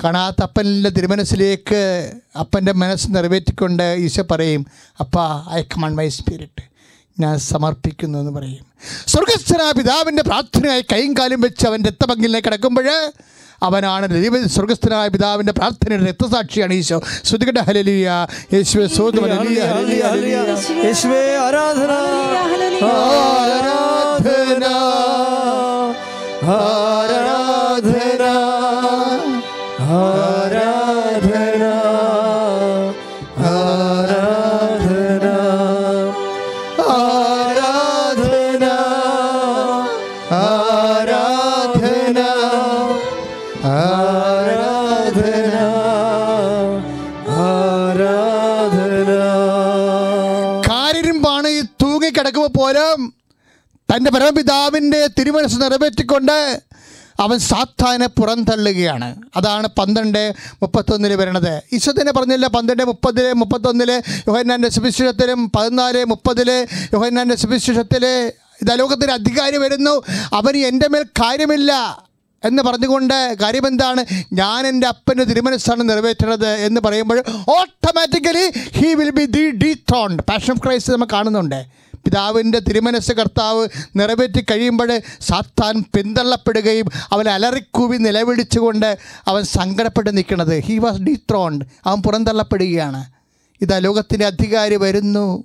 Speaker 2: കാണാത്ത അപ്പന്റെ തിരുമനസ്സിലേക്ക് അപ്പന്റെ മനസ്സ് നിറവേറ്റിക്കൊണ്ട് ഈശോ പറയും അപ്പാ ഐക്കമാണ് മൈ സ്പിരിറ്റ്. ഞാൻ സമർപ്പിക്കുന്നു എന്ന് പറയും. സ്വർഗസ്ഥന പിതാവിന്റെ പ്രാർത്ഥനയായി കൈയും കാലും വെച്ച് അവൻ രക്തപങ്കിലേക്ക് കിടക്കുമ്പോൾ അവനാണ് ദൈവ സ്വർഗസ്ഥനായ പിതാവിന്റെ പ്രാർത്ഥനയുടെ രക്തസാക്ഷിയാണ് ഈശോ. ശ്രുതികട്ട ഹലലിയ യേശുവെ.
Speaker 1: യേശുവേ ആരാധന. ആരാധന. ആരാധന.
Speaker 2: പോലും തന്റെ പരമപിതാവിന്റെ തിരുമനസ് നിറവേറ്റിക്കൊണ്ട് അവൻ സാത്താനെ പുറന്തള്ളുകയാണ്. അതാണ് പന്ത്രണ്ട് മുപ്പത്തൊന്നിൽ വരണത്. ഈശോ തന്നെ പറഞ്ഞില്ല പന്ത്രണ്ട് മുപ്പതിൽ മുപ്പത്തൊന്നിൽ യോഹന്നാന്റെ സുവിശേഷത്തിലും പതിനാല് മുപ്പതിൽ യോഹന്നാന്റെ സുവിശേഷത്തിൽ ഇതാ ലോകത്തിന് അധികാരി വരുന്നു. അവന് എന്റെ മേൽ കാര്യമില്ല എന്ന് പറഞ്ഞുകൊണ്ട് കാര്യമെന്താണ്? ഞാൻ എന്റെ അപ്പന്റെ തിരുമനസ്സാണ് നിറവേറ്റുന്നത് എന്ന് പറയുമ്പോൾ automatically he will be the dethrone passion of Christ നമ്മൾ കാണുന്നുണ്ട്. പിതാവിന്റെ തിരുമനസ് കർത്താവ് നിറവേറ്റി കഴിയുമ്പോൾ സാത്താൻ പിന്തള്ളപ്പെടുകയും അവൻ അലറിക്കൂവി നിലവിളിച്ചുകൊണ്ട് അവൻ സങ്കടപ്പെട്ട് നിൽക്കുന്നത്. ഹി വാസ് ഡി ത്രോണ്ട് അവൻ പുറന്തള്ളപ്പെടുകയാണ്. ഇതാ ലോകത്തിന്റെ അധികാരി വരുന്നു.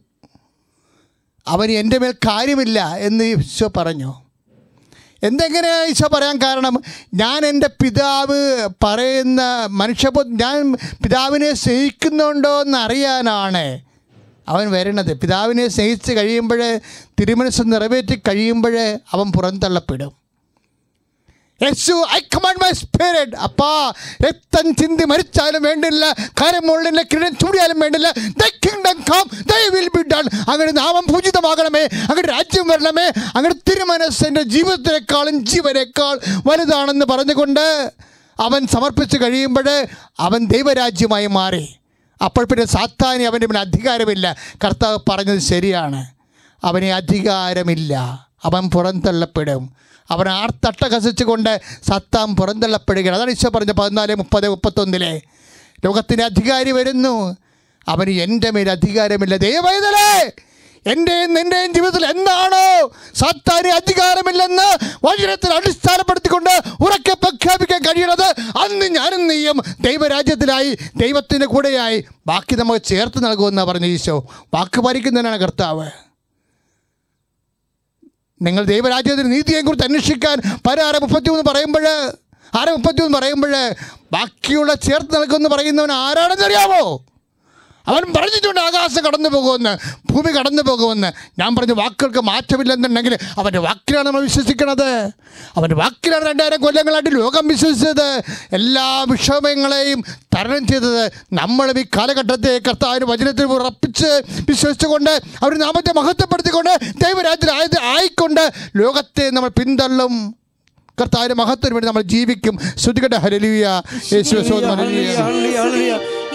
Speaker 2: അവന് എന്റെ മേൽ കാര്യമില്ല എന്ന് ഈശോ പറഞ്ഞു. എന്തെങ്ങനെയാണ് ഈശോ പറയാൻ കാരണം? ഞാൻ എന്റെ പിതാവ് പറയുന്ന മനുഷ്യപു ഞാൻ പിതാവിനെ സ്നേഹിക്കുന്നുണ്ടോ എന്ന് അറിയാനാണ് അവൻ വരണത് പിതാവിനെ സ്നേഹിച്ച് കഴിയുമ്പോൾ തിരുമനസ് നിറവേറ്റി കഴിയുമ്പോൾ അവൻ പുറന്തള്ളപ്പെടും. യേശു ഐ കമാൻഡ് മൈ സ്പിരിറ്റ് അപ്പാ രക്തം ചിന്തി മരിച്ചാലും വേണ്ടില്ല കാര്യം മുകളിലെ കിഴൻ ചൂടിയാലും വേണ്ടില്ല. Kingdom come will be done അങ്ങനെ നാമം പൂജിതമാകണമേ അങ്ങനെ രാജ്യം വരണമേ അങ്ങനെ തിരുമനസ്സിന്റെ ജീവിതത്തിനേക്കാളും ജീവനേക്കാൾ വലുതാണെന്ന് പറഞ്ഞുകൊണ്ട് അവൻ സമർപ്പിച്ച് കഴിയുമ്പോൾ അവൻ ദൈവരാജ്യമായി മാറി. അപ്പോൾ പിന്നെ സാത്താനി അവന്റെ പിന്നെ അധികാരമില്ല. കർത്താവ് പറഞ്ഞത് ശരിയാണ്. അവന് അധികാരമില്ല. അവൻ പുറന്തള്ളപ്പെടും. അവൻ ആർത്തട്ടഹസിച്ചുകൊണ്ട് സത്താം പുറന്തള്ളപ്പെടുകയാണ്. അതാണ് ഈശോ പറഞ്ഞ പതിനാല് മുപ്പത് മുപ്പത്തൊന്നിലെ. ലോകത്തിന്റെ അധികാരി വരുന്നു. അവന് എന്റെ മേൽ അധികാരമില്ല. ദൈവവേദലേ എന്റെയും നിന്റെയും ജീവിതത്തിൽ എന്താണോ സത്താന് അധികാരമില്ലെന്ന് വചനത്തിൽ അടിസ്ഥാനപ്പെടുത്തിക്കൊണ്ട് ഉറക്കെ പ്രഖ്യാപിക്കാൻ കഴിയണത് അന്ന് ഞാനും നീയും ദൈവരാജ്യത്തിലായി ദൈവത്തിന്റെ കൂടെയായി ബാക്കി നമുക്ക് ചേർത്ത് നൽകുമെന്ന് പറഞ്ഞ ഈശോ. വാക്ക് പാലിക്കുന്നതിനാണ് കർത്താവ്. നിങ്ങൾ ദൈവരാജ്യത്തിന് നീതിയെക്കുറിച്ച് അന്വേഷിക്കാൻ പല ആറ് മുപ്പത്തിമൂന്ന് പറയുമ്പോൾ ആറ് മുപ്പത്തിമൂന്ന് പറയുമ്പോൾ ബാക്കിയുള്ള ചേർത്ത് നൽകുമെന്ന് പറയുന്നവൻ ആരാണെന്നറിയാമോ അവൻ പറഞ്ഞിട്ടുണ്ട് ആകാശം കടന്നു പോകുമെന്ന് ഭൂമി കടന്നു പോകുമെന്ന്. ഞാൻ പറഞ്ഞ വാക്കുകൾക്ക് മാറ്റമില്ലെന്നുണ്ടെങ്കിൽ അവന്റെ വാക്കിലാണ് നമ്മൾ വിശ്വസിക്കണത്. അവന്റെ വാക്കിലാണ് രണ്ടായിരം കൊല്ലങ്ങളായിട്ട് ലോകം വിശ്വസിച്ചത്. എല്ലാ വിഷമങ്ങളെയും തരണം ചെയ്തത് നമ്മളും ഈ കാലഘട്ടത്തെ കർത്താവിന് വചനത്തിൽ ഉറപ്പിച്ച് വിശ്വസിച്ചുകൊണ്ട് അവർ നാമത്തെ മഹത്വപ്പെടുത്തിക്കൊണ്ട് ദൈവരാജ്യത്തിൽ ആയിക്കൊണ്ട് ലോകത്തെ നമ്മൾ പിന്തള്ളും. കർത്താവിന്റെ മഹത്വത്തിന് വേണ്ടി നമ്മൾ ജീവിക്കും. ശ്രുതികട്ട ഹരലിയ യേശുവേ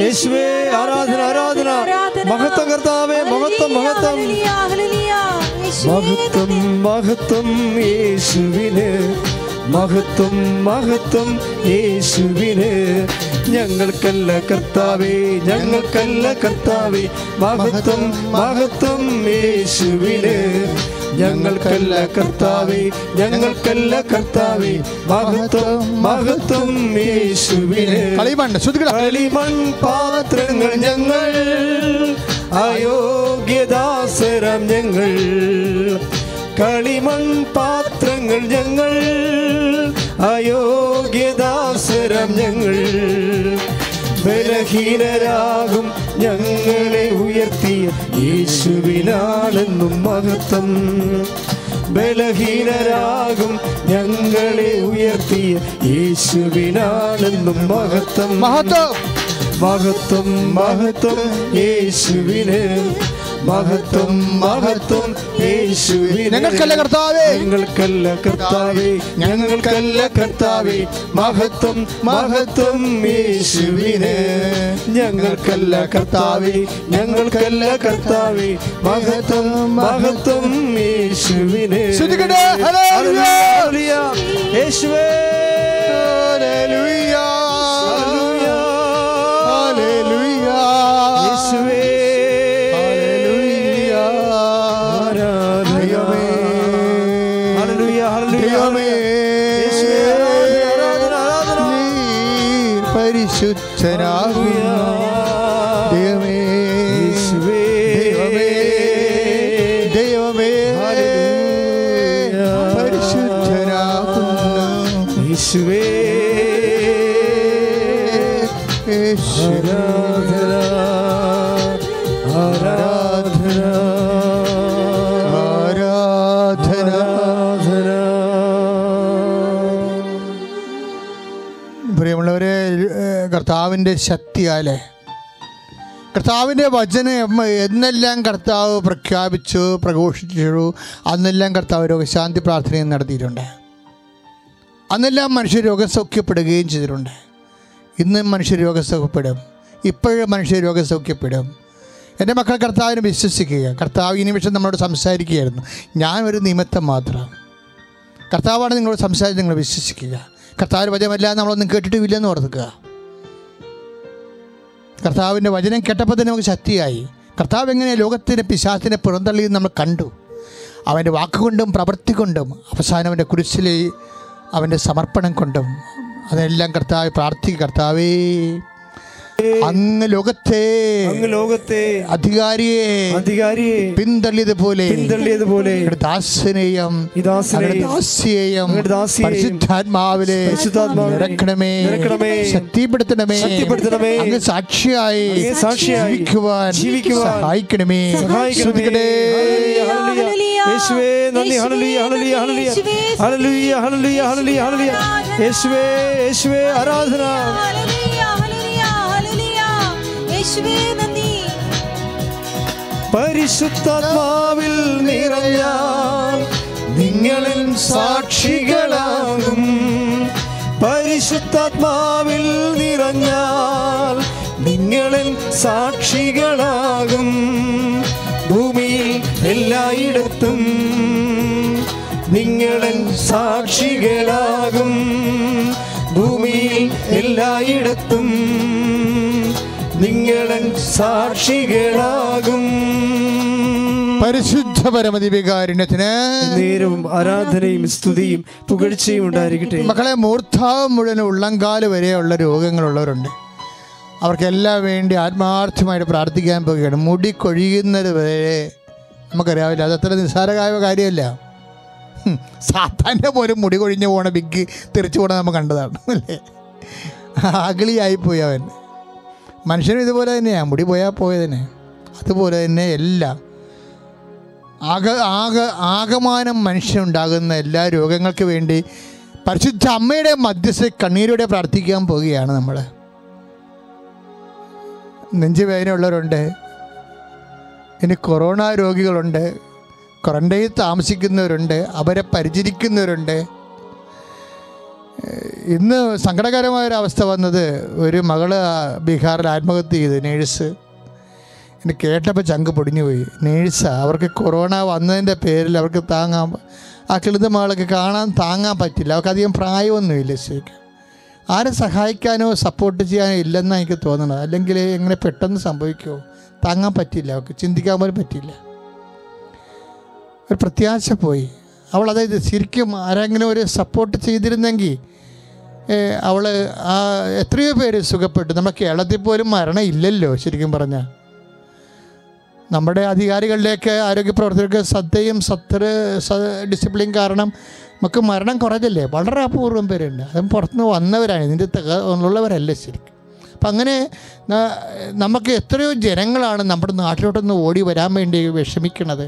Speaker 1: യേശുവേ ആരാധന ആരാധന. മഹത്വം കർത്താവേ മഹത്വം മഹത്വം. മഹത്വം മഹത്വം യേശുവിന്. മഹത്വം മഹത്വം യേശുവിന്. ഞങ്ങൾക്കല്ല കർത്താവേ ഞങ്ങൾക്കല്ല കർത്താവേ. മഹത്വം മഹത്വം യേശുവിന്. ഞങ്ങൾക്കല്ല കർത്താവേ ഞങ്ങൾക്കല്ല കർത്താവേ. മഹത്വം മഹത്വം യേശുവിന്.
Speaker 2: ശ്രുതികട.
Speaker 1: കളിമൺ പാത്രങ്ങൾ ഞങ്ങൾ. അയോഗ്യദാസരം ഞങ്ങൾ. കളിമൺ പാത്രങ്ങൾ ഞങ്ങൾ അയോഗ്യദാസരം ഞങ്ങൾ. ബലഹീനരാകും ഞങ്ങളെ ഉയർത്തിയ യേശുവിനാണെന്നും മഹത്വം. ബലഹീനരാകും ഞങ്ങളെ ഉയർത്തിയ യേശുവിനാണെന്നും മഹത്വം.
Speaker 2: മഹത്വം.
Speaker 1: മഹത്വം മഹത്വം യേശുവിന്. മഹത്വം മഹത്വം യേശുവേ
Speaker 2: ഞങ്ങൾക്കല്ല കർത്താവേ.
Speaker 1: ഞങ്ങൾക്കല്ല കർത്താവേ. ഞങ്ങൾക്കല്ല കർത്താവേ. മഹത്വം മഹത്വം യേശുവിന് ഞങ്ങൾക്കല്ല കർത്താവേ. ഞങ്ങൾക്കല്ല കർത്താവേ. മഹത്വം മഹത്വം യേശുവിന്
Speaker 2: ശ്രദ്ധിക്കട്ടെ. ഹല്ലേലൂയ.
Speaker 1: ഹല്ലേലൂയ. യേശുവേ.
Speaker 2: Chain up. കർത്താവിന്റെ ശക്തിയാലേ കർത്താവിന്റെ വചനം എന്നെല്ലാം കർത്താവ് പ്രഖ്യാപിച്ചു പ്രഘോഷിച്ചു. അന്നെല്ലാം കർത്താവ് രോഗശാന്തി പ്രാർത്ഥനയും നടത്തിയിട്ടുണ്ട്. അന്നെല്ലാം മനുഷ്യർ രോഗസൗഖ്യപ്പെടുകയും ചെയ്തിട്ടുണ്ട്. ഇന്നും മനുഷ്യർ രോഗസൗഖ്യപ്പെടും ഇപ്പോഴും മനുഷ്യർ രോഗസൗഖ്യപ്പെടും എന്റെ മക്കൾ കർത്താവിനെ വിശ്വസിക്കുക കർത്താവ് ഈ നിമിഷം നമ്മളോട് സംസാരിക്കുകയായിരുന്നു. ഞാൻ ഒരു നിമിത്തം മാത്രം. കർത്താവാണ് നിങ്ങളോട് സംസാരിച്ച് നിങ്ങൾ വിശ്വസിക്കുക. കർത്താവിന്റെ വചനമല്ലാതെ നമ്മളൊന്നും കേട്ടിട്ടുമില്ലെന്ന് ഓർക്കുക. കർത്താവിന്റെ വചനം കേട്ടപ്പോൾ തന്നെ നമുക്ക് ശക്തിയായി. കർത്താവ് എങ്ങനെ ലോകത്തിന്റെ പിശാസിനെ പുറന്തള്ളി നമ്മൾ കണ്ടു. അവന്റെ വാക്കുകൊണ്ടും പ്രവൃത്തി കൊണ്ടും അവസാനം അവന്റെ കുരിശിലെ അവന്റെ സമർപ്പണം കൊണ്ടും അതെല്ലാം കർത്താവ് പ്രാർത്ഥിക്കുക കർത്താവേ അങ്ങ് ലോകത്തെ.
Speaker 1: അങ്ങ് ലോകത്തെ.
Speaker 2: അധികാരിയെ.
Speaker 1: അധികാരിയെ. പിന്തള്ളിയത്
Speaker 2: പോലെ പിന്തള്ളിയത്
Speaker 1: പോലെ ദാസനെയും.
Speaker 2: ദാസിയെയും പരിശുദ്ധാത്മാവിലെ നിറക്കണമേ. ശക്തിപ്പെടുത്തണമേ.
Speaker 1: ശക്തിപ്പെടുത്തണമേ.
Speaker 2: അങ്ങ് സാക്ഷിയായി
Speaker 1: അങ്ങ് സാക്ഷിയായി
Speaker 2: ജീവിക്കുവാൻ
Speaker 1: ജീവിക്കുവാൻ
Speaker 2: സഹായിക്കണമേ.
Speaker 1: സഹായിക്കണമേ. ഹല്ലേലൂയ, ഹല്ലേലൂയ.
Speaker 3: ഹല്ലേലൂയ.
Speaker 1: യേശുവേ നന്ദി. ഹല്ലേലൂയ ഹല്ലേലൂയ ഹല്ലേലൂയ.
Speaker 3: യേശുവേ,
Speaker 1: ഹല്ലേലൂയ ഹല്ലേലൂയ ഹല്ലേലൂയ. ഹല്ലേലൂയ യേശുവേ യേശുവേ ആരാധന. പരിശുദ്ധാത്മാവിൽ നിറഞ്ഞാൽ നിങ്ങളിൽ സാക്ഷികളാകും. പരിശുദ്ധാത്മാവിൽ നിറഞ്ഞാൽ നിങ്ങളിൽ സാക്ഷികളാകും. ഭൂമിയിൽ എല്ലായിടത്തും നിങ്ങളിൽ സാക്ഷികളാകും. ഭൂമിയിൽ എല്ലായിടത്തും നിങ്ങളൻ സാക്ഷികളാകും.
Speaker 2: പരിശുദ്ധ പരമദിവികാരുണ്യത്തിന്
Speaker 1: നേരവും ആരാധനയും സ്തുതിയും പുകഴ്ചയും ഉണ്ടായിരിക്കട്ടെ.
Speaker 2: മക്കളെ മൂർത്താവ് മുഴുവൻ ഉള്ളങ്കാൽ വരെയുള്ള രോഗങ്ങളുള്ളവരുണ്ട്. അവർക്കെല്ലാം വേണ്ടി ആത്മാർത്ഥമായിട്ട് പ്രാർത്ഥിക്കാൻ പോകുകയാണ് മുടി കൊഴിയുന്നത് വരെ നമുക്കറിയാവില്ല. അതത്ര നിസ്സാരമായ കാര്യമല്ല. ഹും, സാത്താന്റെ പോലും മുടി കൊഴിഞ്ഞു പോണ ബിഗ് തിരിച്ചു പോണ നമ്മൾ കണ്ടതാണ്. അല്ലേ? അഗളിയായിപ്പോയി അവൻ. മനുഷ്യനും ഇതുപോലെ തന്നെയാണ് മുടി പോയാൽ പോയതന്നെ. അതുപോലെ തന്നെ എല്ലാം ആക ആക ആകമാനം മനുഷ്യനുണ്ടാകുന്ന എല്ലാ രോഗങ്ങൾക്ക് വേണ്ടി പരിശുദ്ധ അമ്മയുടെ മധ്യസ്ഥ കണ്ണീരോടെ പ്രാർത്ഥിക്കാൻ പോവുകയാണ് നമ്മൾ. നെഞ്ചുവേദനയുള്ളവരുണ്ട്. ഇനി കൊറോണ രോഗികളുണ്ട്. ക്വാറന്റൈനിൽ താമസിക്കുന്നവരുണ്ട്. അവരെ പരിചരിക്കുന്നവരുണ്ട്. ഇന്ന് സങ്കടകരമായൊരവസ്ഥ വന്നത് ഒരു മകൾ ബീഹാറിൽ ആത്മഹത്യ ചെയ്തു നേഴ്സ്. എന്നെ കേട്ടപ്പോൾ ചങ്ക് പൊടിഞ്ഞു പോയി നേഴ്സാണ് അവർക്ക് കൊറോണ വന്നതിന്റെ പേരിൽ അവർക്ക് താങ്ങാൻ ആ കിളിത മകളൊക്കെ കാണാൻ താങ്ങാൻ പറ്റില്ല. അവർക്ക് അധികം പ്രായമൊന്നുമില്ല ശരിക്കും. ആരെ സഹായിക്കാനോ സപ്പോർട്ട് ചെയ്യാനോ ഇല്ലെന്നാണ് എനിക്ക് തോന്നുന്നത് അല്ലെങ്കിൽ എങ്ങനെ പെട്ടെന്ന് സംഭവിക്കുമോ താങ്ങാൻ പറ്റില്ല അവർക്ക്. ചിന്തിക്കാൻ പോലും പറ്റില്ല. ഒരു പ്രത്യാശ പോയി. അവൾ അതായത് ശരിക്കും ആരെങ്കിലും ഒരു സപ്പോർട്ട് ചെയ്തിരുന്നെങ്കിൽ അവൾ ആ എത്രയോ പേര് സുഖപ്പെട്ടു. നമ്മുടെ കേരളത്തിൽ പോലും മരണം ഇല്ലല്ലോ ശരിക്കും പറഞ്ഞാൽ നമ്മുടെ അധികാരികളിലേക്ക് ആരോഗ്യ പ്രവർത്തകർക്ക് ശ്രദ്ധയും സത്ര ഡിസിപ്ലിൻ കാരണം നമുക്ക് മരണം കുറഞ്ഞല്ലേ? വളരെ അപൂർവം പേരുണ്ട്. അതും പുറത്തുനിന്ന് വന്നവരാണ്. ഇതിന്റെ ഉള്ളവരല്ല ശരിക്കും. അപ്പം അങ്ങനെ നമുക്ക് എത്രയോ ജനങ്ങളാണ് നമ്മുടെ നാട്ടിലോട്ടൊന്ന് ഓടി വരാൻ വേണ്ടി വിഷമിക്കണത്.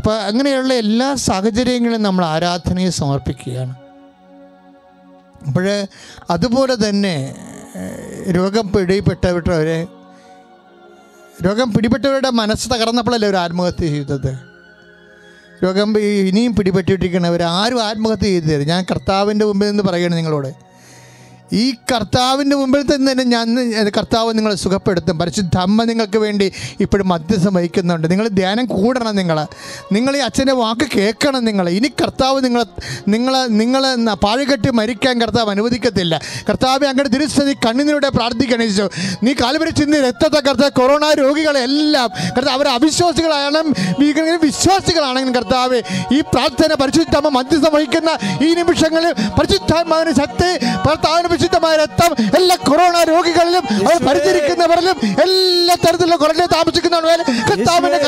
Speaker 2: അപ്പോൾ അങ്ങനെയുള്ള എല്ലാ സാഹചര്യങ്ങളും നമ്മൾ ആരാധനയെ സമർപ്പിക്കുകയാണ്. അപ്പോൾ അതുപോലെ തന്നെ രോഗം പിടിപ്പെട്ടവരെ രോഗം പിടിപെട്ടവരുടെ മനസ്സ് തകർന്നപ്പോഴല്ലേ ഒരു ആത്മഹത്യ ചെയ്തത്? രോഗം ഇനിയും പിടിപെട്ടിട്ടിരിക്കുന്നവർ ആരും ആത്മഹത്യ ചെയ്തത് ഞാൻ കർത്താവിന്റെ മുമ്പിൽ നിന്ന് പറയുകയാണ് നിങ്ങളോട്. ഈ കർത്താവിന്റെ മുമ്പിൽ തന്നെ ഞാൻ കർത്താവ് നിങ്ങളെ സുഖപ്പെടുത്തും. പരിശുദ്ധ അമ്മ നിങ്ങൾക്ക് വേണ്ടി ഇപ്പോഴും മധ്യസ്ഥം വഹിക്കുന്നുണ്ട്. നിങ്ങൾ ധ്യാനം കൂടണം നിങ്ങൾ നിങ്ങൾ ഈ അച്ഛന്റെ വാക്ക് കേൾക്കണം നിങ്ങൾ ഇനി കർത്താവ് നിങ്ങൾ നിങ്ങൾ നിങ്ങൾ പാഴുകെട്ടി മരിക്കാൻ കർത്താവ് അനുവദിക്കത്തില്ല. കർത്താവ് അങ്ങോട്ട് തിരുസ്ഥിതി നീ പ്രാർത്ഥിക്കണം പ്രാർത്ഥിക്കണിച്ചു നീ കാലുപരി ചിന്തി രക്തത്തെ കർത്താവ് കൊറോണ രോഗികളെല്ലാം കർത്താവ് അവർ അവിശ്വാസികളാണ് വിശ്വാസികളാണെങ്കിലും കർത്താവ് ഈ പ്രാർത്ഥന പരിശുദ്ധ അമ്മ മധ്യസ്ഥം വഹിക്കുന്ന ഈ നിമിഷങ്ങളിൽ പരിശുദ്ധാത്മാവിന് ശക്തി കർത്താവിന് വിശുദ്ധമായ രക്തം എല്ലാ കൊറോണ രോഗികളിലും അവർ പരിചരിക്കുന്നവരിലും എല്ലാ തരത്തിലുള്ള കുറഞ്ഞ താമസിക്കുന്നവരും കർത്താവിന്റെ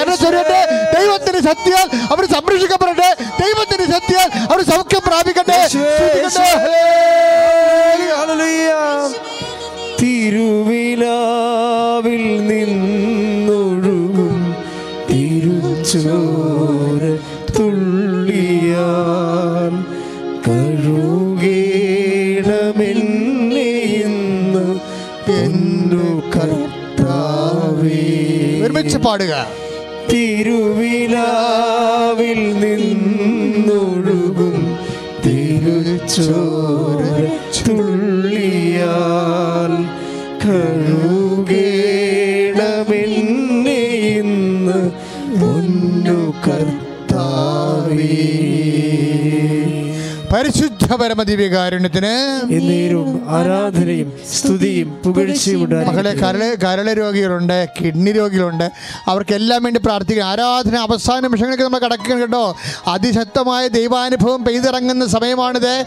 Speaker 2: സത്യാൽ അവർ സംരക്ഷിക്കപ്പെടട്ടെ. ദൈവത്തിന് സത്യാൽ അവർ സൗഖ്യം പ്രാപിക്കട്ടെ.
Speaker 1: തിരുവിലാവിൽ നിന്നൊഴുകും തിരുച്ചോര
Speaker 2: പാടുക.
Speaker 1: തിരുവിലാവിൽ നിന്നൊഴുകും തിരുച്ചോര തുള്ളിയാൽ കഴുകേണമെന്നെ ഇന്ന് പൊന്നു കർത്താവേ.
Speaker 2: പരിശുദ്ധ പരമദിവ്യകാരുണ്യത്തിന്
Speaker 1: എന്നേരും ആരാധനയും സ്തുതിയും പുകഴ്ചയും
Speaker 2: മകളെ.
Speaker 1: കരൾ
Speaker 2: കരള രോഗികളുണ്ട് കിഡ്നി രോഗികളുണ്ട്. അവർക്കെല്ലാം വേണ്ടി പ്രാർത്ഥിക്കുക ആരാധന അവസാന നിമിഷങ്ങളൊക്കെ നമ്മൾ കടക്കണം കേട്ടോ. അതിശക്തമായ ദൈവാനുഭവം പെയ്തിറങ്ങുന്ന സമയമാണിത്.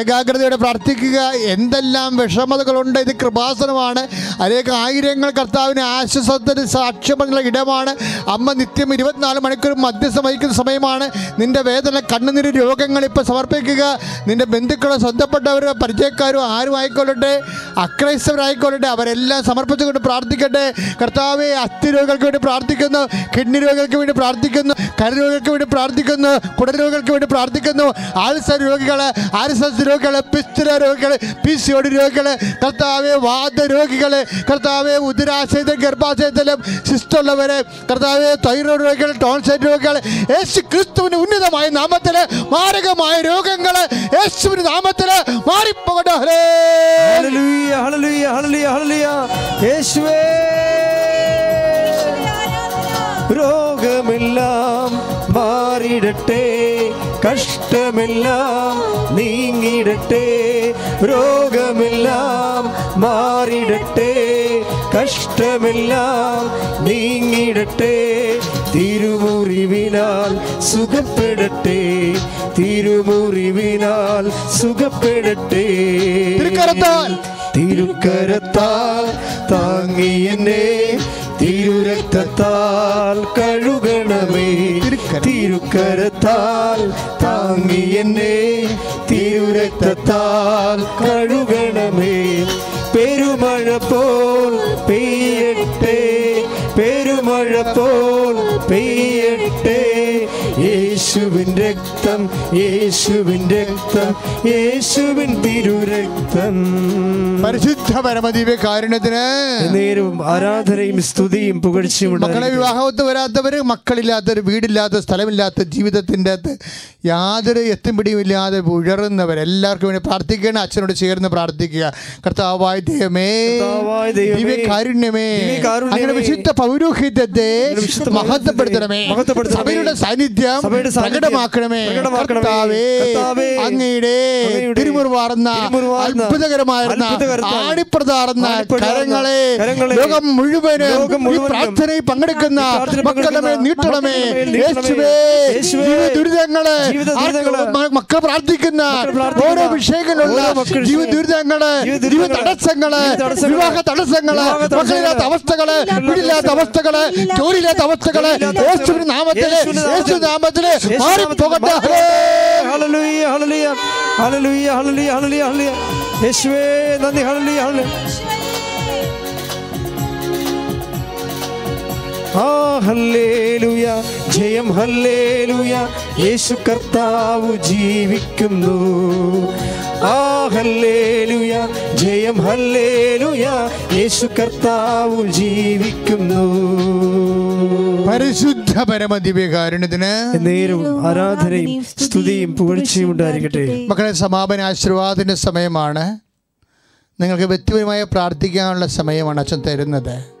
Speaker 2: ഏകാഗ്രതയോടെ പ്രാർത്ഥിക്കുക. എന്തെല്ലാം വിഷമതകളുണ്ട്. ഇത് കൃപാസനമാണ്. അതിലേക്ക് ആയിരങ്ങൾ കർത്താവിന് ആശ്വസത്തിന് സാക്ഷ്യമുള്ള ഇടമാണ്. അമ്മ നിത്യം ഇരുപത്തിനാല് മണിക്കൂർ മധ്യസ്ഥം വഹിക്കുന്ന സമയമാണ്. നിന്റെ വേദന കണ്ണുനീര് രോഗങ്ങൾ ഇപ്പോൾ സമർപ്പിക്കുക. നിന്റെ ബന്ധുക്കളോ സ്വന്തപ്പെട്ടവരോ പരിചയക്കാരോ ആരും ആയിക്കൊള്ളട്ടെ അക്രൈസ്തവരായിക്കൊള്ളട്ടെ അവരെല്ലാം സമർപ്പിച്ചുകൊണ്ട് പ്രാർത്ഥിക്കട്ടെ. കർത്താവെ അസ്ഥി രോഗികൾക്ക് വേണ്ടി പ്രാർത്ഥിക്കുന്നു കിഡ്നി രോഗികൾക്ക് വേണ്ടി പ്രാർത്ഥിക്കുന്നു കരരോഗികൾക്ക് വേണ്ടി പ്രാർത്ഥിക്കുന്നു കുടരോഗികൾക്ക് വേണ്ടി പ്രാർത്ഥിക്കുന്നു. ആൽസർ രോഗികൾ ആർഎസ്എസ് രോഗികൾ പിസ്തുര രോഗികൾ പി സി ഒഡി രോഗികൾ കർത്താവെ വാദ രോഗികൾ കർത്താവെ ഉദരാശയത്തിൽ ഗർഭാശയത്തിലും ശിസ്തുള്ളവരെ കർത്താവെ തൈറോയ്ഡ് രോഗികൾ ടോൺസൈറ്റ് രോഗികൾ യേശു ക്രിസ്തുവിന് ഉന്നതമായ നാമത്തിൽ മാരകമായ രോഗങ്ങൾ യേശുവിന്റെ നാമത്തിൽ മാറിപ്പോകട്ടെ.
Speaker 1: ഹല്ലേലൂയ, ഹല്ലേലൂയ, ഹല്ലേലൂയ, ഹല്ലേലൂയ. യേശുവേ രോഗമെല്ലാം മാറിടട്ടെ കഷ്ടമെല്ലാം നീങ്ങിടട്ടെ രോഗമെല്ലാം മാറിടട്ടെ കഷ്ടമെല്ലാം നീങ്ങിടട്ടെ திருமுறிவினால் சுகப்பெடட்டே திருமுறிவினால் சுகப்பெடட்டே.
Speaker 2: திருக்கரத்தால்.
Speaker 1: திருக்கரத்தால் தாங்கி என்னே திரு ரத்தத்தால்
Speaker 2: கழுகணமே
Speaker 1: திருக்கரத்தால் தாங்கி என்னே திரு ரத்தத்தால் கழுகணமே. பெருமழ போல் பெய்யட்டே. പെരുമഴ പോൽ പെയ്യട്ടെ. യേശുവിൻ രക്തം യേശുവിൻ രക്തം യേശുവിൻ തിരുരക്തം.
Speaker 2: പരിശുദ്ധ പരമദിവ്യ കാരുണ്യത്തിന്
Speaker 1: നേരവും ആരാധനയും സ്തുതിയും പുകഴ്ചയും
Speaker 2: മക്കളെ. വിവാഹത്ത് വരാത്തവർ മക്കളില്ലാത്തവർ വീടില്ലാത്ത സ്ഥലമില്ലാത്ത ജീവിതത്തിന്റെ അകത്ത് യാതൊരു എത്തും പിടിയും ഇല്ലാതെ ഉഴറുന്നവർ എല്ലാവർക്കും വേണ്ടി പ്രാർത്ഥിക്കണം അച്ഛനോട് ചേർന്ന് പ്രാർത്ഥിക്കുക. കർത്താവായ ദൈവമേ
Speaker 1: കർത്താവായ കാരുണ്യമേ
Speaker 2: അങ്ങനെ വിശുദ്ധ പൗരോഹിത്യത്തെ മഹത്വപ്പെടുത്തണമേ. സഭയുടെ സാന്നിധ്യം
Speaker 1: സാന്നിധ്യം
Speaker 2: പ്രകടമാക്കണമേ. അങ്ങയുടെ തിരുമുറുവാർന്ന അത്ഭുതകരമായിരുന്ന ആണിപ്രതാർന്ന കരങ്ങളെ ലോകം മുഴുവനും പ്രാർത്ഥനയിൽ പങ്കെടുക്കുന്ന മക്കളുടെ നീട്ടണമേ. ദുരിതങ്ങൾ മക്കൾ പ്രാർത്ഥിക്കുന്ന ഓരോ വിഷയങ്ങളുള്ള
Speaker 1: ജീവ ദുരിതങ്ങൾ
Speaker 2: ജീവിത
Speaker 1: തടസ്സങ്ങൾ
Speaker 2: വിവാഹ
Speaker 1: തടസ്സങ്ങൾ
Speaker 2: മക്കളില്ലാത്ത അവസ്ഥകൾ വീടില്ലാത്ത അവസ്ഥകൾ ജോലിയില്ലാത്ത
Speaker 1: അവസ്ഥകൾ
Speaker 2: യേശുവിന്റെ
Speaker 1: നാമത്തിൽ
Speaker 2: യേശു
Speaker 1: നാമത്തിൽ
Speaker 2: മാറിപ്പോകട്ടെ
Speaker 1: നാമത്തിൽ ഹല്ലേലൂയ, hallelujah, hallelujah, hallelujah, hallelujah, hallelujah. യേശുവേ നന്ദി ഹല്ലേലൂയ, ഹല്ലേലൂയ. ആ ഹല്ലേലൂയ. ജയം ഹല്ലേലൂയ. യേശു കർത്താവ് ജീവിക്കുന്നു. ആ ഹല്ലേലുയ. ജയം ഹല്ലേലുയ. യേശു കർത്താവ് ജീവിക്കുന്നു.
Speaker 2: പരിശുദ്ധ പരമ
Speaker 1: നേരും ആരാധനയും സ്തുതിയും പുകഴ്ചയും ഉണ്ടായിരിക്കട്ടെ.
Speaker 2: മക്കളെ സമാപന ആശീർവാദിന്റെ സമയമാണ്. നിങ്ങൾക്ക് വ്യക്തിപരമായി പ്രാർത്ഥിക്കാനുള്ള സമയമാണ് അച്ഛൻ തരുന്നത്.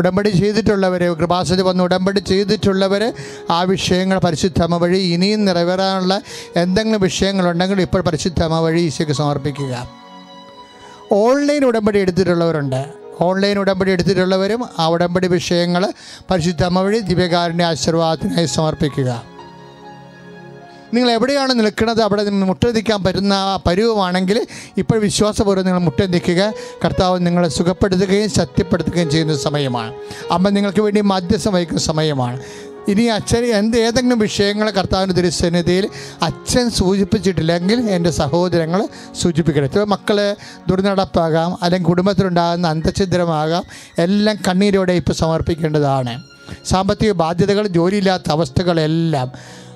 Speaker 2: ഉടമ്പടി ചെയ്തിട്ടുള്ളവരെ കൃപാസതി വന്ന് ഉടമ്പടി ചെയ്തിട്ടുള്ളവർ ആ വിഷയങ്ങൾ പരിശുദ്ധമ വഴി ഇനിയും നിറവേറാനുള്ള എന്തെങ്കിലും വിഷയങ്ങളുണ്ടെങ്കിൽ ഇപ്പോൾ പരിശുദ്ധമ വഴി ഈശോയ്ക്ക് സമർപ്പിക്കുക. ഓൺലൈൻ ഉടമ്പടി എടുത്തിട്ടുള്ളവരുണ്ട്. ഓൺലൈൻ ഉടമ്പടി എടുത്തിട്ടുള്ളവരും ആ ഉടമ്പടി വിഷയങ്ങൾ പരിശുദ്ധമ വഴി ദിവ്യകാരന്റെ ആശീർവാദത്തിനായി സമർപ്പിക്കുക. നിങ്ങൾ എവിടെയാണ് നിൽക്കുന്നത്? അവിടെ നിന്ന് മുട്ടനിൽക്കാൻ പറ്റുന്ന ആ പരുവമാണെങ്കിൽ ഇപ്പോൾ വിശ്വാസപൂർവം നിങ്ങൾ മുട്ടനിൽക്കുക കർത്താവ് നിങ്ങളെ സുഖപ്പെടുത്തുകയും സത്യപ്പെടുത്തുകയും ചെയ്യുന്ന സമയമാണ്. അമ്മ നിങ്ങൾക്ക് വേണ്ടി മധ്യസ്ഥം വഹിക്കുന്ന സമയമാണ്. ഇനി അച്ഛൻ എന്ത് ഏതെങ്കിലും വിഷയങ്ങൾ കർത്താവിന്റെ തിരുസന്നിധിയിൽ അച്ഛൻ സൂചിപ്പിച്ചിട്ടില്ലെങ്കിൽ എന്റെ സഹോദരങ്ങൾ സൂചിപ്പിക്കണം ചില മക്കൾ ദുർനടപ്പാകാം അല്ലെങ്കിൽ കുടുംബത്തിലുണ്ടാകുന്ന അന്തഛിദ്രമാകാം എല്ലാം കണ്ണീരോടെ ഇപ്പോൾ സമർപ്പിക്കേണ്ടതാണ്. സാമ്പത്തിക ബാധ്യതകൾ ജോലിയില്ലാത്ത അവസ്ഥകളെല്ലാം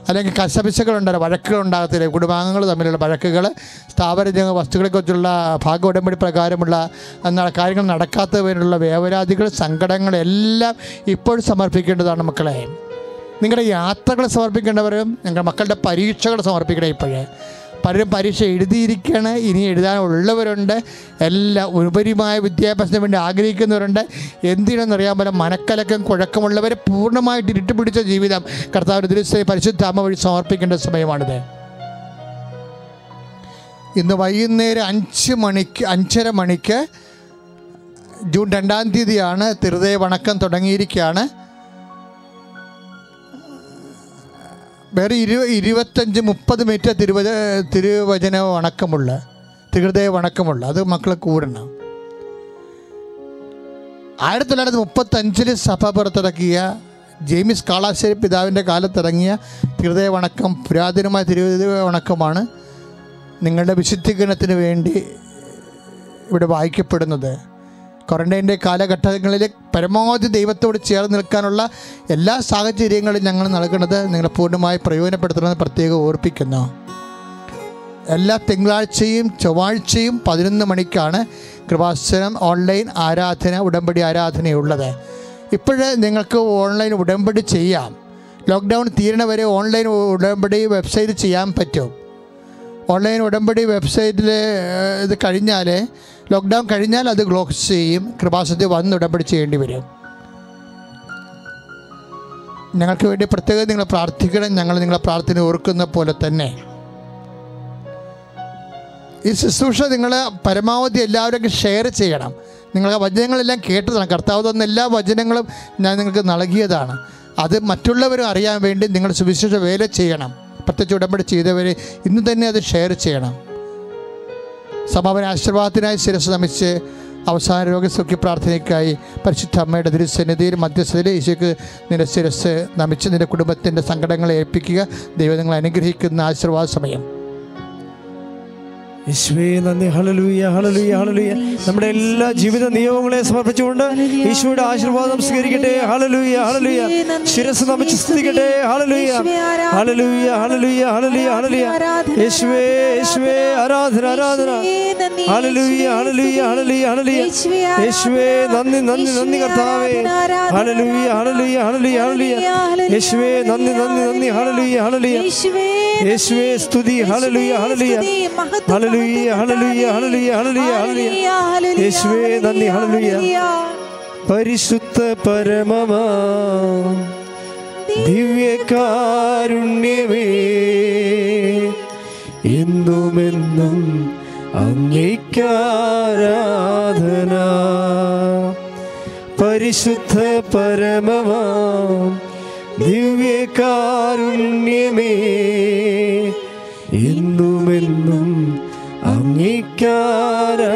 Speaker 2: അല്ലെങ്കിൽ കശപിശകളുണ്ടല്ലോ വഴക്കുകൾ ഉണ്ടാകത്തില്ല. കുടുംബാംഗങ്ങൾ തമ്മിലുള്ള വഴക്കുകൾ സ്ഥാപന വസ്തുക്കളെക്കുറിച്ചുള്ള ഭാഗ ഉടമ്പടി പ്രകാരമുള്ള കാര്യങ്ങൾ നടക്കാത്തതിനുള്ള വേവരാതികൾ സങ്കടങ്ങൾ എല്ലാം ഇപ്പോൾ സമർപ്പിക്കേണ്ടതാണ് മക്കളെ. നിങ്ങളുടെ യാത്രകൾ സമർപ്പിക്കേണ്ടവരും നിങ്ങളുടെ മക്കളുടെ പരീക്ഷകൾ സമർപ്പിക്കണം ഇപ്പോഴേ. പലരും പരീക്ഷ എഴുതിയിരിക്കുകയാണ് ഇനി എഴുതാനുള്ളവരുണ്ട്. എല്ലാ ഉപരിമായ വിദ്യാഭ്യാസത്തിന് വേണ്ടി ആഗ്രഹിക്കുന്നവരുണ്ട്. എന്തിനെന്നറിയാൻ പോലെ മനക്കലക്കം കുഴക്കമുള്ളവർ പൂർണമായിട്ട് ഇരുട്ടുപിടിച്ച ജീവിതം കർത്താവിന്റെ ദൃശ്യ പരിശുദ്ധ അമ്മ വഴി സമർപ്പിക്കേണ്ട സമയമാണിത്. ഇന്ന് വൈകുന്നേരം അഞ്ച് മണിക്ക് അഞ്ചര മണിക്ക് ജൂൺ രണ്ടാം തീയതിയാണ് തിരുതയ വണക്കം തുടങ്ങിയിരിക്കുകയാണ്. വേറെ ഇരു ഇരുപത്തഞ്ച് മുപ്പത് മീറ്റർ തിരുവച തിരുവചന വണക്കമുള്ള തിരുഹൃദയ വണക്കമുള്ള അത് മക്കളെ കൂടണം. ആയിരത്തി തൊള്ളായിരത്തി മുപ്പത്തഞ്ചിൽ സഭ പുറത്തിറക്കിയ ജെയിംസ് കാളാശ്ശേരി പിതാവിന്റെ കാലത്തിറങ്ങിയ തിരുഹൃദയ വണക്കം പുരാതനമായ തിരുഹൃദയ വണക്കമാണ് നിങ്ങളുടെ വിശുദ്ധീകരണത്തിന് വേണ്ടി ഇവിടെ വായിക്കപ്പെടുന്നത്. ക്വാറന്റൈന്റെ കാലഘട്ടങ്ങളിൽ പരമാവധി ദൈവത്തോട് ചേർന്ന് നിൽക്കാനുള്ള എല്ലാ സാഹചര്യങ്ങളും ഞങ്ങൾ നൽകുന്നത് നിങ്ങളെ പൂർണമായി പ്രയോജനപ്പെടുത്തണമെന്ന് പ്രത്യേകം ഓർപ്പിക്കുന്നു. എല്ലാ തിങ്കളാഴ്ചയും ചൊവ്വാഴ്ചയും പതിനൊന്ന് മണിക്കാണ് കൃപാസനം ഓൺലൈൻ ആരാധന ഉടമ്പടി ആരാധനയുള്ളത്. ഇപ്പോഴേ നിങ്ങൾക്ക് ഓൺലൈൻ ഉടമ്പടി ചെയ്യാം. ലോക്ക്ഡൗൺ തീരണ വരെ ഓൺലൈൻ ഉടമ്പടി വെബ്സൈറ്റ് ചെയ്യാൻ പറ്റും. ഓൺലൈൻ ഉടമ്പടി വെബ്സൈറ്റിൽ ഇത് കഴിഞ്ഞാൽ ലോക്ക്ഡൗൺ കഴിഞ്ഞാൽ അത് ക്ലോസ് ചെയ്യും. കൃപാസനത്തിൽ വന്ന് ഉടമ്പടി ചെയ്യേണ്ടി വരും. ഞങ്ങൾക്ക് വേണ്ടി പ്രത്യേകം നിങ്ങൾ പ്രാർത്ഥിക്കണം. ഞങ്ങൾ നിങ്ങളെ പ്രാർത്ഥന ഓർക്കുന്ന പോലെ തന്നെ. ഈ ശുശ്രൂഷ നിങ്ങൾ പരമാവധി എല്ലാവരും ഷെയർ ചെയ്യണം. നിങ്ങളുടെ വചനങ്ങളെല്ലാം കേട്ടതാണ്. കർത്താവ് തന്ന എല്ലാ വചനങ്ങളും ഞാൻ നിങ്ങൾക്ക് നൽകിയതാണ്. അത് മറ്റുള്ളവരും അറിയാൻ വേണ്ടി നിങ്ങൾ സുവിശേഷ വേല ചെയ്യണം. പ്രത്യേകിച്ച് ഉടമ്പടി ചെയ്തവരെ ഇന്ന് തന്നെ അത് ഷെയർ ചെയ്യണം. സമാപന ആശീർവാദത്തിനായി ശിരസ് നമിച്ച് അവസാന രോഗസൗഖ്യ പ്രാർത്ഥനയ്ക്കായി പരിശുദ്ധ അമ്മയുടെ തിരുസന്നിധിയിൽ മധ്യസ്ഥതയിൽ ഈശോയ്ക്ക് നിന്റെ ശിരസ് നമിച്ച് നിന്റെ കുടുംബത്തിന്റെ സങ്കടങ്ങളെ ഏൽപ്പിക്കുക. ദൈവം നിങ്ങളെ അനുഗ്രഹിക്കുന്ന ആശീർവാദ സമയം.
Speaker 1: യേശുവേ നന്ദി. ഹളലുയ ഹളലുയ ഹളലുയ നമ്മുടെ എല്ലാ ജീവിത നിയമങ്ങളെ സമർപ്പിച്ചുകൊണ്ട് ഈശോയുടെ ആശീർവാദം സ്വീകരിക്കട്ടെ. ഹളലുയ ഹളലുയ ശിരസ് നമിച്ച് സ്തുതിക്കട്ടെ. ഹളലുയ ഹളലുയ ഹളലുയ ഹളലുയ ഹളലുയ യേശുവേ യേശുവേ ആരാധന ആരാധന. ഹളലുയ ഹളലുയ ഹളലുയ ഹളലുയ യേശുവേ നന്ദി നന്ദി നന്ദി കർത്താവേ. ഹളലുയ ഹളലുയ ഹളലുയ ഹളലുയ യേശുവേ നന്ദി നന്ദി നന്ദി. ഹളലുയ ഹളലുയ യേശുവേ സ്തുതി. ഹളലുയ ഹളലുയ ഹളലുയ ഹളലുയ ഹളലുയ ഹളലുയ യേശുവേ നന്ദി ഹളലുയ പരിശുദ്ധ പരമമാ ദിവ്യകാരുണ്യമേ എന്നുമെന്നും അംഗീകാരാധന പരിശുദ്ധ പരമമാ ദിവ്യകാരുണ്യമേ എന്നുമെന്നും അങ്ങേക്കാരാധന